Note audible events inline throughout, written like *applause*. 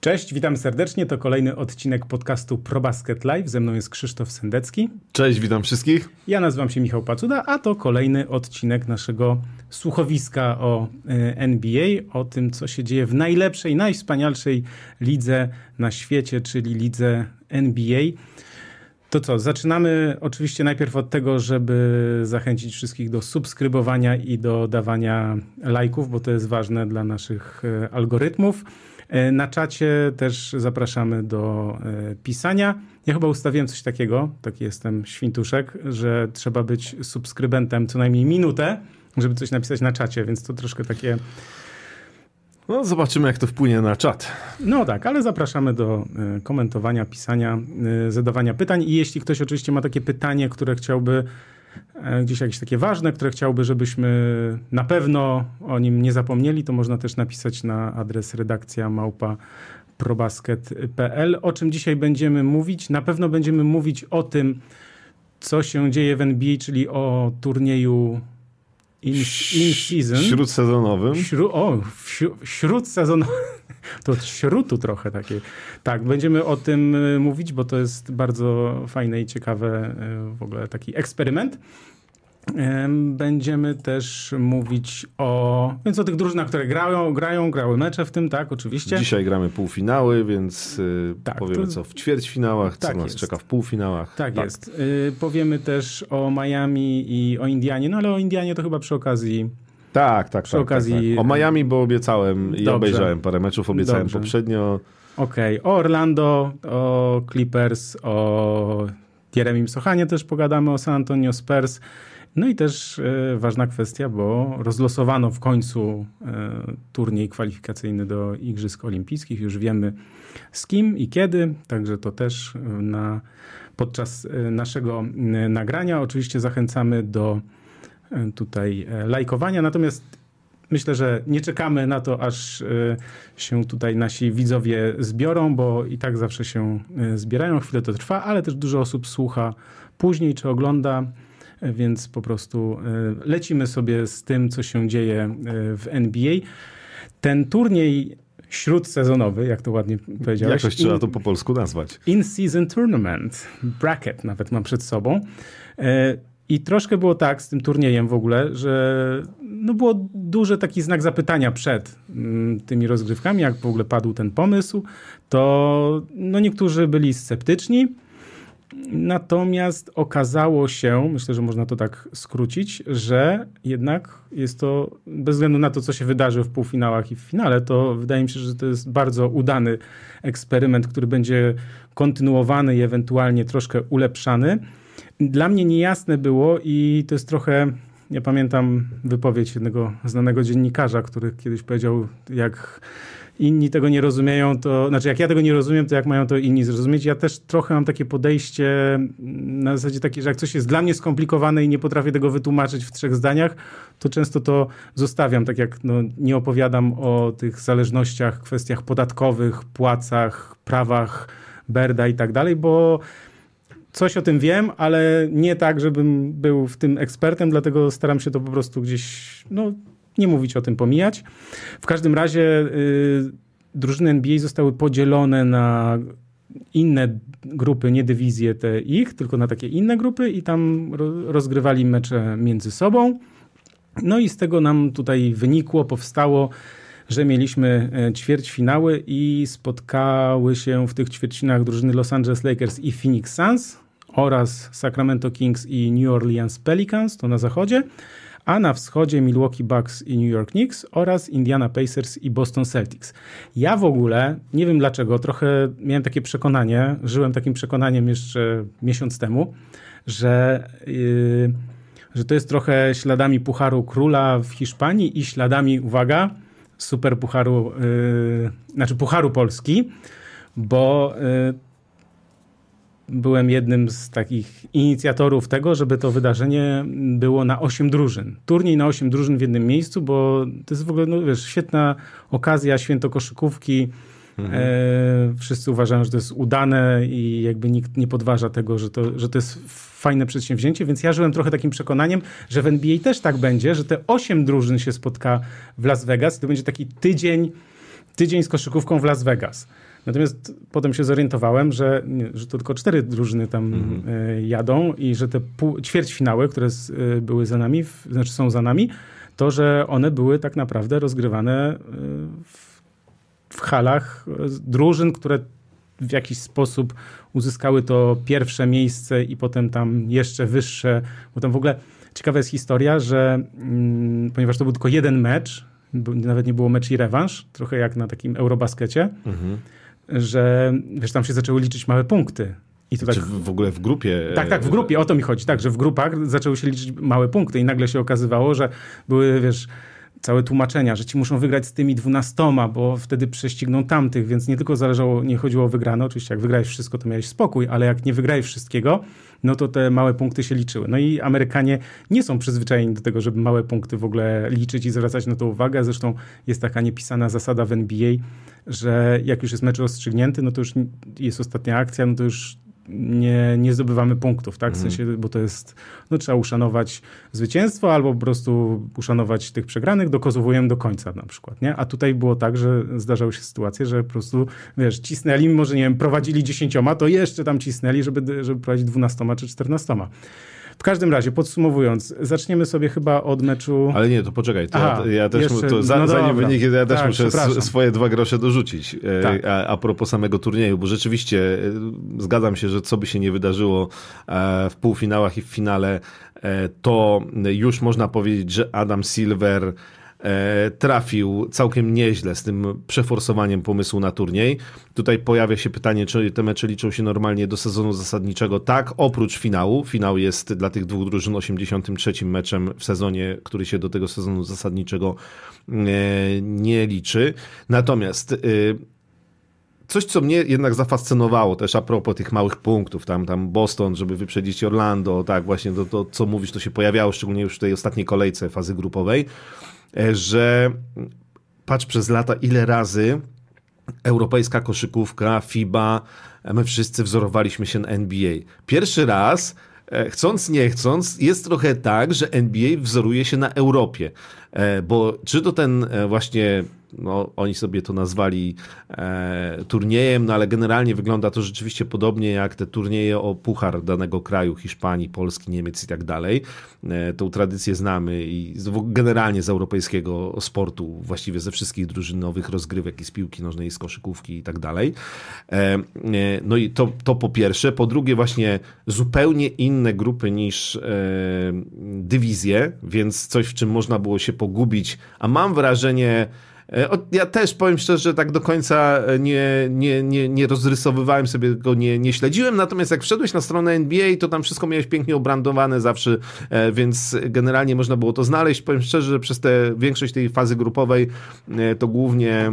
Cześć, witam serdecznie. To kolejny odcinek podcastu ProBasket Live. Ze mną jest Krzysztof Sendecki. Cześć, witam wszystkich. Ja nazywam się Michał Pacuda, a to kolejny odcinek naszego słuchowiska o e, NBA, o tym, co się dzieje w najlepszej, najwspanialszej lidze na świecie, czyli lidze NBA. To co, zaczynamy oczywiście najpierw od tego, żeby zachęcić wszystkich do subskrybowania i do dawania lajków, bo to jest ważne dla naszych e, algorytmów. E, na czacie też zapraszamy do e, pisania. Ja chyba ustawiłem coś takiego, taki jestem świntuszek, że trzeba być subskrybentem co najmniej minutę, żeby coś napisać na czacie, więc to troszkę takie... No, zobaczymy, jak to wpłynie na czat. No tak, ale zapraszamy do e, komentowania, pisania, zadawania pytań. I jeśli ktoś oczywiście ma takie pytanie, które chciałby gdzieś jakieś takie ważne, które chciałby, żebyśmy na pewno o nim nie zapomnieli, to można też napisać na adres redakcja małpa probasket.pl. O czym dzisiaj będziemy mówić? Na pewno będziemy mówić o tym, co się dzieje w NBA, czyli o turnieju in, in season. Śródsezonowym. Śru, o, śródsezonowym. To śrutu trochę takie. Tak, będziemy o tym e, mówić, bo to jest bardzo fajne i ciekawe e, w ogóle taki eksperyment. Będziemy też mówić o, więc o tych drużynach, które grają, grają, grały mecze w tym, tak, oczywiście. Dzisiaj gramy półfinały, więc y, tak, powiemy to... co w ćwierćfinałach, co tak nas jest. czeka w półfinałach. Tak, tak. jest. Y, powiemy też o Miami i o Indianie, no ale o Indianie to chyba przy okazji tak, tak. Przy tak, okazji. Tak, tak. O Miami, bo obiecałem i obejrzałem parę meczów, obiecałem Dobrze. poprzednio. Okej, okay. o Orlando, o Clippers, o Jeremim Sochanie też pogadamy, o San Antonio Spurs. No i też e, ważna kwestia, bo rozlosowano w końcu e, turniej kwalifikacyjny do Igrzysk Olimpijskich. Już wiemy z kim i kiedy, także to też na, podczas e, naszego nagrania. Oczywiście zachęcamy do E, tutaj e, lajkowania. Natomiast myślę, że nie czekamy na to, aż e, się tutaj nasi widzowie zbiorą, bo i tak zawsze się zbierają, chwilę to trwa, ale też dużo osób słucha później czy ogląda, więc po prostu lecimy sobie z tym, co się dzieje w NBA. Ten turniej śródsezonowy, jak to ładnie powiedziałeś. Jakoś trzeba to po polsku nazwać. In-season tournament, bracket nawet mam przed sobą. I troszkę było tak z tym turniejem w ogóle, że no było duży taki znak zapytania przed mm, tymi rozgrywkami, jak w ogóle padł ten pomysł, to no niektórzy byli sceptyczni, natomiast okazało się, myślę, że można to tak skrócić, że jednak jest to, bez względu na to, co się wydarzy w półfinałach i w finale, to wydaje mi się, że to jest bardzo udany eksperyment, który będzie kontynuowany i ewentualnie troszkę ulepszany dla mnie niejasne było i to jest trochę, ja pamiętam wypowiedź jednego znanego dziennikarza, który kiedyś powiedział, jak inni tego nie rozumieją, to znaczy jak ja tego nie rozumiem, to jak mają to inni zrozumieć. Ja też trochę mam takie podejście na zasadzie takie, że jak coś jest dla mnie skomplikowane i nie potrafię tego wytłumaczyć w trzech zdaniach, to często to zostawiam, tak jak no, nie opowiadam o tych zależnościach, kwestiach podatkowych, płacach, prawach, Berda i tak dalej, bo coś o tym wiem, ale nie tak, żebym był w tym ekspertem, dlatego staram się to po prostu gdzieś, no, nie mówić o tym, pomijać. W każdym razie y, drużyny NBA zostały podzielone na inne grupy, nie dywizje te ich, tylko na takie inne grupy i tam rozgrywali mecze między sobą. No i z tego nam tutaj wynikło, powstało, że mieliśmy e, ćwierćfinały i spotkały się w tych ćwierćfinałach drużyny Los Angeles Lakers i Phoenix Suns oraz Sacramento Kings i New Orleans Pelicans, to na zachodzie, a na wschodzie Milwaukee Bucks i New York Knicks oraz Indiana Pacers i Boston Celtics. Ja w ogóle, nie wiem dlaczego, trochę miałem takie przekonanie, żyłem takim przekonaniem jeszcze miesiąc temu, że, yy, że to jest trochę śladami Pucharu Króla w Hiszpanii i śladami, uwaga, Super Pucharu, yy, znaczy Pucharu Polski, bo yy, byłem jednym z takich inicjatorów tego, żeby to wydarzenie było na 8 drużyn. Turniej na 8 drużyn w jednym miejscu, bo to jest w ogóle, no wiesz, świetna okazja, święto koszykówki. Mhm. E, wszyscy uważają, że to jest udane i jakby nikt nie podważa tego, że to, że to jest fajne przedsięwzięcie, więc ja żyłem trochę takim przekonaniem, że w NBA też tak będzie, że te 8 drużyn się spotka w Las Vegas. To będzie taki tydzień, tydzień z koszykówką w Las Vegas. Natomiast potem się zorientowałem, że, że to tylko cztery drużyny tam mhm. jadą i że te pół, ćwierćfinały, które były za nami, znaczy są za nami, to, że one były tak naprawdę rozgrywane w, w halach drużyn, które w jakiś sposób uzyskały to pierwsze miejsce i potem tam jeszcze wyższe, bo tam w ogóle ciekawa jest historia, że mm, ponieważ to był tylko jeden mecz, nawet nie było mecz i rewanż, trochę jak na takim Eurobaskecie, mhm. że wiesz, tam się zaczęły liczyć małe punkty. I to znaczy tak, w ogóle w grupie. Tak, tak, w grupie, o to mi chodzi, tak, że w grupach zaczęły się liczyć małe punkty i nagle się okazywało, że były, wiesz, całe tłumaczenia, że ci muszą wygrać z tymi dwunastoma, bo wtedy prześcigną tamtych, więc nie tylko zależało, nie chodziło o wygrane, oczywiście jak wygrałeś wszystko, to miałeś spokój, ale jak nie wygrałeś wszystkiego, no to te małe punkty się liczyły. No i Amerykanie nie są przyzwyczajeni do tego, żeby małe punkty w ogóle liczyć i zwracać na to uwagę. Zresztą jest taka niepisana zasada w NBA, że jak już jest mecz rozstrzygnięty, no to już jest ostatnia akcja, no to już nie, nie zdobywamy punktów, tak? W mhm. sensie, bo to jest, no trzeba uszanować zwycięstwo albo po prostu uszanować tych przegranych, dokozowujemy do końca na przykład, nie? A tutaj było tak, że zdarzały się sytuacje, że po prostu, wiesz, cisnęli, może nie wiem, prowadzili dziesięcioma, to jeszcze tam cisnęli, żeby, żeby prowadzić dwunastoma czy czternastoma. W każdym razie, podsumowując, zaczniemy sobie chyba od meczu. Ale nie, to poczekaj. To Aha, ja, ja, też jeszcze, to za, no zanim wyniki, ja też tak, muszę swoje dwa grosze dorzucić. E, tak. A, a propos samego turnieju, bo rzeczywiście e, zgadzam się, że co by się nie wydarzyło e, w półfinałach i w finale, to już można powiedzieć, że Adam Silver trafił całkiem nieźle z tym przeforsowaniem pomysłu na turniej. Tutaj pojawia się pytanie, czy te mecze liczą się normalnie do sezonu zasadniczego. Tak, oprócz finału. Finał jest dla tych dwóch drużyn 83 meczem w sezonie, który się do tego sezonu zasadniczego e, nie liczy. Natomiast e, coś, co mnie jednak zafascynowało też a propos tych małych punktów, tam, tam Boston, żeby wyprzedzić Orlando, tak, właśnie to, to co mówisz, to się pojawiało szczególnie już w tej ostatniej kolejce fazy grupowej. E, że patrz przez lata, ile razy europejska koszykówka, FIBA, my wszyscy wzorowaliśmy się na NBA. Pierwszy raz e, chcąc nie chcąc, jest trochę tak, że NBA wzoruje się na Europie. E, bo czy to ten właśnie no, oni sobie to nazwali e, turniejem, no ale generalnie wygląda to rzeczywiście podobnie jak te turnieje o puchar danego kraju, Hiszpanii, Polski, Niemiec i tak dalej. E, tą tradycję znamy i generalnie z europejskiego sportu, właściwie ze wszystkich drużynowych rozgrywek i z piłki nożnej, i z koszykówki i tak dalej. E, e no i to, to po pierwsze. Po drugie właśnie zupełnie inne grupy niż e, dywizje, więc coś, w czym można było się pogubić, a mam wrażenie, ja też powiem szczerze, że tak do końca e, nie, nie, nie, nie rozrysowywałem sobie go, nie, nie śledziłem, natomiast jak wszedłeś na stronę NBA, to tam wszystko miałeś pięknie obrandowane zawsze, e, więc generalnie można było to znaleźć. Powiem szczerze, że przez tę większość tej fazy grupowej to głównie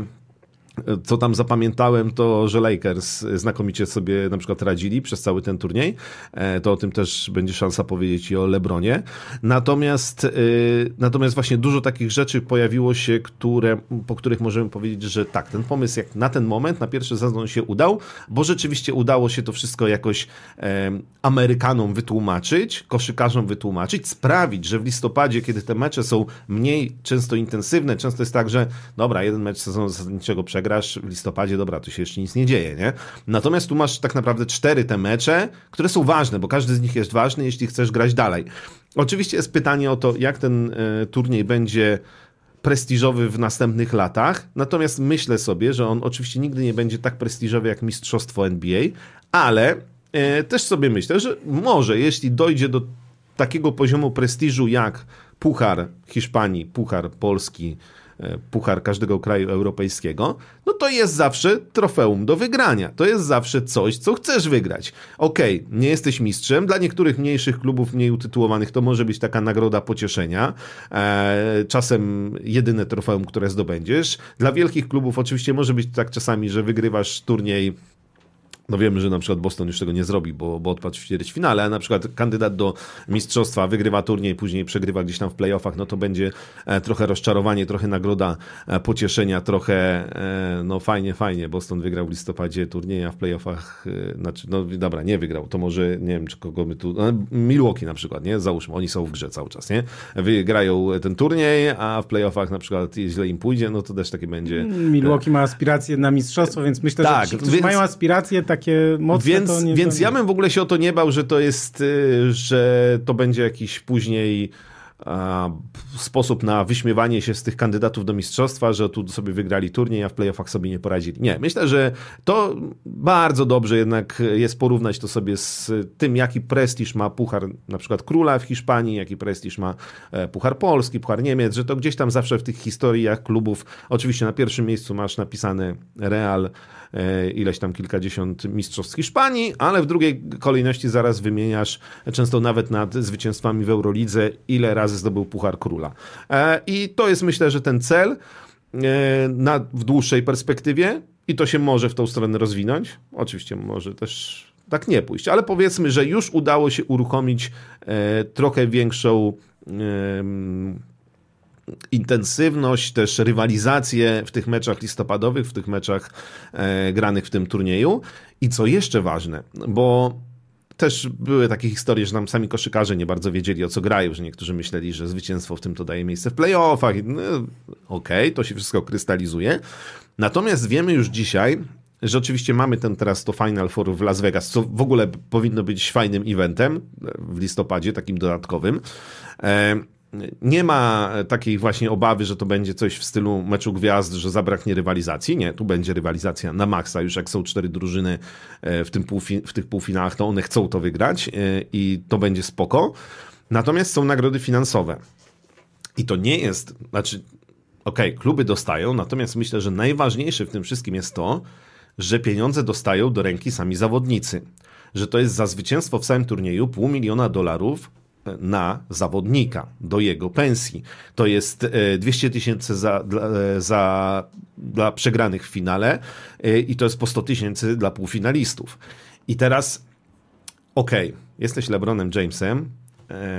co tam zapamiętałem, to że Lakers znakomicie sobie na przykład radzili przez cały ten turniej. E, to o tym też będzie szansa powiedzieć i o Lebronie. Natomiast, e, natomiast właśnie dużo takich rzeczy pojawiło się, które, po których możemy powiedzieć, że tak, ten pomysł jak na ten moment, na pierwszy sezon się udał, bo rzeczywiście udało się to wszystko jakoś e, Amerykanom wytłumaczyć, koszykarzom wytłumaczyć, sprawić, że w listopadzie, kiedy te mecze są mniej często intensywne, często jest tak, że dobra, jeden mecz sezonu zasadniczego przegrał, grasz w listopadzie, dobra, tu się jeszcze nic nie dzieje, nie? Natomiast tu masz tak naprawdę cztery te mecze, które są ważne, bo każdy z nich jest ważny, jeśli chcesz grać dalej. Oczywiście jest pytanie o to, jak ten e, turniej będzie prestiżowy w następnych latach, natomiast myślę sobie, że on oczywiście nigdy nie będzie tak prestiżowy jak Mistrzostwo NBA, ale e, też sobie myślę, że może, jeśli dojdzie do takiego poziomu prestiżu jak Puchar Hiszpanii, Puchar Polski, puchar każdego kraju europejskiego, no to jest zawsze trofeum do wygrania. To jest zawsze coś, co chcesz wygrać. Okej, okay, nie jesteś mistrzem. Dla niektórych mniejszych klubów, mniej utytułowanych, to może być taka nagroda pocieszenia. E, czasem jedyne trofeum, które zdobędziesz. Dla wielkich klubów oczywiście może być tak czasami, że wygrywasz turniej no wiemy, że na przykład Boston już tego nie zrobi, bo, bo odpadł w ćwierćfinale, a na przykład kandydat do mistrzostwa wygrywa turniej, później przegrywa gdzieś tam w playoffach, no to będzie e, trochę rozczarowanie, trochę nagroda e, pocieszenia, trochę e, no fajnie, fajnie. Boston wygrał w listopadzie turniej, a w playoffach, znaczy, no dobra, nie wygrał, to może, nie wiem, czy kogo my tu, no, Milwaukee na przykład, nie? Załóżmy, oni są w grze cały czas, nie? Wygrają ten turniej, a w playoffach na przykład źle im pójdzie, no to też takie będzie. Milwaukee ma aspiracje na mistrzostwo, więc myślę, tak, że ci, więc... mają aspiracje, tak takie mocne więc, nie, Więc ja bym w ogóle się o to nie bał, że to jest, y, że to będzie jakiś później sposób na wyśmiewanie się z tych kandydatów do mistrzostwa, że tu sobie wygrali turniej, a w playoffach sobie nie poradzili. Nie, myślę, że to bardzo dobrze jednak jest porównać to sobie z tym, jaki prestiż ma Puchar na przykład Króla w Hiszpanii, jaki prestiż ma e, Puchar Polski, Puchar Niemiec, że to gdzieś tam zawsze w tych historiach klubów, oczywiście na pierwszym miejscu masz napisane Real, ileś tam kilkadziesiąt mistrzostw Hiszpanii, ale w drugiej kolejności zaraz wymieniasz, często nawet nad zwycięstwami w Eurolidze, ile razy zdobył Puchar Króla. E, I to jest myślę, że ten cel e, na, w dłuższej perspektywie i to się może w tą stronę rozwinąć. Oczywiście może też tak nie pójść, ale powiedzmy, że już udało się uruchomić trochę większą intensywność, też rywalizację w tych meczach listopadowych, w tych meczach e, granych w tym turnieju. I co jeszcze ważne, bo też były takie historie, że nam sami koszykarze nie bardzo wiedzieli o co grają, że niektórzy myśleli, że zwycięstwo w tym to daje miejsce w playoffach. No, Okej, okay, to się wszystko krystalizuje. Natomiast wiemy już dzisiaj, że oczywiście mamy ten teraz to Final Four w Las Vegas, co w ogóle powinno być fajnym eventem w listopadzie, takim dodatkowym. E, nie ma takiej właśnie obawy, że to będzie coś w stylu meczu gwiazd, że zabraknie rywalizacji. Nie, tu będzie rywalizacja na maksa. Już jak są cztery drużyny e, w, tym półfi- w tych półfinałach, to one chcą to wygrać e, i to będzie spoko. Natomiast są nagrody finansowe. I to nie jest, znaczy, okej, okay, kluby dostają, natomiast myślę, że najważniejsze w tym wszystkim jest to, że pieniądze dostają do ręki sami zawodnicy. Że to jest za zwycięstwo w całym turnieju pół miliona dolarów na zawodnika, do jego pensji. To jest 200 e, tysięcy za, dla, e, za, dla przegranych w finale e, i to jest po 100 tysięcy dla półfinalistów. I teraz, okej, okay, jesteś LeBronem Jamesem,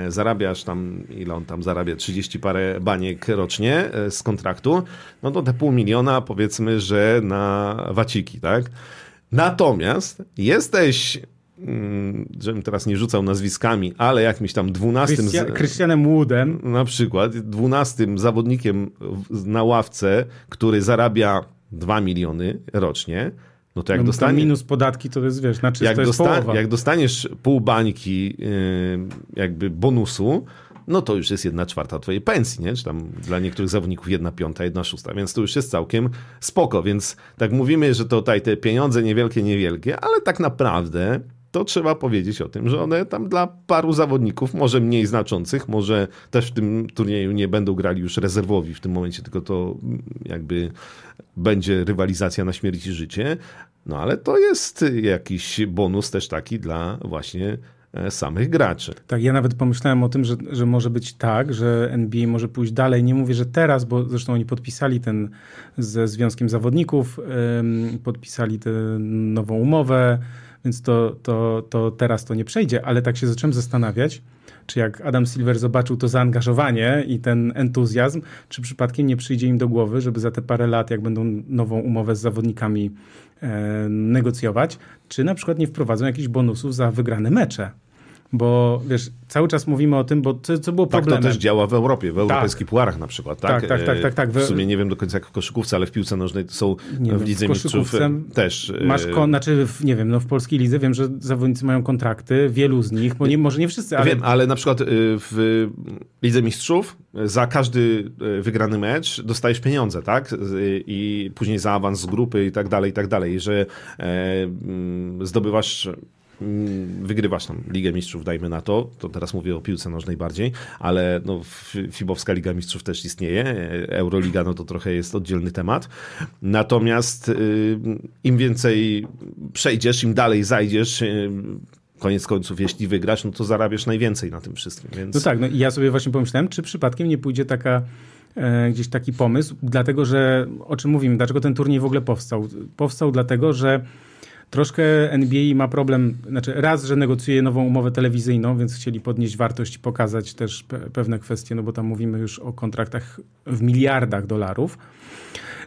zarabiasz tam, ile on tam zarabia, 30 parę baniek rocznie z kontraktu, no to te pół miliona powiedzmy, że na waciki, tak? Natomiast jesteś żebym teraz nie rzucał nazwiskami, ale jakimś tam dwunastym... Christianem Woodem. Na przykład, dwunastym zawodnikiem na ławce, który zarabia 2 miliony rocznie, no to jak no, dostaniesz... minus podatki to jest, wiesz, znaczy jak to jest dosta Jak dostaniesz pół bańki yy, jakby bonusu, no to już jest jedna czwarta twojej pensji, nie? Czy tam dla niektórych zawodników jedna piąta, jedna szósta, więc to już jest całkiem spoko, więc tak mówimy, że to tutaj te pieniądze niewielkie, niewielkie, ale tak naprawdę to trzeba powiedzieć o tym, że one tam dla paru zawodników, może mniej znaczących, może też w tym turnieju nie będą grali już rezerwowi w tym momencie, tylko to jakby będzie rywalizacja na śmierć i życie. No ale to jest jakiś bonus też taki dla właśnie e, samych graczy. Tak, ja nawet pomyślałem o tym, że, że może być tak, że NBA może pójść dalej. Nie mówię, że teraz, bo zresztą oni podpisali ten ze Związkiem Zawodników, podpisali tę nową umowę więc to, to, to teraz to nie przejdzie, ale tak się zacząłem zastanawiać, czy jak Adam Silver zobaczył to zaangażowanie i ten entuzjazm, czy przypadkiem nie przyjdzie im do głowy, żeby za te parę lat, jak będą nową umowę z zawodnikami e, negocjować, czy na przykład nie wprowadzą jakichś bonusów za wygrane mecze. Bo wiesz, cały czas mówimy o tym, bo co, co było problemem. Tak to też działa w Europie, w europejskich tak. puarach na przykład. Tak? Tak, tak, tak, tak, tak. W sumie nie wiem do końca jak w koszykówce, ale w piłce nożnej są nie w Lidze w Mistrzów e, też. E, masz, kon, znaczy w, nie wiem, no w polskiej lidze wiem, że zawodnicy mają kontrakty, wielu z nich, bo nie, może nie wszyscy, ale... Wiem, ale na przykład e, w Lidze Mistrzów za każdy wygrany mecz dostajesz pieniądze, tak? I później za awans z grupy i tak dalej, i tak dalej, że zdobywasz wygrywasz tam Ligę Mistrzów, dajmy na to, to teraz mówię o piłce nożnej bardziej, ale no, Fibowska Liga Mistrzów też istnieje, Euroliga no to trochę jest oddzielny temat, natomiast y, im więcej przejdziesz, im dalej zajdziesz, y, koniec końców, jeśli wygrasz, no to zarabiasz najwięcej na tym wszystkim. Więc... No tak, no ja sobie właśnie pomyślałem, czy przypadkiem nie pójdzie taka e, gdzieś taki pomysł, dlatego że, o czym mówimy, dlaczego ten turniej w ogóle powstał? Powstał dlatego, że Troszkę NBA ma problem, znaczy raz, że negocjuje nową umowę telewizyjną, więc chcieli podnieść wartość i pokazać też pe pewne kwestie, no bo tam mówimy już o kontraktach w miliardach dolarów.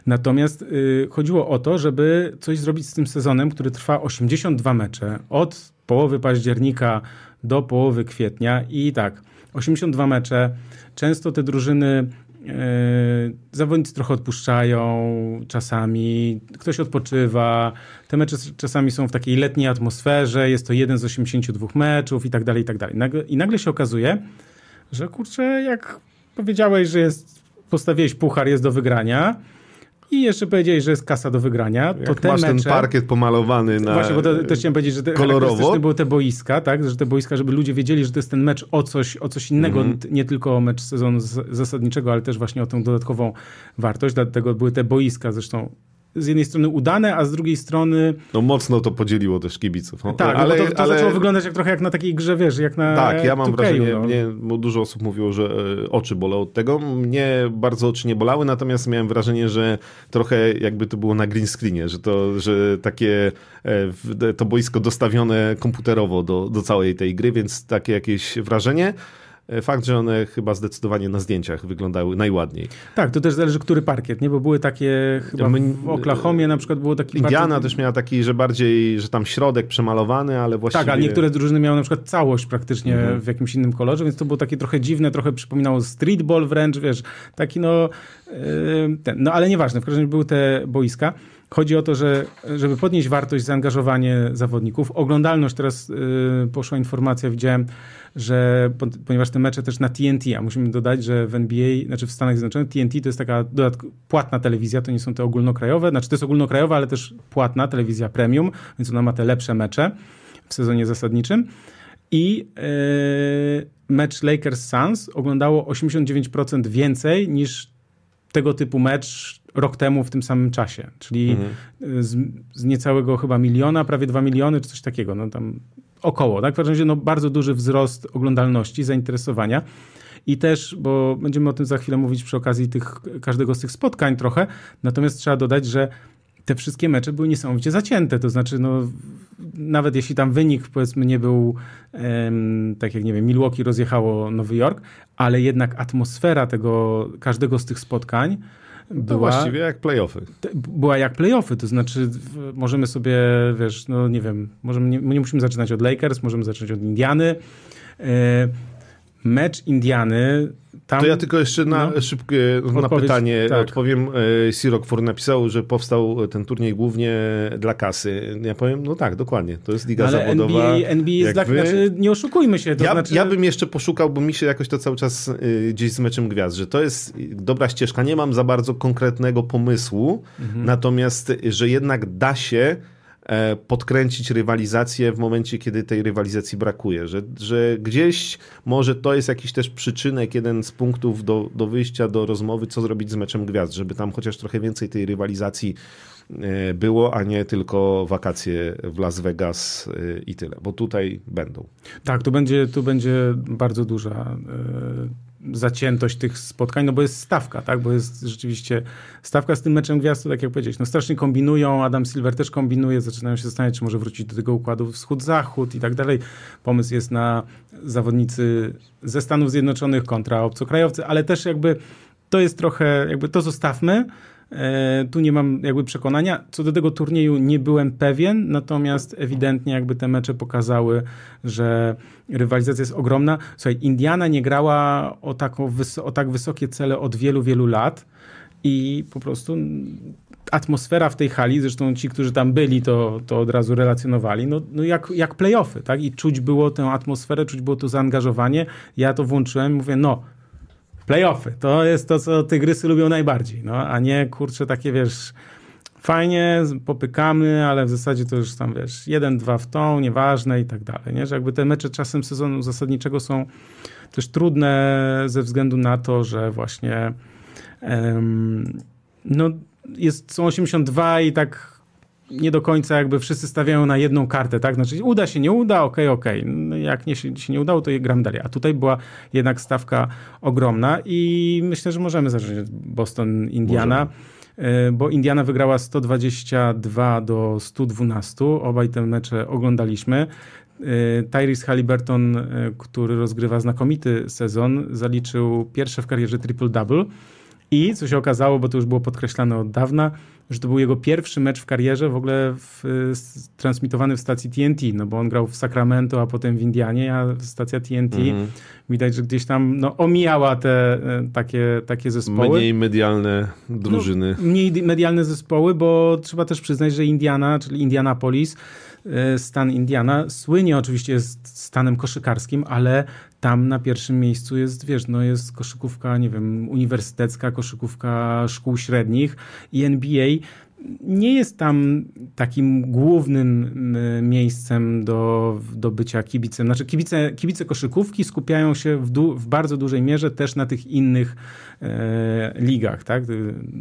Natomiast y, chodziło o to, żeby coś zrobić z tym sezonem, który trwa 82 mecze od połowy października do połowy kwietnia i tak, 82 mecze. Często te drużyny zawodnicy trochę odpuszczają czasami, ktoś odpoczywa. Te mecze czasami są w takiej letniej atmosferze, jest to jeden z 82 meczów i tak dalej, i tak dalej. I nagle się okazuje, że kurczę, jak powiedziałeś, że jest, postawiłeś puchar, jest do wygrania, i jeszcze powiedzieli, że jest kasa do wygrania. To Jak te masz mecze, ten parkiet pomalowany na Właśnie, bo to, też chciałem powiedzieć, że te, kolorowo. były te boiska, tak? Że te boiska, żeby ludzie wiedzieli, że to jest ten mecz o coś, o coś innego, mm -hmm. nie tylko o mecz sezonu zasadniczego, ale też właśnie o tą dodatkową wartość. Dlatego były te boiska, zresztą z jednej strony udane, a z drugiej strony... No mocno to podzieliło też kibiców. No, tak, ale, to, to ale... zaczęło wyglądać jak, trochę jak na takiej grze, wiesz, jak na Tak, ja mam wrażenie, no. mnie, bo dużo osób mówiło, że e, oczy bolą od tego. Mnie bardzo oczy nie bolały, natomiast miałem wrażenie, że trochę jakby to było na green screenie, że to, że takie e, to boisko dostawione komputerowo do, do całej tej gry, więc takie jakieś wrażenie. E, fakt, że one chyba zdecydowanie na zdjęciach wyglądały najładniej. Tak, to też zależy, który parkiet, nie? Bo były takie, chyba w Oklahomie na przykład było taki Indiana też miała taki, że bardziej, że tam środek przemalowany, ale właściwie... Tak, a niektóre drużyny miały na przykład całość praktycznie mhm. w jakimś innym kolorze, więc to było takie trochę dziwne, trochę przypominało streetball wręcz, wiesz, taki no... Ten, no ale nieważne, w każdym razie były te boiska. Chodzi o to, że żeby podnieść wartość, zaangażowanie zawodników, oglądalność, teraz yy, poszła informacja, widziałem, że ponieważ te mecze też na TNT, a musimy dodać, że w NBA, znaczy w Stanach Zjednoczonych TNT to jest taka płatna telewizja, to nie są te ogólnokrajowe, znaczy to jest ogólnokrajowa, ale też płatna telewizja premium, więc ona ma te lepsze mecze w sezonie zasadniczym. I yy, mecz Lakers-Suns oglądało 89% więcej niż tego typu mecz rok temu w tym samym czasie, czyli mhm. z, z, niecałego chyba miliona, prawie dwa miliony, czy coś takiego, no tam około, tak? W każdym razie no, bardzo duży wzrost oglądalności, zainteresowania. I też, bo będziemy o tym za chwilę mówić przy okazji tych, każdego z tych spotkań trochę, natomiast trzeba dodać, że te wszystkie mecze były niesamowicie zacięte, to znaczy no, nawet jeśli tam wynik powiedzmy nie był um, tak jak nie wiem, Milwaukee rozjechało Nowy Jork, ale jednak atmosfera tego, każdego z tych spotkań była... właściwie jak playoffy. Była jak playoffy, to znaczy możemy sobie, wiesz, no nie wiem, możemy, nie, nie musimy zaczynać od Lakers, możemy zacząć od Indiany. E, mecz Indiany tam, to ja tylko jeszcze na no, szybkie na pytanie tak. odpowiem. E, Sirok Fur napisał, że powstał ten turniej głównie dla kasy. Ja powiem, no tak, dokładnie. To jest liga Ale zawodowa. NBA, NBA jest dla, wy... znaczy, nie oszukujmy się. To ja, znaczy... ja bym jeszcze poszukał, bo mi się jakoś to cały czas y, gdzieś z meczem gwiazd, że to jest dobra ścieżka. Nie mam za bardzo konkretnego pomysłu, mhm. natomiast, że jednak da się podkręcić rywalizację w momencie, kiedy tej rywalizacji brakuje, że, że gdzieś może to jest jakiś też przyczynek, jeden z punktów do, do wyjścia do rozmowy, co zrobić z meczem gwiazd, żeby tam chociaż trochę więcej tej rywalizacji e, było, a nie tylko wakacje w Las Vegas e, i tyle, bo tutaj będą. Tak, tu będzie, tu będzie bardzo duża zaciętość tych spotkań, no bo jest stawka, tak, bo jest rzeczywiście stawka z tym meczem gwiazd, tak jak powiedzieć, no strasznie kombinują, Adam Silver też kombinuje, zaczynają się zastanawiać, czy może wrócić do tego układu wschód-zachód i tak dalej. Pomysł jest na zawodnicy ze Stanów Zjednoczonych kontra obcokrajowcy, ale też jakby to jest trochę, jakby to zostawmy, tu nie mam jakby przekonania. Co do tego turnieju nie byłem pewien, natomiast ewidentnie jakby te mecze pokazały, że rywalizacja jest ogromna. Słuchaj, Indiana nie grała o, taką, o tak wysokie cele od wielu, wielu lat i po prostu atmosfera w tej hali, zresztą ci, którzy tam byli, to, to od razu relacjonowali, no, no jak, jak playoffy, tak? I czuć było tę atmosferę, czuć było to zaangażowanie. Ja to włączyłem, mówię, no, playoffy. To jest to, co tygrysy lubią najbardziej, no, a nie, kurczę, takie, wiesz, fajnie, popykamy, ale w zasadzie to już tam, wiesz, jeden, dwa w tą, nieważne i tak dalej, nie? Że jakby te mecze czasem sezonu zasadniczego są też trudne ze względu na to, że właśnie um, no, jest, są 82 i tak nie do końca jakby wszyscy stawiają na jedną kartę, tak? Znaczy uda się, nie uda, okej, okay, okej. Okay. No, jak nie się, się nie udało, to je gram dalej. A tutaj była jednak stawka ogromna i myślę, że możemy zacząć od Boston, Indiana. bo Indiana wygrała 122 do 112. Obaj te mecze oglądaliśmy. Tyrese Halliburton, który rozgrywa znakomity sezon, zaliczył pierwsze w karierze triple-double. I co się okazało, bo to już było podkreślane od dawna, że to był jego pierwszy mecz w karierze w ogóle w, transmitowany w stacji TNT, no bo on grał w Sacramento, a potem w Indianie, a stacja TNT -hmm. widać, że gdzieś tam no, omijała te e, takie, takie zespoły. Mniej medialne drużyny. No, mniej medialne zespoły, bo trzeba też przyznać, że Indiana, czyli Indianapolis, e, stan Indiana słynie oczywiście jest stanem koszykarskim, ale tam na pierwszym miejscu jest, wiesz, no jest koszykówka, nie wiem, uniwersytecka, koszykówka szkół średnich i NBA nie jest tam takim głównym miejscem do, do bycia kibicem. Znaczy kibice, kibice koszykówki skupiają się w, du, w bardzo dużej mierze też na tych innych e, ligach, tak?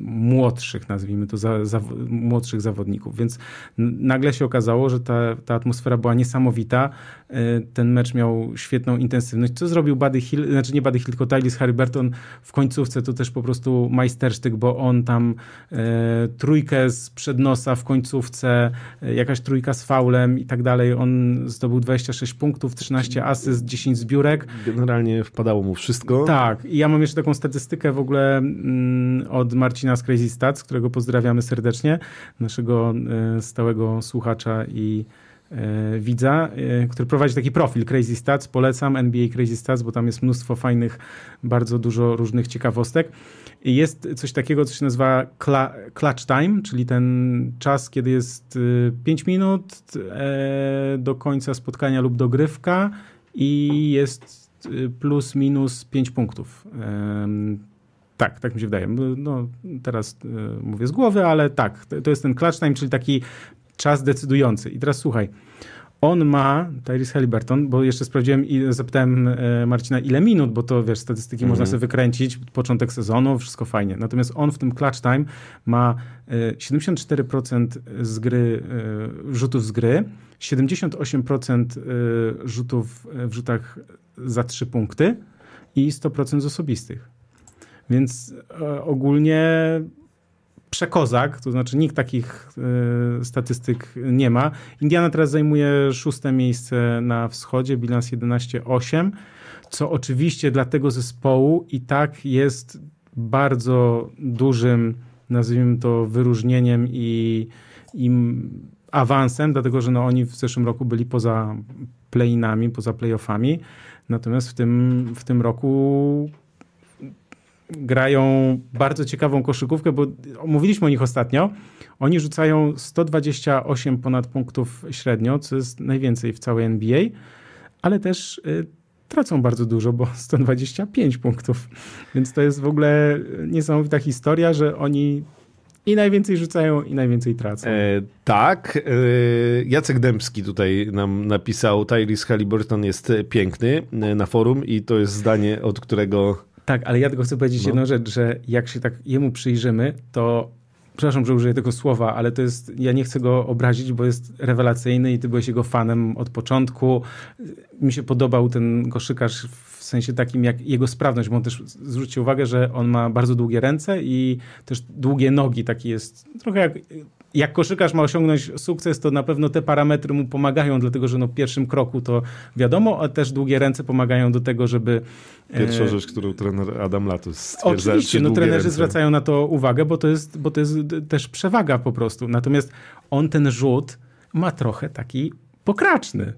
młodszych, nazwijmy to, za, za, młodszych zawodników. Więc nagle się okazało, że ta, ta atmosfera była niesamowita. E, ten mecz miał świetną intensywność. Co zrobił Buddy Hill, znaczy nie Buddy Hill, tylko Tylis Harryburton w końcówce, to też po prostu majstersztyk, bo on tam e, trójkę z przednosa w końcówce, e, jakaś trójka z faulem i tak dalej. On zdobył 26 punktów, 13 asyst, 10 zbiórek. Generalnie wpadało mu wszystko. Tak. I ja mam jeszcze taką statystykę w ogóle mm, od Marcina z Crazy Stats, którego pozdrawiamy serdecznie, naszego e, stałego słuchacza i e, widza, który prowadzi taki profil Crazy Stats. Polecam NBA Crazy Stats, bo tam jest mnóstwo fajnych, bardzo dużo różnych ciekawostek. Jest coś takiego, co się nazywa clutch time, czyli ten czas, kiedy jest 5 y, minut e, do końca spotkania lub dogrywka i jest y, plus minus 5 punktów. Tak, tak mi się wydaje. No, teraz y, mówię z głowy, ale tak, to jest ten clutch time, czyli taki czas decydujący. I teraz słuchaj, on ma, Tyrese Halliburton, bo jeszcze sprawdziłem i zapytałem e, Marcina, ile minut, bo to wiesz, statystyki można sobie wykręcić, początek sezonu, wszystko fajnie. Natomiast on w tym clutch time ma 74% e, z gry, e, rzutów z gry, 78% rzutów w rzutach za 3 punkty i 100% z osobistych. Więc ogólnie przekozak, to znaczy nikt takich y, statystyk nie ma. Indiana teraz zajmuje szóste miejsce na wschodzie, bilans 11-8, co oczywiście dla tego zespołu i tak jest bardzo dużym, nazwijmy to, wyróżnieniem i, i awansem, dlatego że no, oni w zeszłym roku byli poza play-inami, poza playoffami. Natomiast w tym, w tym roku grają bardzo ciekawą koszykówkę, bo mówiliśmy o nich ostatnio. Oni rzucają 128 ponad punktów średnio, co jest najwięcej w całej NBA, ale też y, tracą bardzo dużo, bo *laughs* 125 punktów. Więc to jest w ogóle niesamowita historia, że oni i najwięcej rzucają, i najwięcej tracą. E, tak. E, Jacek Dębski tutaj nam napisał, Tyrese Halliburton jest piękny e, na forum i to jest zdanie, od którego tak, ale ja tylko chcę powiedzieć no. jedną rzecz, że jak się tak jemu przyjrzymy, to przepraszam, że użyję tego słowa, ale to jest, ja nie chcę go obrazić, bo jest rewelacyjny i ty byłeś jego fanem od początku. Mi się podobał ten koszykarz w sensie takim jak jego sprawność, bo on też zwróćcie uwagę, że on ma bardzo długie ręce i też długie nogi, taki jest trochę jak jak koszykarz ma osiągnąć sukces, to na pewno te parametry mu pomagają, dlatego że no w pierwszym kroku to wiadomo, a też długie ręce pomagają do tego, żeby... E, Pierwsza rzecz, którą trener Adam Latus stwierdza. Oczywiście, no trenerzy ręce. zwracają na to uwagę, bo to, jest, bo to jest też przewaga po prostu. Natomiast on ten rzut ma trochę taki pokraczny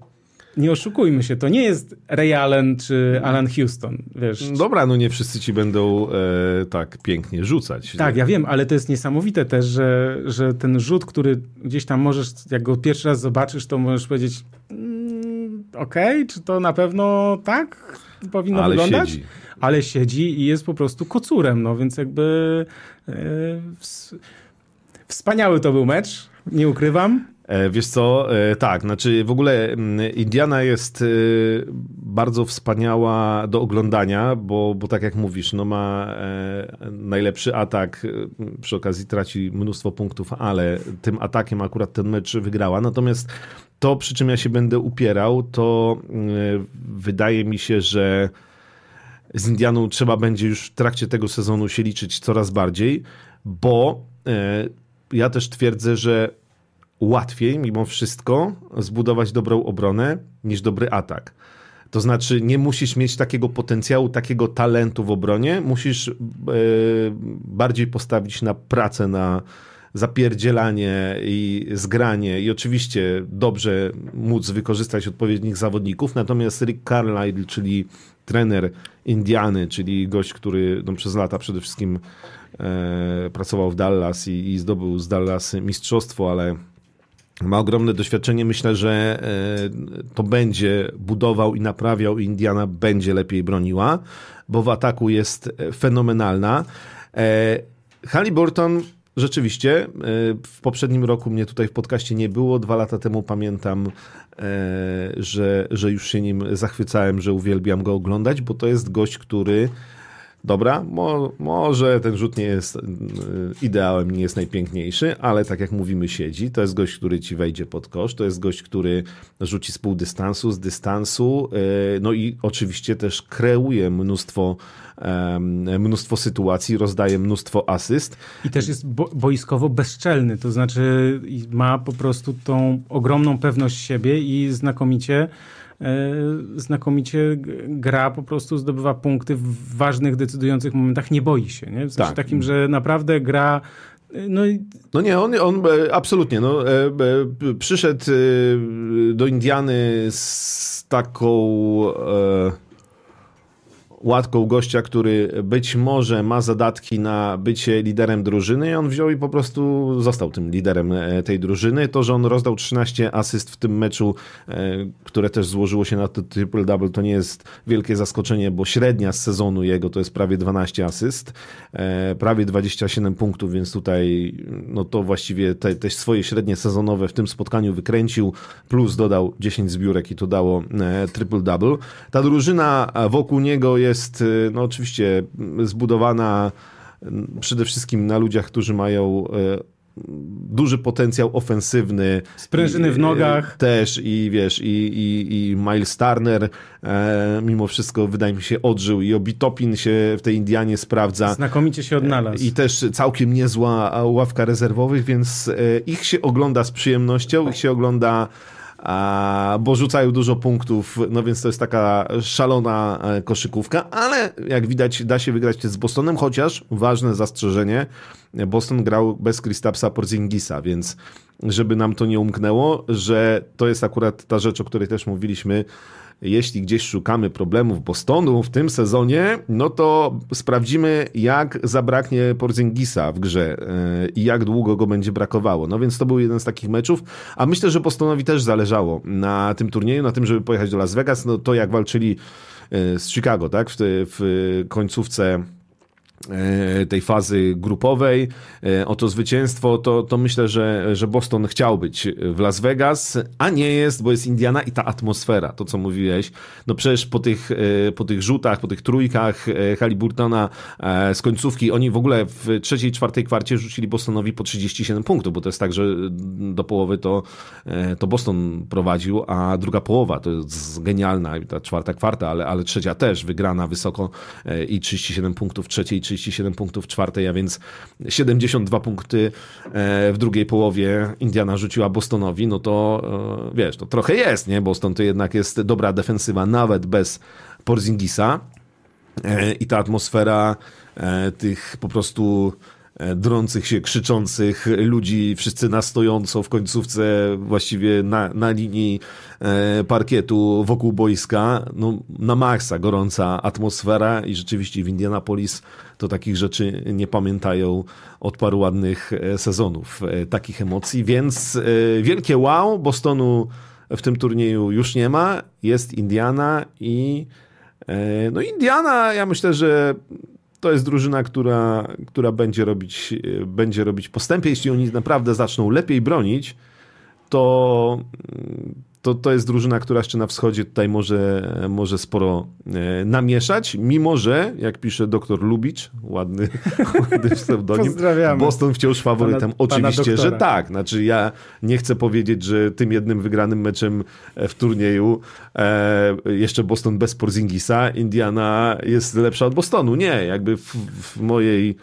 nie oszukujmy się, to nie jest Ray Allen czy Alan Houston, wiesz. Dobra, no nie wszyscy ci będą e, tak pięknie rzucać. Tak, ja wiem, ale to jest niesamowite też, że, że ten rzut, który gdzieś tam możesz, jak go pierwszy raz zobaczysz, to możesz powiedzieć mm, okej, okay, czy to na pewno tak powinno ale wyglądać? Siedzi. Ale siedzi i jest po prostu kocurem, no więc jakby e, wspaniały to był mecz, nie ukrywam. E, wiesz co, e, tak, znaczy w ogóle mm, Indiana jest e, bardzo wspaniała do oglądania, bo, bo tak jak mówisz, no ma najlepszy atak, przy okazji traci mnóstwo punktów, ale tym atakiem akurat ten mecz wygrała. Natomiast to, przy czym ja się będę upierał, to wydaje mi się, że z Indianą trzeba będzie już w trakcie tego sezonu się liczyć coraz bardziej, bo ja też twierdzę, że łatwiej mimo wszystko zbudować dobrą obronę niż dobry atak. To znaczy, nie musisz mieć takiego potencjału, takiego talentu w obronie, musisz e, bardziej postawić na pracę, na zapierdzielanie i zgranie i oczywiście dobrze móc wykorzystać odpowiednich zawodników. Natomiast Rick Carlisle, czyli trener Indiany, czyli gość, który no, przez lata przede wszystkim e, pracował w Dallas i, i zdobył z Dallas mistrzostwo, ale ma ogromne doświadczenie. Myślę, że e, to będzie budował i naprawiał i Indiana będzie lepiej broniła, bo w ataku jest fenomenalna. E, Halliburton rzeczywiście w poprzednim roku mnie tutaj w podcaście nie było. Dwa lata temu pamiętam, że, że już się nim zachwycałem, że uwielbiam go oglądać, bo to jest gość, który Dobra, mo, może ten rzut nie jest y, ideałem, nie jest najpiękniejszy, ale tak jak mówimy, siedzi. To jest gość, który ci wejdzie pod kosz, to jest gość, który rzuci z pół dystansu, z dystansu, y, no i oczywiście też kreuje mnóstwo, mnóstwo sytuacji, rozdaje mnóstwo asyst. I też jest bo boiskowo bezczelny, to znaczy ma po prostu tą ogromną pewność siebie i znakomicie znakomicie gra, po prostu zdobywa punkty w ważnych, decydujących momentach, nie boi się. Nie? W sensie tak. takim, że naprawdę gra e, no, i... no nie, on, on e, absolutnie. No, przyszedł do Indiany z taką łatką gościa, który być może ma zadatki na bycie liderem drużyny i on wziął i po prostu został tym liderem e, tej drużyny. To, że on rozdał 13 asyst w tym meczu, e, które też złożyło się na triple-double, to nie jest wielkie zaskoczenie, bo średnia z sezonu jego to jest prawie 12 asyst, e, prawie 27 punktów, więc tutaj no to właściwie te, te swoje średnie sezonowe w tym spotkaniu wykręcił, plus dodał 10 zbiórek i to dało triple-double. Ta drużyna wokół niego jest jest y, no oczywiście zbudowana mm, przede wszystkim na ludziach, którzy mają y, duży potencjał ofensywny. Sprężyny w nogach. Też i wiesz, i, i, i Miles Turner e, mimo wszystko wydaje mi się odżył i Obitopin się w tej Indianie sprawdza. Znakomicie się odnalazł. I też całkiem niezła ławka rezerwowych, więc e, ich się ogląda z przyjemnością, ich się ogląda a, bo rzucają dużo punktów, no więc to jest taka szalona e, koszykówka, ale jak widać da się wygrać z Bostonem, chociaż ważne zastrzeżenie, Boston grał bez Kristapsa Porzingisa, więc żeby nam to nie umknęło, że to jest akurat ta rzecz, o której też mówiliśmy, jeśli gdzieś szukamy problemów Bostonu w tym sezonie, no to sprawdzimy, jak zabraknie Porzingisa w grze e, i jak długo go będzie brakowało. No więc to był jeden z takich meczów, a myślę, że Bostonowi też zależało na tym turnieju, na tym, żeby pojechać do Las Vegas. No to jak walczyli e, z Chicago, tak, w, w końcówce tej fazy grupowej e, o to zwycięstwo, to, to myślę, że, że Boston chciał być w Las Vegas, a nie jest, bo jest Indiana i ta atmosfera, to co mówiłeś. No przecież po tych, e, po tych rzutach, po tych trójkach Halliburtona z końcówki, oni w ogóle w trzeciej, czwartej kwarcie rzucili Bostonowi po 37 punktów, bo to jest tak, że do połowy to, to Boston prowadził, a druga połowa to jest genialna, ta czwarta kwarta, ale, ale trzecia też wygrana wysoko i 37 punktów trzeciej, 37 punktów w czwartej, a więc 72 punkty e, w drugiej połowie Indiana rzuciła Bostonowi, no to e, wiesz, to trochę jest, nie? Boston to jednak jest dobra defensywa, nawet bez Porzingisa e, i ta atmosfera tych po prostu drących się, krzyczących ludzi, wszyscy na stojąco w końcówce, właściwie na, na linii e, parkietu wokół boiska. No, na maksa gorąca atmosfera i rzeczywiście w Indianapolis to takich rzeczy nie pamiętają od paru ładnych e, sezonów, takich emocji, więc wielkie wow, Bostonu w tym turnieju już nie ma, jest Indiana i no Indiana, ja myślę, że to jest drużyna, która, która będzie, robić, będzie robić postępy. Jeśli oni naprawdę zaczną lepiej bronić, to, to, to jest drużyna, która jeszcze na wschodzie tutaj może, może sporo e, namieszać, mimo że, jak pisze doktor Lubicz, ładny, *laughs* ładny pseudonim, Boston wciąż faworytem. Pana, Oczywiście, pana że tak. Znaczy ja nie chcę powiedzieć, że tym jednym wygranym meczem e, w turnieju e, jeszcze Boston bez Porzingisa, Indiana jest lepsza od Bostonu. Nie, jakby w, w mojej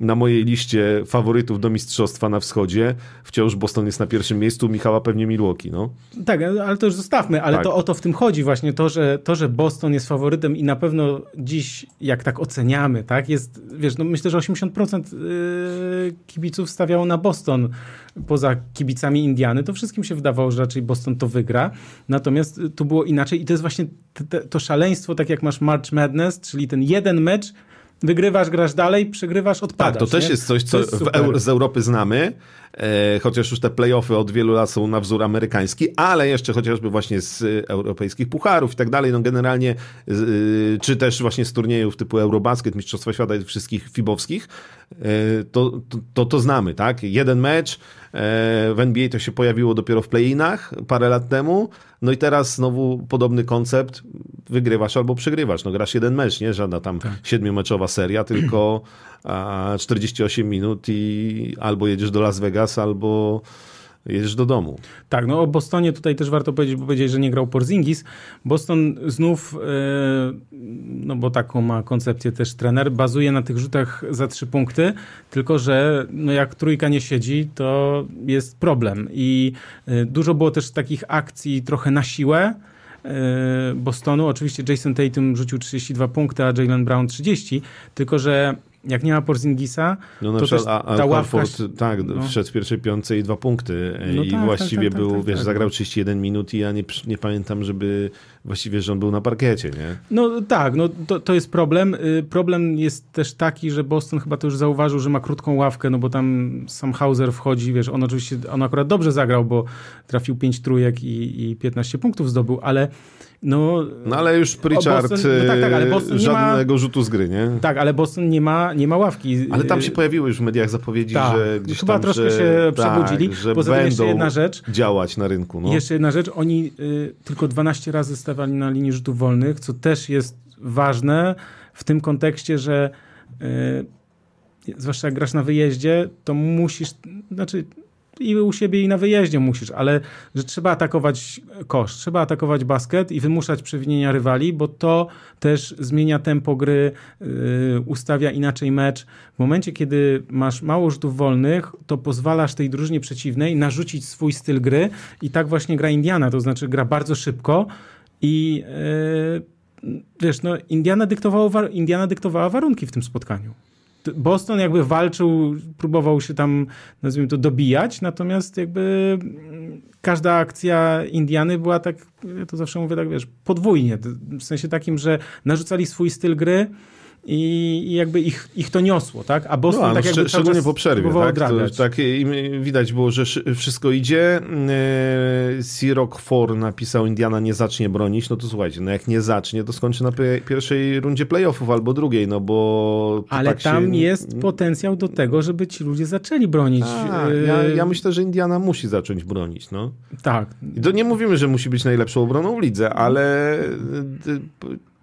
na mojej liście faworytów do mistrzostwa na wschodzie wciąż Boston jest na pierwszym miejscu, Michała pewnie Milwaukee, no. Tak, ale to już zostawmy, ale tak. to o to w tym chodzi właśnie, to że, to, że Boston jest faworytem i na pewno dziś, jak tak oceniamy, tak, jest, wiesz, no myślę, że 80% y, kibiców stawiało na Boston poza kibicami Indiany, to wszystkim się wydawało, że raczej Boston to wygra, natomiast tu było inaczej i to jest właśnie to szaleństwo, tak jak masz March Madness, czyli ten jeden mecz, wygrywasz, grasz dalej, przegrywasz, odpadasz. Tak, to też nie? jest coś, co jest z Europy znamy, e, chociaż już te playoffy od wielu lat są na wzór amerykański, ale jeszcze chociażby właśnie z europejskich pucharów i tak dalej, no generalnie, e, czy też właśnie z turniejów typu Eurobasket, Mistrzostwa Świata i wszystkich fibowskich, e, to, to, to, to znamy, tak? Jeden mecz, E, w NBA to się pojawiło dopiero w play-inach parę lat temu. No i teraz znowu podobny koncept. Wygrywasz albo przegrywasz. No grasz jeden mecz, nie? Żadna tam tak. siedmiomeczowa seria, tylko 48 minut i albo jedziesz do Las Vegas, albo jedziesz do domu. Tak, no o Bostonie tutaj też warto powiedzieć, bo powiedzieć, że nie grał Porzingis. Boston znów, e, no bo taką ma koncepcję też trener, bazuje na tych rzutach za trzy punkty, tylko że no jak trójka nie siedzi, to jest problem. I e, dużo było też takich akcji trochę na siłę, e, Bostonu. Oczywiście Jason Tatum rzucił 32 punkty, a Jalen Brown 30, tylko że jak nie ma Porzingisa, no, to przykład, też a, ta ławka... tak, no. wszedł w pierwszej piątce i dwa punkty no i tak, właściwie tak, tak, był, tak, wiesz, tak. zagrał 31 minut i ja nie, nie pamiętam, żeby właściwie, że on był na parkiecie, nie? No tak, no to, to jest problem. Y, problem jest też taki, że Boston chyba to już zauważył, że ma krótką ławkę, no bo tam sam Hauser wchodzi, wiesz, on oczywiście, on akurat dobrze zagrał, bo trafił 5 trójek i, i 15 punktów zdobył, ale no, no ale już Pritchard Boston, no tak, tak, ale Boston żadnego ma, rzutu z gry, nie? Tak, ale Boston nie ma, nie ma ławki. Ale tam się pojawiły już w mediach zapowiedzi, tak, że gdzieś chyba tam, troszkę że, się przebudzili. Tak, że Poza będą jeszcze jedna rzecz. działać na rynku. No. Jeszcze jedna rzecz, oni y, tylko 12 razy stawali na linii rzutów wolnych, co też jest ważne w tym kontekście, że y, zwłaszcza jak grasz na wyjeździe, to musisz, znaczy i u siebie i na wyjeździe musisz, ale że trzeba atakować kosz, trzeba atakować basket i wymuszać przewinienia rywali, bo to też zmienia tempo gry, yy, ustawia inaczej mecz. W momencie, kiedy masz mało rzutów wolnych, to pozwalasz tej drużynie przeciwnej narzucić swój styl gry i tak właśnie gra Indiana, to znaczy gra bardzo szybko i yy, wiesz, no Indiana, Indiana dyktowała warunki w tym spotkaniu. Boston jakby walczył, próbował się tam, nazwijmy to, dobijać, natomiast jakby mm, każda akcja Indiany była tak, ja to zawsze mówię tak, wiesz, podwójnie, w sensie takim, że narzucali swój styl gry, i, jakby ich, ich to niosło, tak? A Boston no, tak jakby Szczególnie po przerwie, tak? To, tak widać było, że wszystko idzie. E, Sirok For napisał, Indiana nie zacznie bronić, no to słuchajcie, no jak nie zacznie, to skończy na pierwszej rundzie playoffów albo drugiej, no bo... Ale tak tam się... jest potencjał do tego, żeby ci ludzie zaczęli bronić. A, ja, ja, myślę, że Indiana musi zacząć bronić, no. Tak. I to nie mówimy, że musi być najlepszą obroną w lidze, ale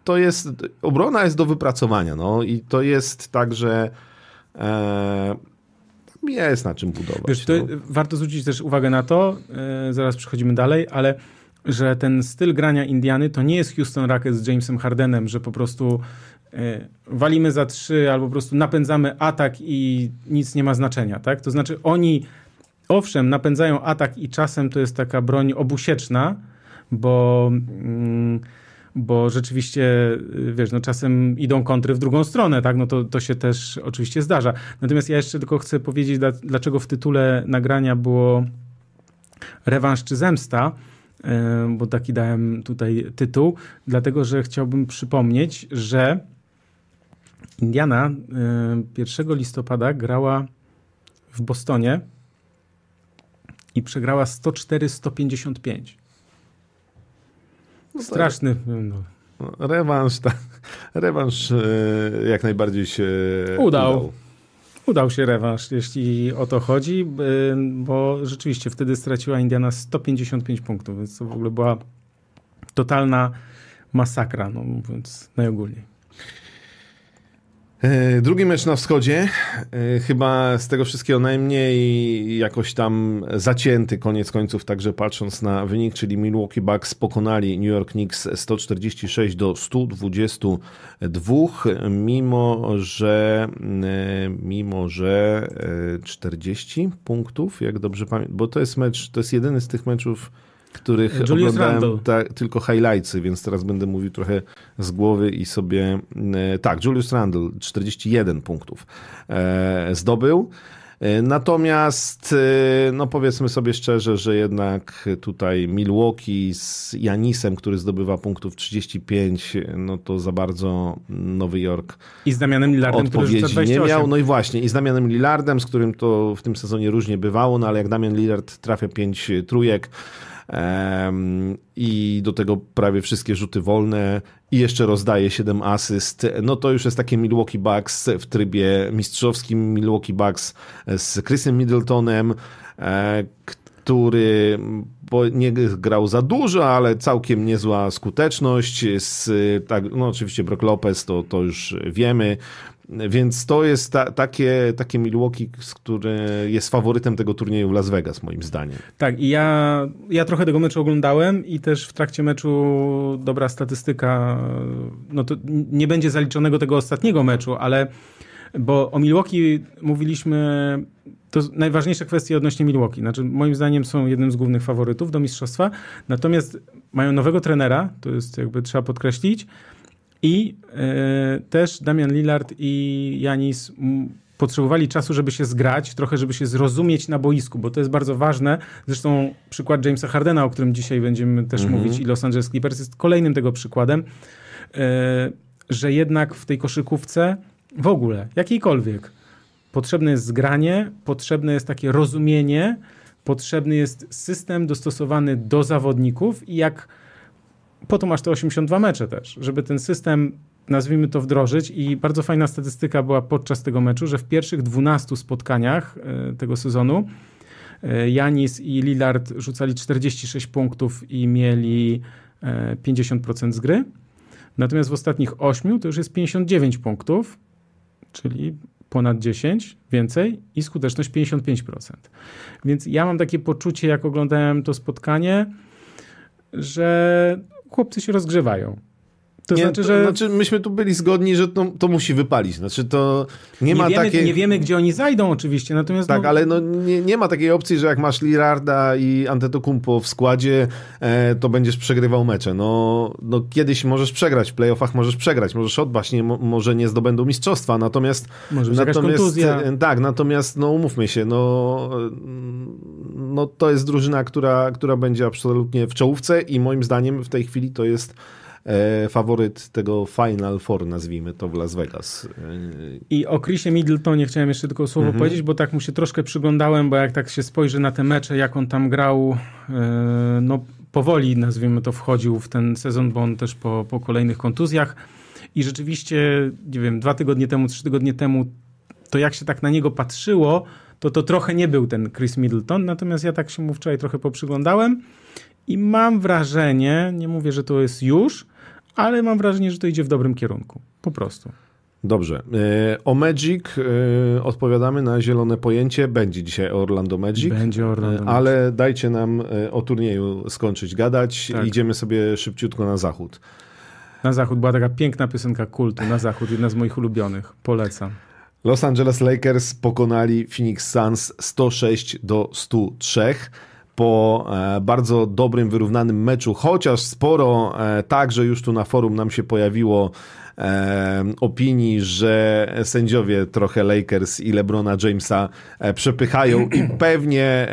to jest, obrona jest do wypracowania, no i to jest tak, że e, jest na czym budować. Wiesz, no. Warto zwrócić też uwagę na to, e, zaraz przechodzimy dalej, ale że ten styl grania Indiany to nie jest Houston Rockets z Jamesem Hardenem, że po prostu e, walimy za trzy albo po prostu napędzamy atak i nic nie ma znaczenia, tak? To znaczy oni owszem, napędzają atak i czasem to jest taka broń obusieczna, bo... Mm, bo rzeczywiście, y, wiesz, no czasem idą kontry w drugą stronę, tak, no to, to się też oczywiście zdarza. Natomiast ja jeszcze tylko chcę powiedzieć, dlaczego w tytule nagrania było rewanż czy zemsta, y, bo taki dałem tutaj tytuł, dlatego, że chciałbym przypomnieć, że Indiana 1 y, listopada grała w Bostonie i przegrała 104-155. No Straszny. No. Rewanż, tak. Rewanż e, jak najbardziej się udał. udał. Udał się rewanż, jeśli o to chodzi, e, bo rzeczywiście wtedy straciła Indiana 155 punktów, więc to w ogóle była totalna masakra, no mówiąc najogólniej. E, drugi mecz na wschodzie, e, chyba z tego wszystkiego najmniej jakoś tam zacięty koniec końców, także patrząc na wynik, czyli Milwaukee Bucks pokonali New York Knicks 146 do 122, mimo że e, mimo że 40 punktów, jak dobrze pamiętam, bo to jest mecz, to jest jedyny z tych meczów których Julius oglądałem ta, tylko highlightsy, więc teraz będę mówił trochę z głowy i sobie... E, tak, Julius Randle 41 punktów e, zdobył. E, natomiast, no powiedzmy sobie szczerze, że jednak tutaj Milwaukee z Janisem, który zdobywa punktów 35, no to za bardzo Nowy Jork I z Damianem Lillardem, odpowiedzi nie miał. No i właśnie, i z Damianem Lillardem, z którym to w tym sezonie różnie bywało, no ale jak Damian Lillard trafia 5 trójek, i do tego prawie wszystkie rzuty wolne i jeszcze rozdaje 7 asyst, no to już jest takie Milwaukee Bucks w trybie mistrzowskim, Milwaukee Bucks z Chrisem Middletonem, e, który nie grał za dużo, ale całkiem niezła skuteczność. Z, tak, no oczywiście Brock Lopez to, to już wiemy. Więc to jest ta, takie, takie Milwaukee, które jest faworytem tego turnieju w Las Vegas, moim zdaniem. Tak, i ja, ja trochę tego meczu oglądałem i też w trakcie meczu dobra statystyka, no to nie będzie zaliczonego tego ostatniego meczu, ale bo o Milwaukee mówiliśmy, to najważniejsze kwestie odnośnie Milwaukee. Znaczy, moim zdaniem są jednym z głównych faworytów do mistrzostwa, natomiast mają nowego trenera, to jest jakby trzeba podkreślić, i e, też Damian Lillard i Janis potrzebowali czasu, żeby się zgrać, trochę, żeby się zrozumieć na boisku, bo to jest bardzo ważne. Zresztą przykład Jamesa Hardena, o którym dzisiaj będziemy też mm -hmm. mówić, i Los Angeles Clippers jest kolejnym tego przykładem, e, że jednak w tej koszykówce w ogóle, jakiejkolwiek, potrzebne jest zgranie, potrzebne jest takie rozumienie, potrzebny jest system dostosowany do zawodników i jak po to masz te 82 mecze też, żeby ten system, nazwijmy to, wdrożyć. I bardzo fajna statystyka była podczas tego meczu, że w pierwszych 12 spotkaniach e, tego sezonu e, Janis i Lillard rzucali 46 punktów i mieli 50% e, z gry. Natomiast w ostatnich 8 to już jest 59 punktów, czyli ponad 10 więcej i skuteczność 55%. Więc ja mam takie poczucie, jak oglądałem to spotkanie, że chłopcy się rozgrzewają. To nie, znaczy, że... To, znaczy, myśmy tu byli zgodni, że to, to musi wypalić. Znaczy, to nie, nie ma wiemy, takiej... Nie wiemy, gdzie oni zajdą oczywiście, natomiast... Tak, no... ale no, nie, nie ma takiej opcji, że jak masz Lirarda i Antetokumpo w składzie, e, to będziesz przegrywał mecze. No, no kiedyś możesz przegrać, w playoffach możesz przegrać, możesz odbaść, nie, może nie zdobędą mistrzostwa, natomiast... Może natomiast e, Tak, natomiast no umówmy się, no, no to jest drużyna, która, która będzie absolutnie w czołówce i moim zdaniem w tej chwili to jest E, faworyt tego Final Four, nazwijmy to w Las Vegas. I o Chrisie Middletonie chciałem jeszcze tylko słowo mhm. powiedzieć, bo tak mu się troszkę przyglądałem, bo jak tak się spojrzy na te mecze, jak on tam grał, e, no powoli nazwijmy to wchodził w ten sezon, bo on też po, po kolejnych kontuzjach i rzeczywiście, nie wiem, dwa tygodnie temu, trzy tygodnie temu, to jak się tak na niego patrzyło, to to trochę nie był ten Chris Middleton, natomiast ja tak się mu wczoraj trochę poprzyglądałem i mam wrażenie, nie mówię, że to jest już, ale mam wrażenie, że to idzie w dobrym kierunku. Po prostu. Dobrze. E, o Magic e, odpowiadamy na zielone pojęcie. Będzie dzisiaj Orlando Magic. Będzie Orlando e, Ale Magic. dajcie nam o turnieju skończyć gadać. Tak. Idziemy sobie szybciutko na zachód. Na zachód była taka piękna piosenka kultu. Na zachód, jedna z moich ulubionych. Polecam. Los Angeles Lakers pokonali Phoenix Suns 106 do 103 po e, bardzo dobrym, wyrównanym meczu, chociaż sporo e, także już tu na forum nam się pojawiło opinii, że sędziowie trochę Lakers i LeBrona Jamesa przepychają i *clears throat* pewnie,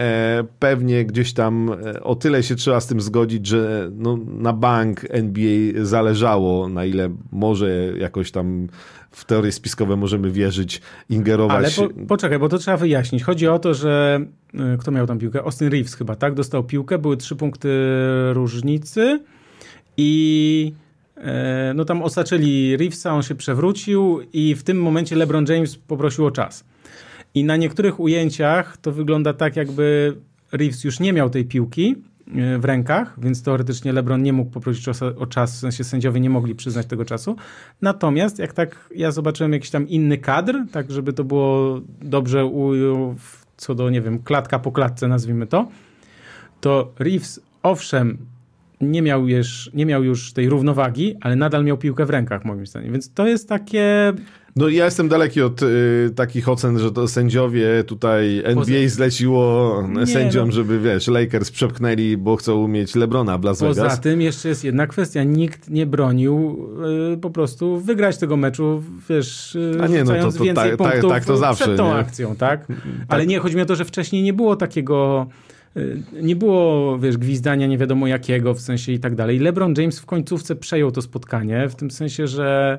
pewnie gdzieś tam o tyle się trzeba z tym zgodzić, że no, na bank NBA zależało, na ile może jakoś tam w teorie spiskowe możemy wierzyć, ingerować. Ale po, poczekaj, bo to trzeba wyjaśnić. Chodzi o to, że kto miał tam piłkę? Austin Reeves chyba, tak? Dostał piłkę, były trzy punkty różnicy i e, no tam osaczyli Reevesa, on się przewrócił i w tym momencie LeBron James poprosił o czas. I na niektórych ujęciach to wygląda tak, jakby Reeves już nie miał tej piłki, e, w rękach, więc teoretycznie LeBron nie mógł poprosić o czas, w sensie sędziowie nie mogli przyznać tego czasu. Natomiast jak tak ja zobaczyłem jakiś tam inny kadr, tak żeby to było dobrze u, co do, nie wiem, klatka po klatce nazwijmy to, to Reeves owszem nie miał, już, nie miał już tej równowagi, ale nadal miał piłkę w rękach moim zdaniem, więc to jest takie no ja jestem daleki od y, takich ocen, że to sędziowie tutaj NBA Poza... zleciło nie, sędziom, no. żeby wiesz, Lakers przepchnęli, bo chcą mieć Lebrona w Las Vegas. Poza tym jeszcze jest jedna kwestia, nikt nie bronił y, po prostu wygrać tego meczu, wiesz, y, A nie, no to, to, więcej tak, punktów tak, to zawsze, przed tą nie? akcją, tak? Ale tak. nie, chodzi mi o to, że wcześniej nie było takiego nie było, wiesz, gwizdania nie wiadomo jakiego w sensie i tak dalej. LeBron James w końcówce przejął to spotkanie, w tym sensie, że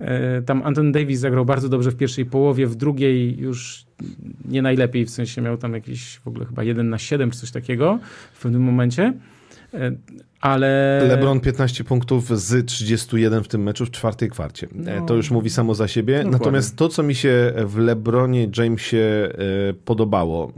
E, tam Anton Davis zagrał bardzo dobrze w pierwszej połowie, w drugiej już nie najlepiej, w sensie miał tam jakiś w ogóle chyba 1 na 7 czy coś takiego w pewnym momencie. E, ale... LeBron 15 punktów z 31 w tym meczu w czwartej kwarcie. E, no, to już mówi samo za siebie. Dokładnie. Natomiast to, co mi się w LeBronie Jamesie e, podobało,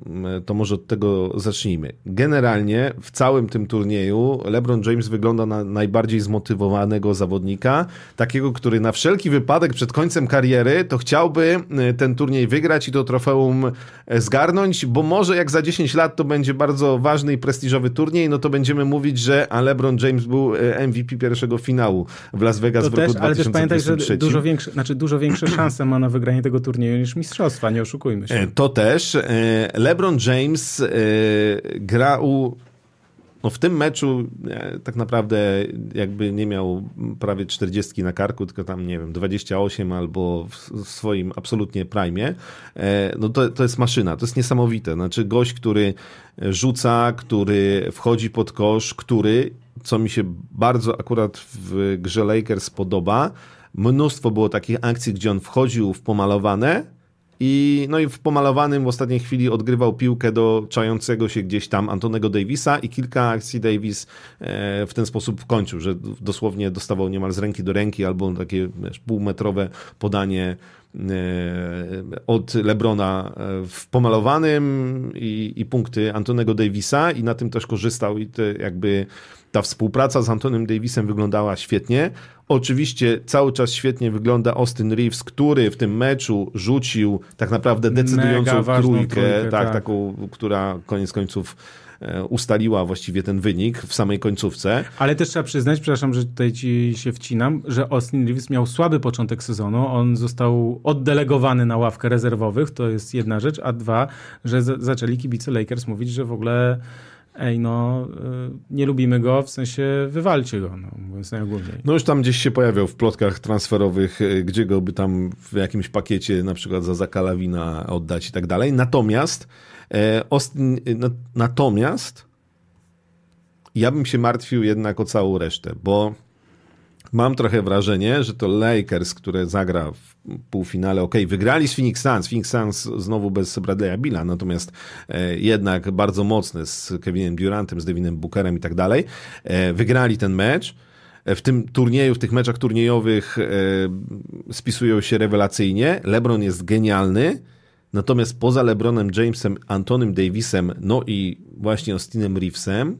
to może od tego zacznijmy. Generalnie w całym tym turnieju LeBron James wygląda na najbardziej zmotywowanego zawodnika, takiego, który na wszelki wypadek przed końcem kariery to chciałby ten turniej wygrać i to trofeum zgarnąć, bo może jak za 10 lat to będzie bardzo ważny i prestiżowy turniej, no to będziemy mówić, że ale LeBron James był e, MVP pierwszego finału w Las Vegas to w roku też, Ale też pamiętaj, że dużo większe, znaczy dużo większe *clears throat* szanse ma na wygranie tego turnieju niż mistrzostwa, nie oszukujmy się. E, to też. E, LeBron James grał no w tym meczu tak naprawdę jakby nie miał prawie 40 na karku, tylko tam, nie wiem, 28 albo w swoim absolutnie prime, no to, to jest maszyna, to jest niesamowite. Znaczy gość, który rzuca, który wchodzi pod kosz, który, co mi się bardzo akurat w grze Lakers podoba, mnóstwo było takich akcji, gdzie on wchodził w pomalowane, i, no i w pomalowanym w ostatniej chwili odgrywał piłkę do czającego się gdzieś tam Antonego Davisa i kilka akcji Davis e, w ten sposób kończył, że dosłownie dostawał niemal z ręki do ręki albo takie wiesz, półmetrowe podanie e, od Lebrona e, w pomalowanym i, i punkty Antonego Davisa i na tym też korzystał i te jakby ta współpraca z Antonem Davisem wyglądała świetnie. Oczywiście cały czas świetnie wygląda Austin Reeves, który w tym meczu rzucił tak naprawdę decydującą trójkę, trójkę, tak, tak, taką, która koniec końców e, ustaliła właściwie ten wynik w samej końcówce. Ale też trzeba przyznać, przepraszam, że tutaj ci się wcinam, że Austin Reeves miał słaby początek sezonu. On został oddelegowany na ławkę rezerwowych, to jest jedna rzecz, a dwa, że zaczęli kibice Lakers mówić, że w ogóle ej, no y, nie lubimy go, w sensie wywalcie go, no, mówiąc najogólniej. No już tam gdzieś się pojawiał w plotkach transferowych, y, gdzie go by tam w jakimś pakiecie na przykład za Zakalawina oddać i tak dalej. Natomiast e, Austin, y, natomiast ja bym się martwił jednak o całą resztę, bo mam trochę wrażenie, że to Lakers, które zagra w półfinale, ok, wygrali z Phoenix Suns, Phoenix Suns znowu bez Bradley'a Billa, natomiast e, jednak bardzo mocny z Kevinem Durantem, z Devinem Bookerem i tak dalej, e, wygrali ten mecz, e, w tym turnieju, w tych meczach turniejowych spisują się rewelacyjnie. LeBron jest genialny, natomiast poza LeBronem Jamesem, Antonym Davisem, no i właśnie Austinem Reevesem,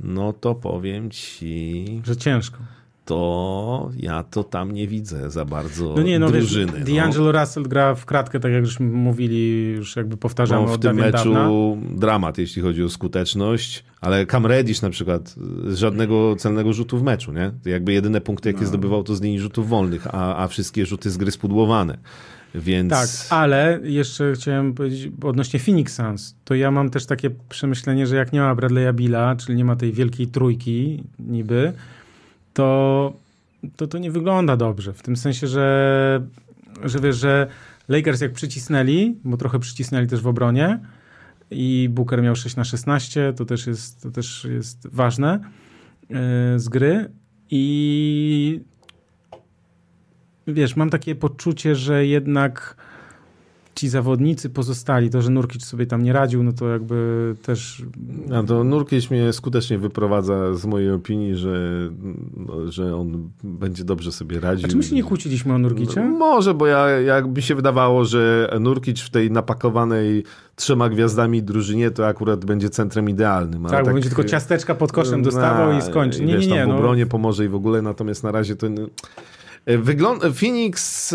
no to powiem ci... Że ciężko to ja to tam nie widzę za bardzo no nie, no drużyny. Wiesz, no. D'Angelo no. Russell gra w kratkę, tak jak już mówili, już jakby powtarzamy no, w tym meczu dawna. dramat, jeśli chodzi o skuteczność, ale Cam Reddish na przykład z żadnego celnego rzutu w meczu, nie? Jakby jedyne punkty, jakie no. zdobywał, to z linii rzutów wolnych, a, a wszystkie rzuty z gry spudłowane. Więc... Tak, ale jeszcze chciałem powiedzieć odnośnie Phoenix Suns, to ja mam też takie przemyślenie, że jak nie ma Bradley'a Billa, czyli nie ma tej wielkiej trójki niby, to, to to nie wygląda dobrze. W tym sensie, że, że wiesz, że Lakers jak przycisnęli, bo trochę przycisnęli też w obronie i Booker miał 6 na 16, to też jest, to też jest ważne yy, z gry i wiesz, mam takie poczucie, że jednak ci zawodnicy pozostali, to, że Nurkic sobie tam nie radził, no to jakby też... No to Nurkic mnie skutecznie wyprowadza z mojej opinii, że, no, że on będzie dobrze sobie radził. A czy my się nie kłóciliśmy o Nurkicie? No, może, bo ja, jak mi się wydawało, że Nurkic w tej napakowanej trzema gwiazdami drużynie to akurat będzie centrem idealnym. tak, tak, bo będzie tylko ciasteczka pod koszem dostawał i skończy. Nie, wiesz, nie, nie. Tam w no. obronie no. pomoże i w ogóle, natomiast na razie to... Wygląda... Phoenix...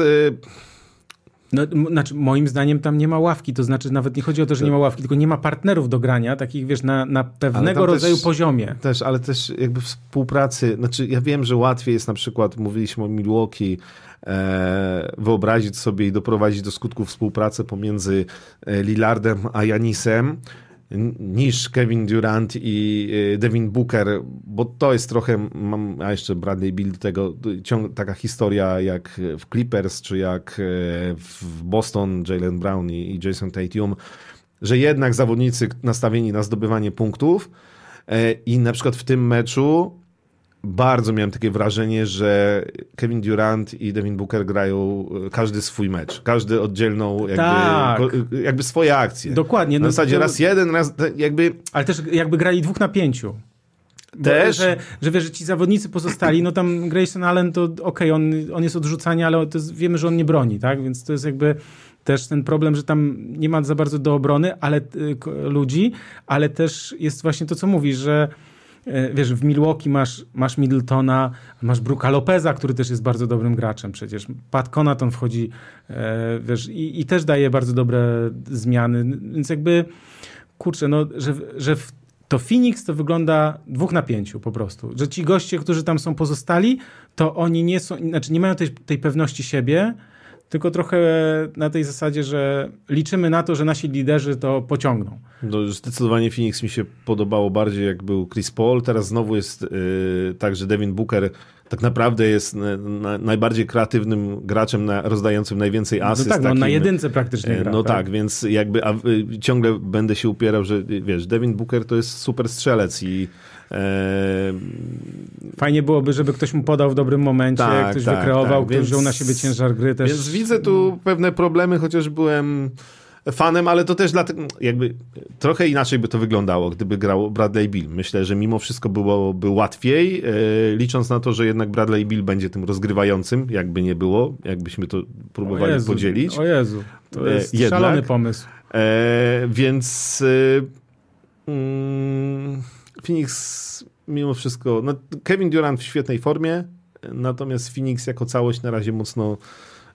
No, znaczy, moim zdaniem tam nie ma ławki, to znaczy nawet nie chodzi o to, że nie ma ławki, tylko nie ma partnerów do grania, takich wiesz, na, na pewnego rodzaju też, poziomie. Też, ale też jakby współpracy, znaczy ja wiem, że łatwiej jest na przykład, mówiliśmy o Milwaukee, e, wyobrazić sobie i doprowadzić do skutku współpracę pomiędzy e, Lillardem a Janisem, niż Kevin Durant i y, Devin Booker, bo to jest trochę, mam, a jeszcze Bradley Bill tego, ciąg, taka historia jak w Clippers, czy jak y, w Boston Jalen Brown i, i Jason Tatum, że jednak zawodnicy nastawieni na zdobywanie punktów y, i na przykład w tym meczu bardzo miałem takie wrażenie, że Kevin Durant i Devin Booker grają e, każdy swój mecz, każdy oddzielną jakby, tak. jakby swoje akcje. Dokładnie. Na no, zasadzie to... raz jeden, raz jakby... Ale też jakby grali dwóch na pięciu. Też? Że, że wiesz, że ci zawodnicy pozostali, no tam Grayson Allen to okej, okay, on, on jest odrzucany, ale jest, wiemy, że on nie broni, tak? Więc to jest jakby też ten problem, że tam nie ma za bardzo do obrony ale y, ludzi, ale też jest właśnie to, co mówisz, że E, wiesz, w Milwaukee masz, masz Middletona, masz Bruka Lopeza, który też jest bardzo dobrym graczem przecież. Pat Conaton wchodzi, e, wiesz, i, i też daje bardzo dobre zmiany, więc jakby, kurczę, no, że, że w, to Phoenix to wygląda dwóch na pięciu po prostu. Że ci goście, którzy tam są pozostali, to oni nie są, znaczy nie mają tej, tej pewności siebie, tylko trochę na tej zasadzie, że liczymy na to, że nasi liderzy to pociągną. No, zdecydowanie Phoenix mi się podobało bardziej, jak był Chris Paul. Teraz znowu jest yy, tak, że Devin Booker tak naprawdę jest na, najbardziej kreatywnym graczem na, rozdającym najwięcej no asyst. No tak, takim, no na jedynce praktycznie gra, No tak, tak więc jakby a, y, ciągle będę się upierał, że wiesz, Devin Booker to jest super strzelec i Fajnie byłoby, żeby ktoś mu podał w dobrym momencie, tak, ktoś tak, wykreował, tak. ktoś więc, wziął na siebie ciężar gry też. Więc widzę tu pewne problemy, chociaż byłem fanem, ale to też dlatego, jakby trochę inaczej by to wyglądało, gdyby grał Bradley Bill. Myślę, że mimo wszystko byłoby łatwiej, e, licząc na to, że jednak Bradley Bill będzie tym rozgrywającym, jakby nie było, jakbyśmy to próbowali o Jezu, podzielić. O Jezu, to e, jest jednak, szalony pomysł. E, więc... Mm, Phoenix mimo wszystko, no Kevin Durant w świetnej formie, natomiast Phoenix jako całość na razie mocno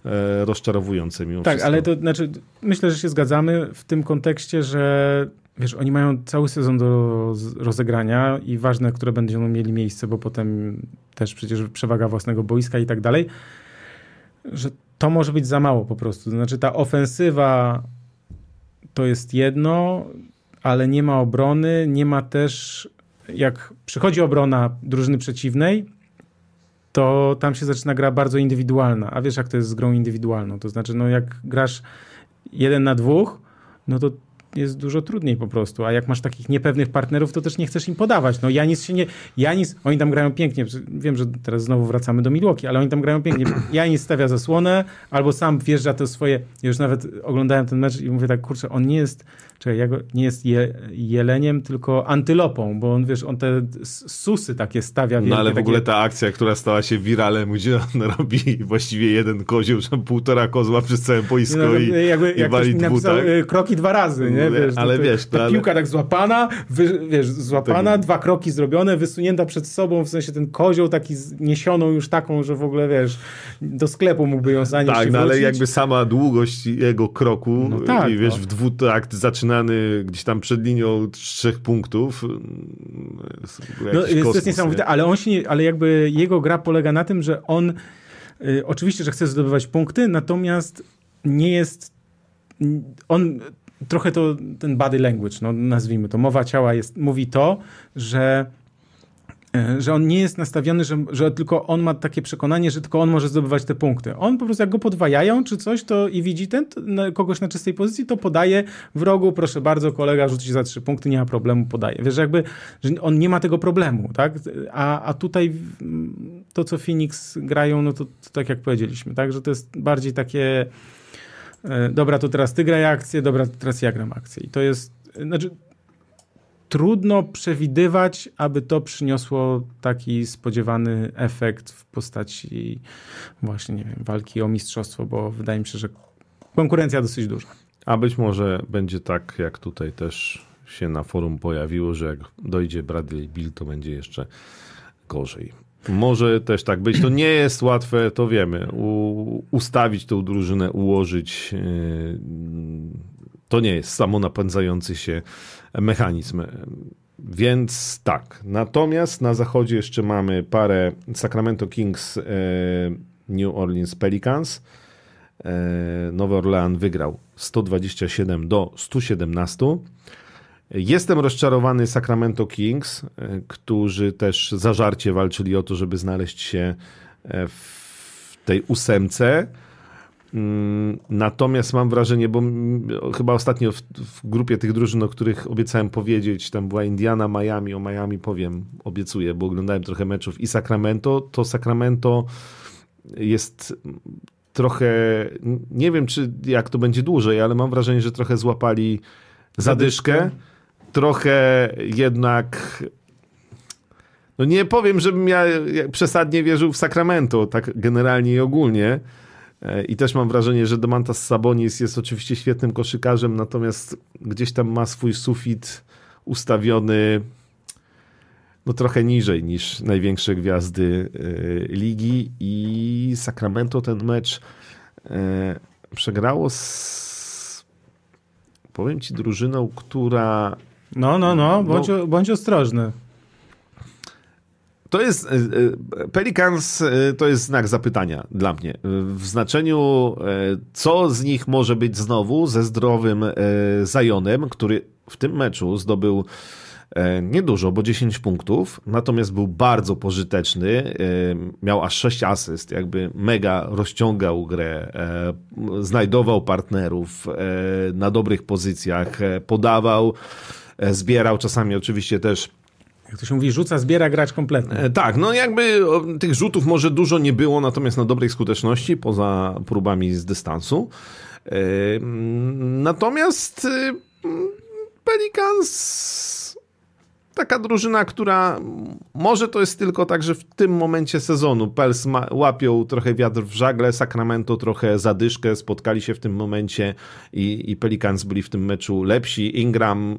e, rozczarowujące mimo tak, wszystko. Tak, ale to znaczy, myślę, że się zgadzamy w tym kontekście, że wiesz, oni mają cały sezon do rozegrania i ważne, które będą mieli miejsce, bo potem też przecież przewaga własnego boiska i tak dalej, że to może być za mało po prostu. Znaczy ta ofensywa to jest jedno, ale nie ma obrony, nie ma też jak przychodzi obrona drużyny przeciwnej, to tam się zaczyna gra bardzo indywidualna. A wiesz, jak to jest z grą indywidualną? To znaczy, no jak grasz jeden na dwóch, no to jest dużo trudniej po prostu. A jak masz takich niepewnych partnerów, to też nie chcesz im podawać. No Janis się nie... Janis, oni tam grają pięknie. Wiem, że teraz znowu wracamy do Milwaukee, ale oni tam grają pięknie. Janis stawia zasłonę, albo sam wjeżdża to swoje... Już nawet oglądałem ten mecz i mówię tak, kurczę, on nie jest czekaj, jak, nie jest je, jeleniem, tylko antylopą, bo on, wiesz, on te susy takie stawia. Wielkie, no ale w ogóle ta akcja, która stała się wiralem, gdzie on *laughs* robi właściwie jeden kozioł, że półtora kozła przez całe boisko no, i, jakby, i jak wali dwu, tak? Y, kroki dwa razy, nie? Wiesz, ale to, wiesz... Ta ale... piłka tak złapana, wy, wiesz, złapana, tak. dwa kroki zrobione, wysunięta przed sobą, w sensie ten kozioł taki niesioną już taką, że w ogóle, wiesz, do sklepu mógłby ją zanieść Tak, no ale jakby sama długość jego kroku no tak, i wiesz, no. w dwutakt zaczyna zaczynany gdzieś tam przed linią trzech punktów. No, jest, kosmos, to jest niesamowite, nie? ale on się nie, ale jakby jego gra polega na tym, że on y, oczywiście, że chce zdobywać punkty, natomiast nie jest on trochę to ten body language, no nazwijmy to, mowa ciała jest, mówi to, że że on nie jest nastawiony, że, że tylko on ma takie przekonanie, że tylko on może zdobywać te punkty. On po prostu jak go podwajają czy coś to i widzi ten kogoś na czystej pozycji, to podaje w rogu, proszę bardzo, kolega rzuci za trzy punkty, nie ma problemu, podaje. Wiesz, jakby, że on nie ma tego problemu, tak? A, a tutaj to, co Phoenix grają, no to, to tak jak powiedzieliśmy, tak? Że to jest bardziej takie e, dobra, to teraz ty graj akcję, dobra, to teraz ja gram akcję. I to jest, znaczy trudno przewidywać, aby to przyniosło taki spodziewany efekt w postaci właśnie, nie wiem, walki o mistrzostwo, bo wydaje mi się, że konkurencja dosyć duża. A być może będzie tak, jak tutaj też się na forum pojawiło, że jak dojdzie Bradley Bill, to będzie jeszcze gorzej. Może też tak być. To nie jest łatwe, to wiemy. U, ustawić tą drużynę, ułożyć. Yy, to nie jest samonapędzający się mechanizm. Więc tak. Natomiast na zachodzie jeszcze mamy parę Sacramento Kings, yy, New Orleans Pelicans. Yy, Nowy Orlean wygrał 127 do 117. Jestem rozczarowany Sacramento Kings, e, którzy też zażarcie walczyli o to, żeby znaleźć się e, w tej ósemce. Mm, natomiast mam wrażenie, bo chyba ostatnio w, w, grupie tych drużyn, o których obiecałem powiedzieć, tam była Indiana, Miami, o Miami powiem, obiecuję, bo oglądałem trochę meczów i Sacramento, to Sacramento jest trochę, nie wiem czy jak to będzie dłużej, ale mam wrażenie, że trochę złapali zadyszkę trochę jednak. No nie powiem, żebym ja przesadnie wierzył w Sacramento, tak generalnie i ogólnie. E, I też mam wrażenie, że Domantas Sabonis jest oczywiście świetnym koszykarzem, natomiast gdzieś tam ma swój sufit ustawiony no trochę niżej niż największe gwiazdy y, ligi i Sacramento ten mecz y, przegrało z powiem ci drużyną, która no, no, no, bądź, no, bądź ostrożny. To jest, e, e, Pelicans e, to jest znak zapytania dla mnie. W znaczeniu, co z nich może być znowu ze zdrowym Zajonem, który w tym meczu zdobył niedużo, bo 10 punktów, natomiast był bardzo pożyteczny, miał aż 6 asyst, jakby mega rozciągał grę, znajdował partnerów na dobrych pozycjach, podawał, zbierał, czasami oczywiście też jak to się mówi, rzuca, zbiera gracz kompletny. E, tak, no jakby tych rzutów może dużo nie było, natomiast na dobrej skuteczności, poza próbami z dystansu. E, natomiast Pelicans taka drużyna, która może to jest tylko tak, że w tym momencie sezonu Pels ma, łapią trochę wiatr w żagle, Sacramento trochę zadyszkę, spotkali się w tym momencie i, i Pelicans byli w tym meczu lepsi. Ingram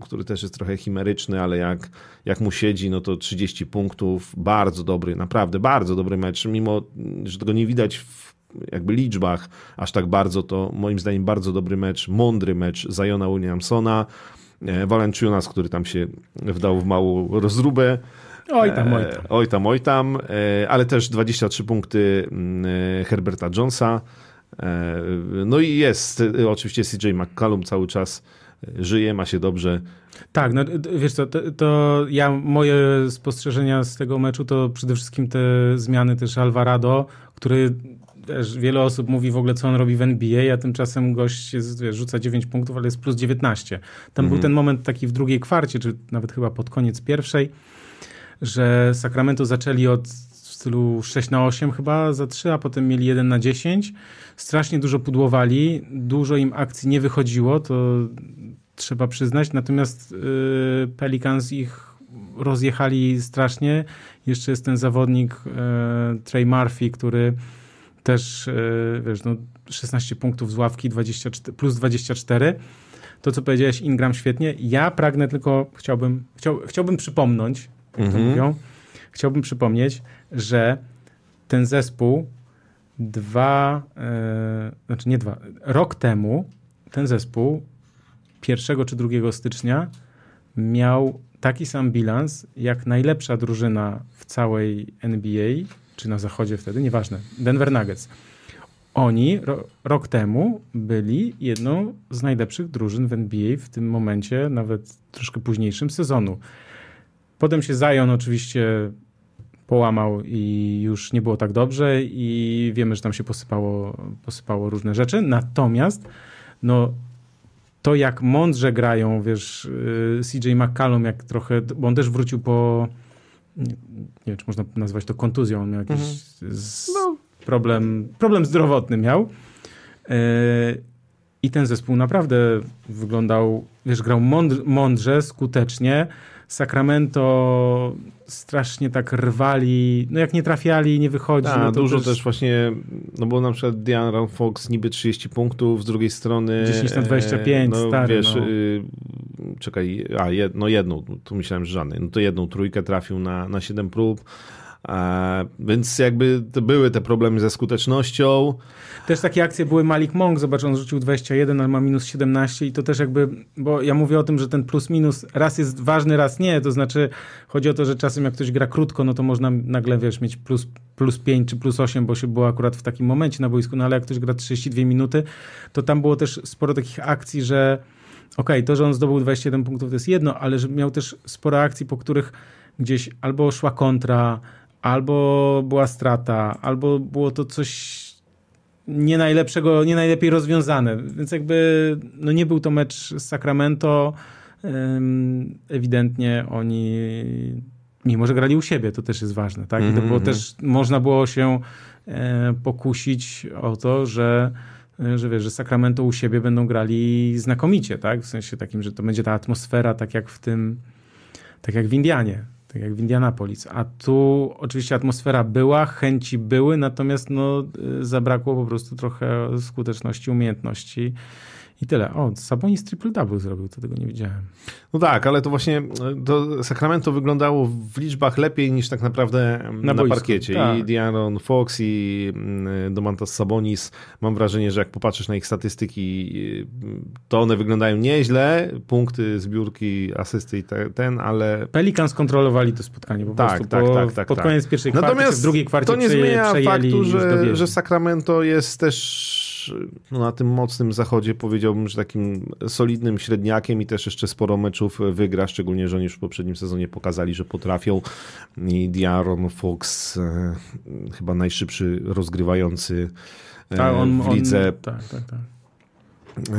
który też jest trochę chimeryczny, ale jak, jak mu siedzi, no to 30 punktów, bardzo dobry, naprawdę bardzo dobry mecz, mimo że tego nie widać w jakby liczbach aż tak bardzo, to moim zdaniem bardzo dobry mecz, mądry mecz Zajona Williamsona, e, Valenciunas, który tam się wdał w małą rozróbę, Oj tam, oj tam. E, oj tam, oj tam, e, ale też 23 punkty mm, Herberta Jonesa. No i jest oczywiście CJ McCallum cały czas żyje, ma się dobrze. Tak, no wiesz co, to, to, ja, moje spostrzeżenia z tego meczu to przede wszystkim te zmiany też Alvarado, który też wiele osób mówi w ogóle, co on robi w NBA, a tymczasem gość jest, wiesz, rzuca 9 punktów, ale jest plus 19. Tam mhm. był ten moment taki w drugiej kwarcie, czy nawet chyba pod koniec pierwszej, że Sacramento zaczęli od stylu 6 na 8 chyba za 3, a potem mieli 1 na 10. Strasznie dużo pudłowali, dużo im akcji nie wychodziło, to trzeba przyznać, natomiast yy, Pelicans ich rozjechali strasznie. Jeszcze jest ten zawodnik yy, Trey Murphy, który też, yy, wiesz, no 16 punktów z ławki, 24, plus 24. To, co powiedziałeś, Ingram świetnie. Ja pragnę tylko, chciałbym, chciał, chciałbym przypomnieć, jak to mhm. mówią, chciałbym przypomnieć, że ten zespół dwa, e, znaczy nie dwa, rok temu ten zespół 1 czy 2 stycznia miał taki sam bilans jak najlepsza drużyna w całej NBA, czy na zachodzie wtedy, nieważne, Denver Nuggets. Oni ro, rok temu byli jedną z najlepszych drużyn w NBA w tym momencie, nawet troszkę późniejszym sezonu. Potem się Zion oczywiście połamał i już nie było tak dobrze i wiemy, że tam się posypało, posypało różne rzeczy. Natomiast no, to jak mądrze grają, wiesz, y, CJ McCallum, jak trochę, bo on też wrócił po, nie, wiem, czy można nazwać to kontuzją, on miał jakiś mhm. z, no. problem, problem zdrowotny miał. I ten zespół naprawdę wyglądał, wiesz, grał mądrze, skutecznie. Sacramento strasznie tak rwali, no jak nie trafiali, nie wychodzi. A, no dużo też... też... właśnie, no bo na przykład Diana Fox niby 30 punktów, z drugiej strony... 10 na 25, no, stary, wiesz, no. y, czekaj, a jed, no jedną, tu myślałem, że żadnej, no to jedną trójkę trafił na, na 7 prób, więc jakby były te problemy ze skutecznością. Też takie akcje były Malik Monk, zobacz, on rzucił 21, ale ma minus 17 i to też jakby, bo ja mówię o tym, że ten plus minus raz jest ważny, raz nie, to znaczy chodzi o to, że czasem jak ktoś gra krótko, no to można nagle, wiesz, mieć plus, plus 5 czy plus 8, bo się było akurat w takim momencie na boisku, no ale jak ktoś gra 32 minuty, to tam było też sporo takich akcji, że okej, okay, to, że on zdobył 21 punktów to jest jedno, ale że miał też sporo akcji, po których gdzieś albo szła kontra, albo była strata, albo było to coś nie najlepszego, nie najlepiej rozwiązane. Więc jakby no nie był to mecz z Sacramento. Ewidentnie oni, mimo że grali u siebie, to też jest ważne, tak? I to mhm, było mhm. też, można było się e, pokusić o to, że że wiesz, że Sacramento u siebie będą grali znakomicie, tak? W sensie takim, że to będzie ta atmosfera tak jak w tym, tak jak w Indianie, tak jak w Indianapolis. A tu oczywiście atmosfera była, chęci były, natomiast no, y, zabrakło po prostu trochę skuteczności, umiejętności. I tyle. O, Sabonis triple-double zrobił, to tego nie widziałem. No tak, ale to właśnie to Sacramento wyglądało w liczbach lepiej niż tak naprawdę na, na parkiecie. Tak. I Diaron Fox i mm, Domantas Sabonis, mam wrażenie, że jak popatrzysz na ich statystyki, to one wyglądają nieźle. Punkty, zbiórki, asysty i te, ten, ale... Pelicans kontrolowali to spotkanie po tak, prostu. Tak, tak, tak. Pod tak. koniec pierwszej kwarty, Natomiast w drugiej kwarcie to nie zmienia faktu, że, że Sacramento jest też no, na tym mocnym zachodzie powiedziałbym, że takim solidnym średniakiem i też jeszcze sporo meczów wygra, szczególnie, że oni już w poprzednim sezonie pokazali, że potrafią i Diaron Fox e, chyba najszybszy rozgrywający e, tak, on, w lidze. On, tak, tak, tak.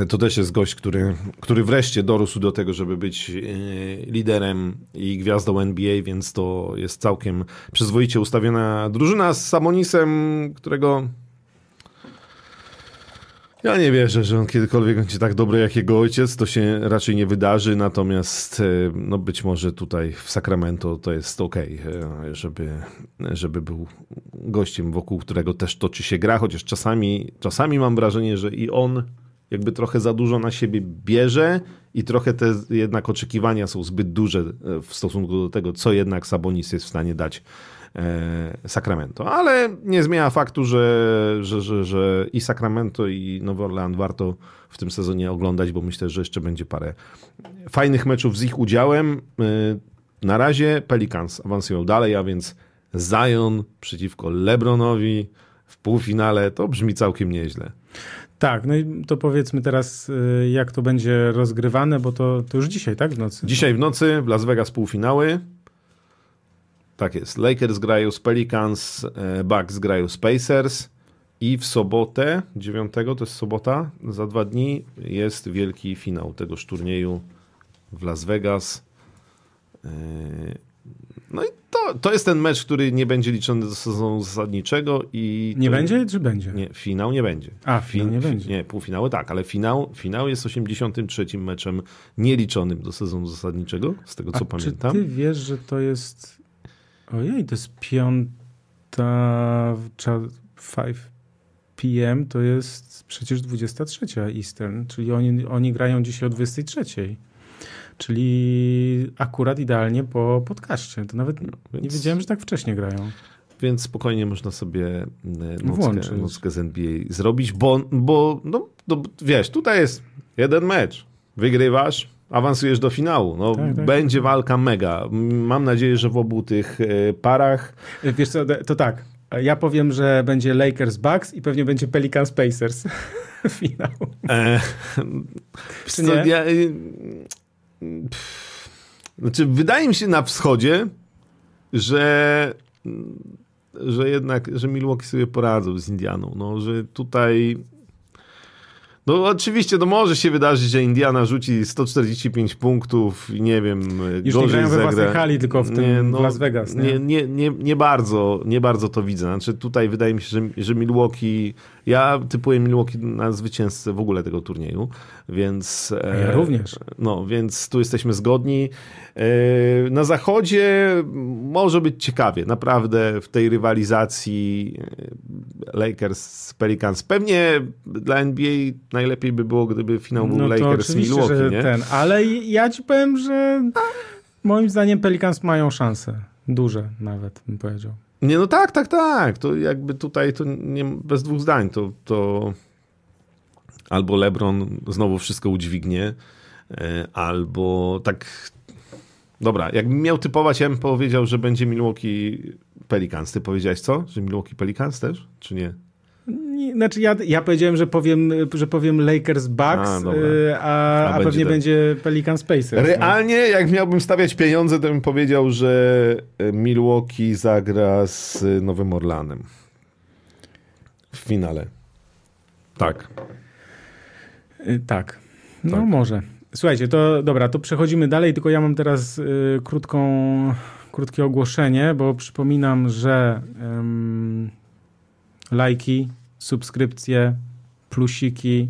To też jest gość, który, który wreszcie dorósł do tego, żeby być liderem i gwiazdą NBA, więc to jest całkiem przyzwoicie ustawiona drużyna z Samonisem, którego ja nie wierzę, że on kiedykolwiek będzie tak dobry jak jego ojciec. To się raczej nie wydarzy, natomiast e, no być może tutaj w Sacramento to jest ok, e, żeby, żeby był gościem, wokół którego też toczy się gra, chociaż czasami, czasami mam wrażenie, że i on jakby trochę za dużo na siebie bierze i trochę te jednak oczekiwania są zbyt duże e, w stosunku do tego, co jednak Sabonis jest w stanie dać Sacramento. Ale nie zmienia faktu, że, że, że, że i Sacramento, i Nowy Orleans warto w tym sezonie oglądać, bo myślę, że jeszcze będzie parę fajnych meczów z ich udziałem. E, na razie Pelicans awansują dalej, a więc Zion przeciwko LeBronowi w półfinale to brzmi całkiem nieźle. Tak, no i to powiedzmy teraz, e, jak to będzie rozgrywane, bo to, to już dzisiaj, tak? W nocy. Dzisiaj w nocy w Las Vegas półfinały. Tak jest. Lakers grają z Pelicans, e, Bucks grają z Pacers i w sobotę, 9 to jest sobota, za dwa dni jest wielki finał tegoż turnieju w Las Vegas. E, no i to, to jest ten mecz, który nie będzie liczony do sezonu zasadniczego i... Nie będzie, czy będzie? Nie, finał nie będzie. A, finał nie będzie. Nie, półfinały tak, ale finał, finał jest 83 meczem nieliczonym do sezonu zasadniczego, z tego co A pamiętam. czy ty wiesz, że to jest Ojej, to jest piąta, 5 PM to jest przecież 23 Eastern, czyli oni, oni grają dzisiaj o 23. Czyli akurat idealnie po podcaście. To nawet no, więc... nie wiedziałem, że tak wcześnie grają. Więc spokojnie można sobie e, nockę, nockę z NBA zrobić, bo, bo no, no, wiesz, tutaj jest jeden mecz. Wygrywasz, awansujesz do finału. No, tak, tak. Będzie walka mega. Mam nadzieję, że w obu tych e, parach. Wiesz co, to tak. Ja powiem, że będzie Lakers Bucks i pewnie będzie Pelicans Pacers. *laughs* Finał. E, co, ja, e, znaczy, wydaje mi się na wschodzie, że że jednak, że Milwaukee sobie poradzą z Indianą. No, że tutaj no oczywiście, to może się wydarzyć, że Indiana rzuci 145 punktów i nie wiem, Już gorzej nie grają we własnej hali, tylko w tym nie, no, Las Vegas. Nie? Nie, nie, nie, nie, bardzo, nie bardzo to widzę. Znaczy tutaj wydaje mi się, że, że Milwaukee Ja typuję Milwaukee na zwycięzcę w ogóle tego turnieju, więc... Ja również. No, więc tu jesteśmy zgodni. Na zachodzie może być ciekawie, naprawdę w tej rywalizacji Lakers, Pelicans. Pewnie dla NBA najlepiej by było, gdyby finał był no Lakers Milwaukee, nie? Ten, ale ja ci powiem, że moim zdaniem Pelicans mają szanse. Duże nawet, bym powiedział. Nie, no tak, tak, tak. To jakby tutaj to nie, bez dwóch zdań. To, to albo LeBron znowu wszystko udźwignie, e, albo tak. Dobra, jakbym miał typować, ja bym powiedział, że będzie Milwaukee Pelicans. Ty powiedziałeś co? Że Milwaukee Pelicans też, czy nie? Znaczy ja, ja powiedziałem, że powiem, że powiem Lakers Bucks, a, y, a, a, a pewnie tak. będzie Pelican Pacers. No. Realnie, no. jak miałbym stawiać pieniądze, to bym powiedział, że Milwaukee zagra z Nowym Orlanem w finale. Tak. Y, tak. No tak. może. Słuchajcie, to dobra, to przechodzimy dalej, tylko ja mam teraz y, krótką, krótkie ogłoszenie, bo przypominam, że lajki, subskrypcje, plusiki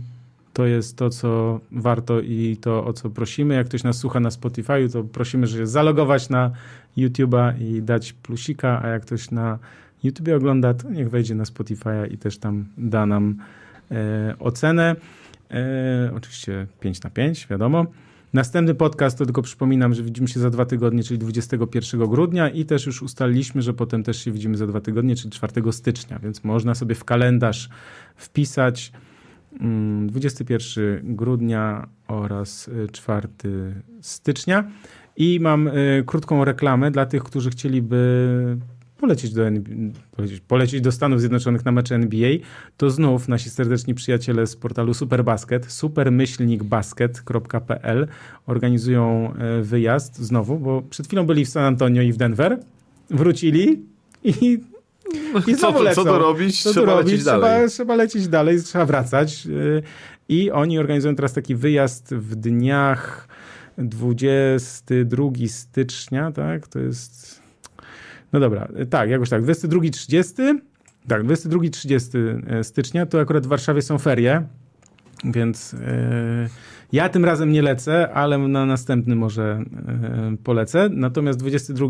to jest to, co warto i to, o co prosimy. Jak ktoś nas słucha na Spotify, to prosimy, żeby zalogować na YouTube'a i dać plusika, a jak ktoś na YouTube ogląda, to niech wejdzie na Spotify'a i też tam da nam e, ocenę. E, oczywiście 5 na 5, wiadomo. Następny podcast, to tylko przypominam, że widzimy się za dwa tygodnie, czyli 21 grudnia i też już ustaliliśmy, że potem też się widzimy za dwa tygodnie, czyli 4 stycznia, więc można sobie w kalendarz wpisać 21 mm, grudnia oraz 4 stycznia. I mam y, krótką reklamę dla tych, którzy chcieliby polecieć do, polecieć, polecieć do Stanów Zjednoczonych na mecze NBA, to znów nasi serdeczni przyjaciele z portalu Superbasket, supermyślnikbasket.pl organizują e, wyjazd znowu, bo przed chwilą byli w San Antonio i w Denver, wrócili i i co, to, co to robić? Co trzeba robić? lecieć trzeba, dalej. Trzeba lecieć dalej, trzeba wracać. E, I oni organizują teraz taki wyjazd w dniach 22 stycznia, tak? To jest no dobra, tak, jakoś tak. 22-30, tak, 22-30 e, stycznia to akurat w Warszawie są ferie, więc yy, ja tym razem nie lecę, ale na następny może yy, polecę. Natomiast 22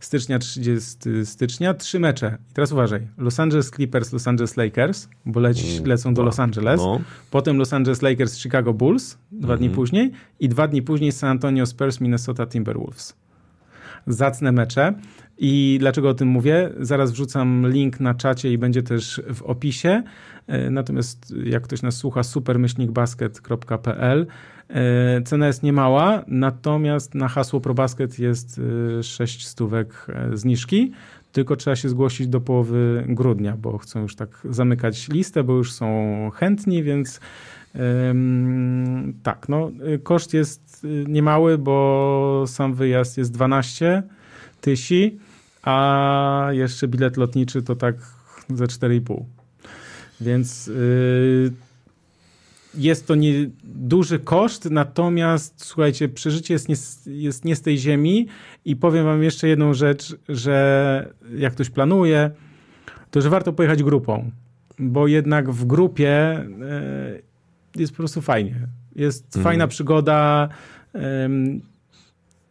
stycznia, 30 stycznia, trzy mecze. I teraz uważaj. Los Angeles Clippers, Los Angeles Lakers, bo leci, mm, lecą do Los Angeles. No. Potem Los Angeles Lakers, Chicago Bulls, dwa mm dni mhm. później. I dwa dni później San Antonio Spurs, Minnesota Timberwolves. Zacne mecze. I dlaczego o tym mówię? Zaraz wrzucam link na czacie i będzie też w opisie. E, natomiast jak ktoś nas słucha, supermyślnikbasket.pl. E, cena jest niemała, natomiast na hasło ProBasket jest 6 e, stówek zniżki. Tylko trzeba się zgłosić do połowy grudnia, bo chcą już tak zamykać listę, bo już są chętni, więc tak, no, koszt jest niemały, bo sam wyjazd jest 12 tysięcy a jeszcze bilet lotniczy to tak ze 4,5. Więc yy, jest to nie, duży koszt, natomiast słuchajcie, przeżycie jest nie, jest nie z tej ziemi i powiem wam jeszcze jedną rzecz, że jak ktoś planuje, to że warto pojechać grupą, bo jednak w grupie yy, jest po prostu fajnie. Jest mhm. fajna przygoda, yy,